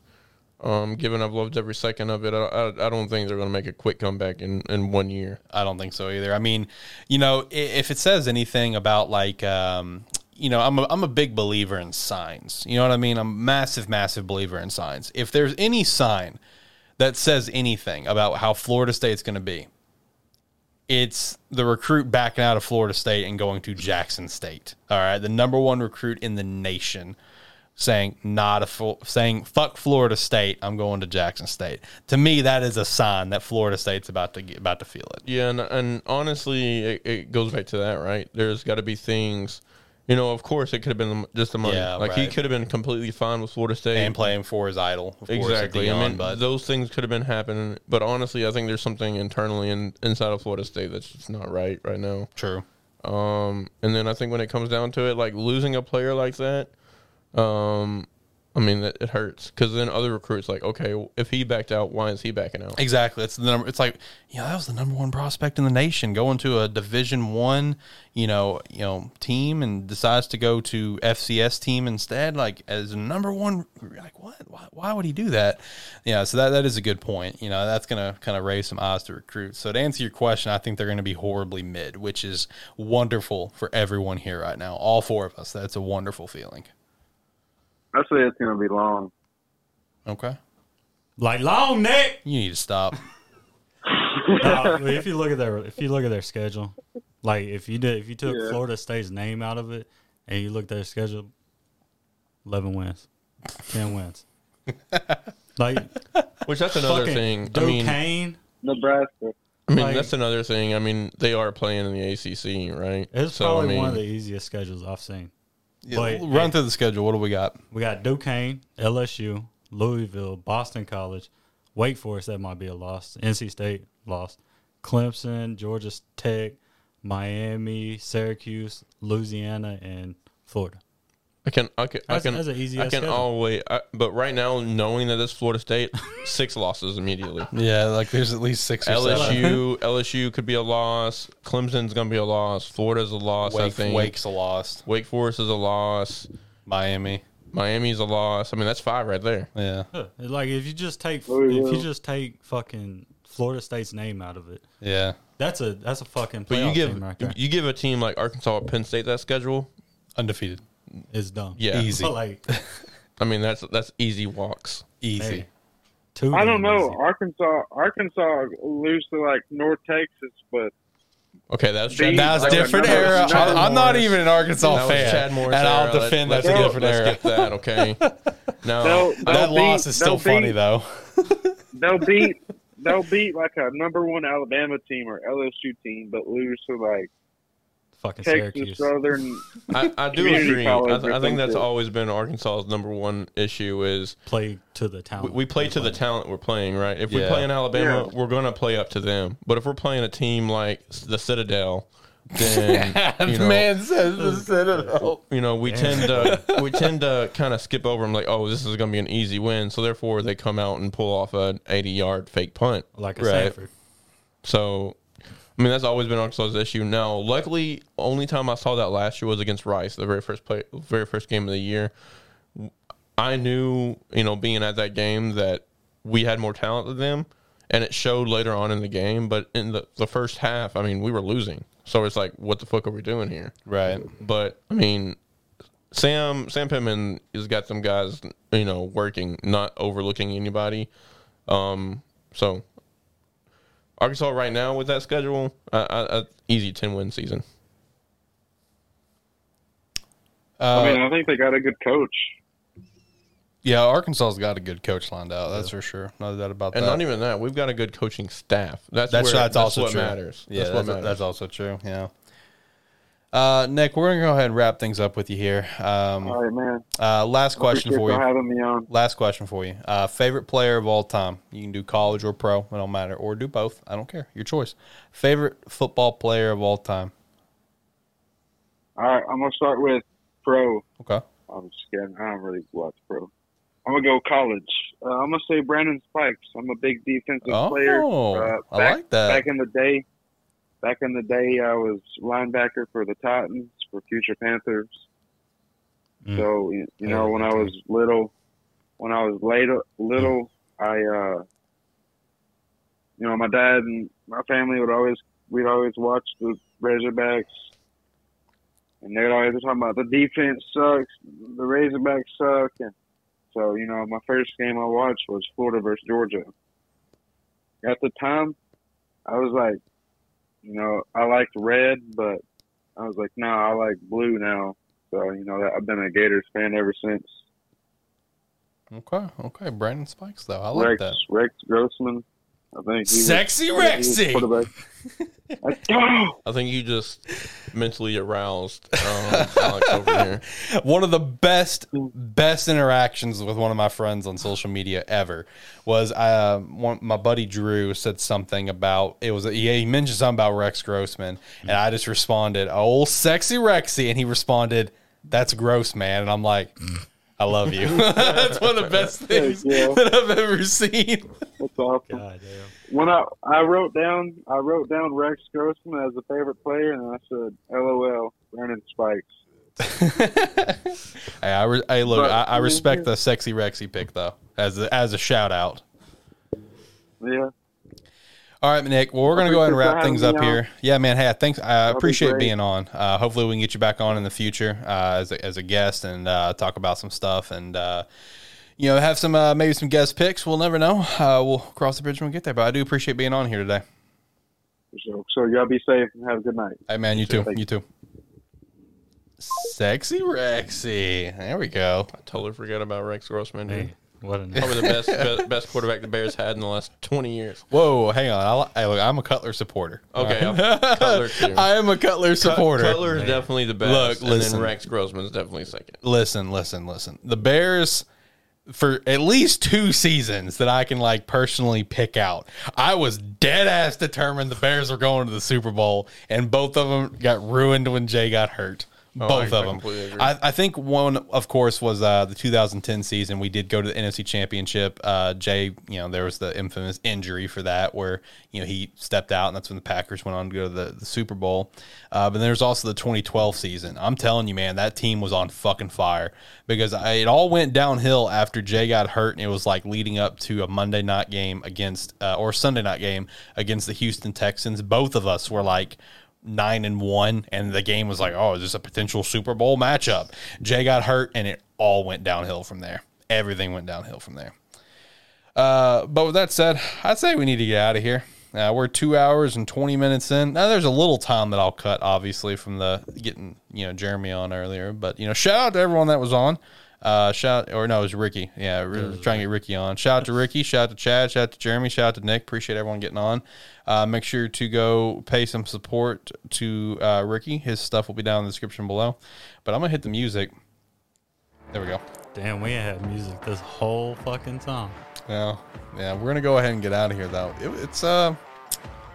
um, given I've loved every second of it, I, I, I don't think they're going to make a quick comeback in, in one year. I don't think so either. I mean, you know, i- if it says anything about like, um, you know, I'm a, I'm a big believer in signs. You know what I mean? I'm a massive, massive believer in signs. If there's any sign that says anything about how Florida State's going to be, it's the recruit backing out of Florida State and going to Jackson State. All right, the number one recruit in the nation saying not a full, saying fuck Florida State. I'm going to Jackson State. To me, that is a sign that Florida State's about to get about to feel it. Yeah, and, and honestly, it, it goes back to that, right? There's got to be things, you know. Of course, it could have been just the money. Yeah, like he could have been completely fine with Florida State and playing for his idol. Of course, Exactly. Deion, I mean, but those things could have been happening, but honestly, I think there's something internally in, inside of Florida State that's just not right right now. true. Um, and then I think when it comes down to it, like losing a player like that, um, I mean, it, it hurts because then other recruits like, okay, if he backed out, why is he backing out? Exactly. It's the number. It's like you know that was the number one prospect in the nation going to a Division One, you know, you know team and decides to go to FCS team instead. Like as a number one, like what? Why, why would he do that? Yeah. So that that is a good point. You know, that's gonna kind of raise some eyes to recruits. So to answer your question, I think they're going to be horribly mid, which is wonderful for everyone here right now. All four of us. That's a wonderful feeling. I say it's going to be long. Okay. Like long neck. You need to stop. Nah, if you look at their if you look at their schedule, like if you did if you took Yeah. Florida State's name out of it and you looked at their schedule, eleven wins, ten wins. Like Which that's another fucking thing. I mean, Duquesne. Nebraska. I mean like- that's another thing. I mean, they are playing in the ACC, right? It's So, I probably mean, one of the easiest schedules I've seen. Yeah, But- run through the schedule. What do we got? We got Duquesne, LSU, Louisville, Boston College, Wake Forest. That might be a loss. NC State lost. Clemson, Georgia Tech, Miami, Syracuse, Louisiana, and Florida. I can, I can, I can, that's an easy I can schedule. always. I, but right now, knowing that it's Florida State, six losses immediately. Yeah, like there's at least six or seven. LSU, LSU could be a loss. Clemson's gonna be a loss. Florida's a loss. I Wake, think. Wake's a lost. Wake Forest is a loss. Miami. Miami's a loss. I mean, that's five right there. Yeah. Huh. Like if you just take Oh, yeah. if you just take fucking Florida State's name out of it, Yeah. that's a that's a fucking But you give team right there. you give a team like Arkansas or Penn State that schedule, Undefeated. Is dumb. Yeah. Easy. like I mean, that's that's easy walks. Easy. hey, two. I don't know. easy. Arkansas, Arkansas lose to like North Texas, but Okay, that's Beat- Chad. That's Like different another- era. Chad I'm, I'm not even an Arkansas that was fan, Chad Morris and I'll era. defend Let's- that's a let's- different let's era. skip that, okay? No, They'll- that they'll loss beat- is still funny beat- though. they'll beat they'll beat like a number one Alabama team or LSU team, but lose to like fucking Texas Syracuse. Southern. I, I do agree. I, th- I think that's always been Arkansas's number one issue is Play to the talent. we play to the talent we're playing, right? If we play in Alabama, Yeah. we're going to play up to them. But if we're playing a team like the Citadel, then you know, Man says the Citadel. you know, we tend to we tend to kind of skip over them, like, oh, this is going to be an easy win. So therefore, they come out and pull off an 80 yard fake punt. like a Right. Sanford. So, I mean, that's always been Arkansas's issue. Now, luckily, only time I saw that last year was against Rice, the very first play, very first game of the year. I knew, you know, being at that game that we had more talent than them, and it showed later on in the game. But in the, the first half, I mean, we were losing. So it's like, what the fuck are we doing here? Right. But I mean, Sam Sam Pittman has got some guys, you know, working, not overlooking anybody. Um, so Arkansas right now with that schedule, uh, uh, uh, easy ten win season. Uh, I mean, I think they got a good coach. yeah, Arkansas's got a good coach lined out. That's for sure. No doubt about And that. And not even that, we've got a good coaching staff. That's that's where, that's, also what true. matters. Yeah, that's that's, what matters. that's also true. Yeah. Uh, Nick, we're gonna go ahead and wrap things up with you here. Um, All right, man. uh, last question for you. having me on. Last question for you. Uh, favorite player of all time. You can do college or pro. It don't matter. Or do both. I don't care. Your choice. Favorite football player of all time. All right, I'm gonna start with pro. Okay. I'm just kidding. I don't really watch pro. I'm gonna go college. Uh, I'm gonna say Brandon Spikes. I'm a big defensive Oh, player. Uh, I back, like that. Back in the day, back in the day, I was linebacker for the Titans for Future Panthers. Mm. So you, you Yeah, know, when I was little, when I was later little, I, uh, you know, my dad and my family would always we'd always watch the Razorbacks, and they'd always be talking about the defense sucks, the Razorbacks suck, and so you know, my first game I watched was Florida versus Georgia. At the time, I was like, you know, I liked red, but I was like, no, I like blue now. So you know, I've been a Gators fan ever since. Okay. Okay. Brandon Spikes though. I like Rex that. Rex Grossman, I think. Sexy he was Rexy. quarterback. I think you just mentally aroused um, Alex over here. one of the best best interactions with one of my friends on social media ever was uh, one, my buddy Drew said something about it was he, he mentioned something about Rex Grossman and I just responded oh sexy Rexy and he responded that's gross man and I'm like I love you that's one of the best things that I've ever seen That's awesome. God damn. When I I wrote down I wrote down Rex Grossman as a favorite player, and I said, "LOL, Brandon Spikes." hey, I, re- hey look But- I, I respect the sexy Rexy pick though as a, as a shout out Yeah. All right, Nick. Well, we're going to go ahead and wrap things up me here. Yeah, man. Hey, thanks. I be appreciate great. being on. Uh, hopefully, we can get you back on in the future uh, as, a, as a guest and uh, talk about some stuff and, uh, you know, have some uh, maybe some guest picks. We'll never know. Uh, we'll cross the bridge when we get there. But I do appreciate being on here today. So, so y'all be safe and have a good night. Hey, man. You too. Thank You too. Sexy Rexy. There we go. I totally forgot about Rex Grossman. dude. Hey, what a Probably the best, best best quarterback the Bears had in the last twenty years. Whoa, hang on. I, li- hey, look, I'm a Cutler supporter. Okay, All I'm Cutler too. I am a Cutler supporter. Cutler is definitely the best. Look, and listen. then Rex Grossman is definitely second. listen, listen, listen. The Bears for at least two seasons that I can like personally pick out. I was dead ass determined the Bears were going to the Super Bowl, and both of them got ruined when Jay got hurt. Oh, both I- I of them. I, I think one, of course, was uh, the 2010 season. We did go to the NFC Championship. Uh, Jay, you know, there was the infamous injury for that where you know he stepped out, and that's when the Packers went on to go to the, the Super Bowl. Uh, but there's also the 2012 season. I'm telling you, man, that team was on fucking fire because I, it all went downhill after Jay got hurt, and it was like leading up to a Monday night game against uh, or Sunday night game against the Houston Texans. Both of us were like nine and one, and the game was like, oh, is this a potential Super Bowl matchup? Jay got hurt, and it all went downhill from there. Everything went downhill from there. Uh, but with that said, I'd say we need to get out of here. Uh, we're two hours and twenty minutes in. Now there's a little time that I'll cut, obviously, from the getting you know Jeremy on earlier. But you know, shout out to everyone that was on. Uh, shout or no, it was Ricky. Yeah, trying to get Ricky on. Shout out to Ricky. Shout out to Chad. Shout out to Jeremy. Shout out to Nick. Appreciate everyone getting on. Uh, make sure to go pay some support to uh, Ricky. His stuff will be down in the description below. But I'm gonna hit the music. There we go. Damn, we ain't had music this whole fucking time. Yeah, yeah. We're gonna go ahead and get out of here though. It, it's uh,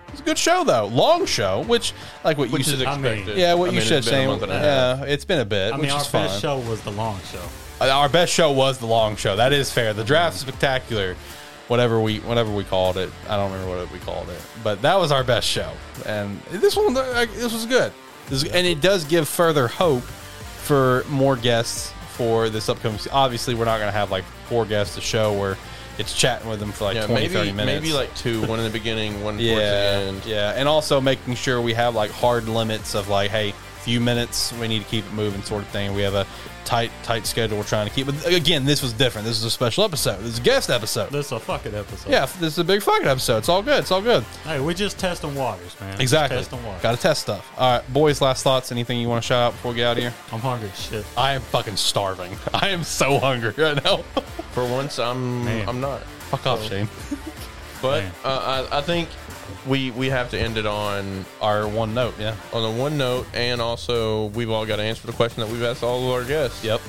it's a good show though. Long show, which like what Which you is said. I mean- yeah, what I you mean, said, it's been a Shane. month and a half. Yeah, it's been a bit, I mean, our fine. show was the long show. Uh, Our best show was the long show. That is fair. The draft spectacular, whatever we whatever we called it. I don't remember what we called it, but that was our best show. And this one, uh, this was good. This is- and it does give further hope for more guests for this upcoming. Obviously, we're not going to have like four guests a show where it's chatting with them for like Yeah, 20, maybe 30 minutes. maybe like two, one in the beginning, one towards the yeah, end. yeah, and also making sure we have like hard limits of like, hey, few minutes, we need to keep it moving, sort of thing. We have a tight, tight schedule we're trying to keep. But again, this was different. This is a special episode. This is a guest episode. This is a fucking episode. Yeah, this is a big fucking episode. It's all good. It's all good. Hey, we're just testing waters, man. Just Exactly. testing waters. Got to test stuff. All right, boys. Last thoughts. Anything you want to shout out before we get out of here? I'm hungry shit. I am fucking starving. I am so hungry right now. For once, I'm Man. I'm not. Fuck off, Shane. But uh, I, I think we we have to end it on Our one note. Yeah. on the one note, and also we've all got to answer the question that we've asked all of our guests. Yep.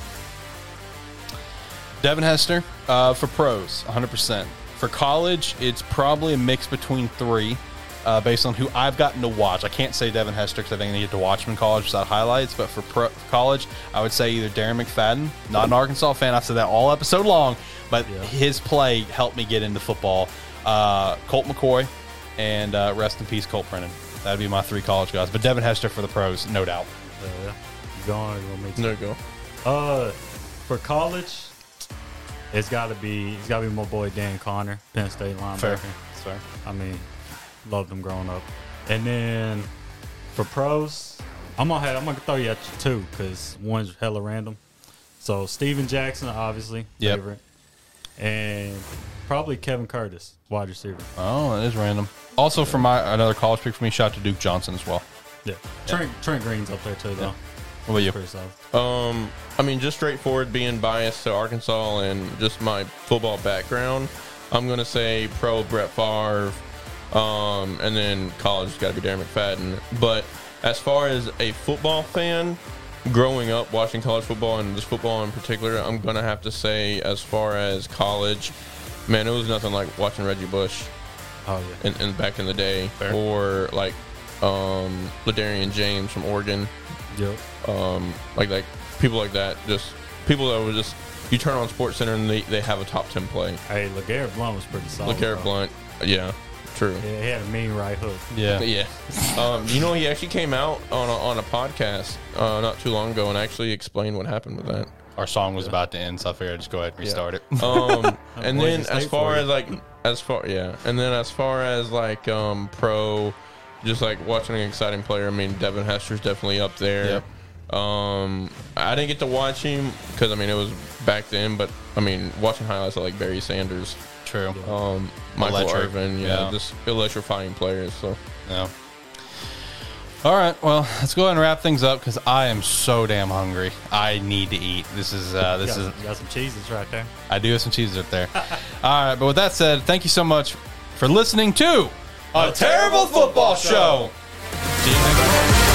Devin Hester uh, for pros, 100%. For college, it's probably a mix between three, uh, based on who I've gotten to watch. I can't say Devin Hester because I think I get to watch him in college without highlights. But for, pro- for college, I would say either Darren McFadden, not an Arkansas fan. I've said that all episode long, but his play helped me get into football. Uh, Colt McCoy, and uh, rest in peace, Colt Brennan. That'd be my three college guys. But Devin Hester for the pros, no doubt. Uh, you going? You want me to? There you go. Uh, for college, it's got to be it's got to be my boy Dan Connor, Penn State linebacker. Fair. Fair. I mean, loved him growing up. And then for pros, I'm gonna have, I'm gonna throw you at you two because one's hella random. So Steven Jackson, obviously, Yep. favorite, and probably Kevin Curtis, wide receiver. Oh, that is random. Also, for my another college pick for me, shout out to Duke Johnson as well. Yeah, Trent Trent Green's up there too, though. What about you? Pretty solid. Um, I mean, just straightforward, being biased to Arkansas and just my football background, I'm gonna say pro Brett Favre, um, and then college has got to be Darren McFadden. But as far as a football fan, growing up watching college football and just football in particular, I'm gonna have to say, as far as college, man, it was nothing like watching Reggie Bush Oh yeah. in, in back in the day, Fair. or like um, Ladarian James from Oregon Yep. um, like like people like that. Just people that were just you turn on Sports Center and they, they have a top ten play. Hey, LeGarrette Blount was pretty solid. Look, Eric though. Blount, yeah, true. Yeah, he had a mean right hook. Yeah. Yeah, um, you know he actually came out on a, on a podcast uh, not too long ago and actually explained what happened with that. Our song was about to end, so I figured I'd just go ahead and restart it. Um, and then as far as like as far yeah, and then as far as like um, pro, just like watching an exciting player. I mean, Devin Hester's definitely up there. Yep. Um, I didn't get to watch him because I mean it was back then, but I mean watching highlights of like Barry Sanders, True. um, Michael Electric, Irvin, yeah, yeah. just electrifying players. So Yeah. All right. Well, let's go ahead and wrap things up because I am so damn hungry. I need to eat. This is uh, You this got, is. you got some cheeses right there. I do have some cheeses up there. All right. But with that said, thank you so much for listening to a terrible football show. See you next time.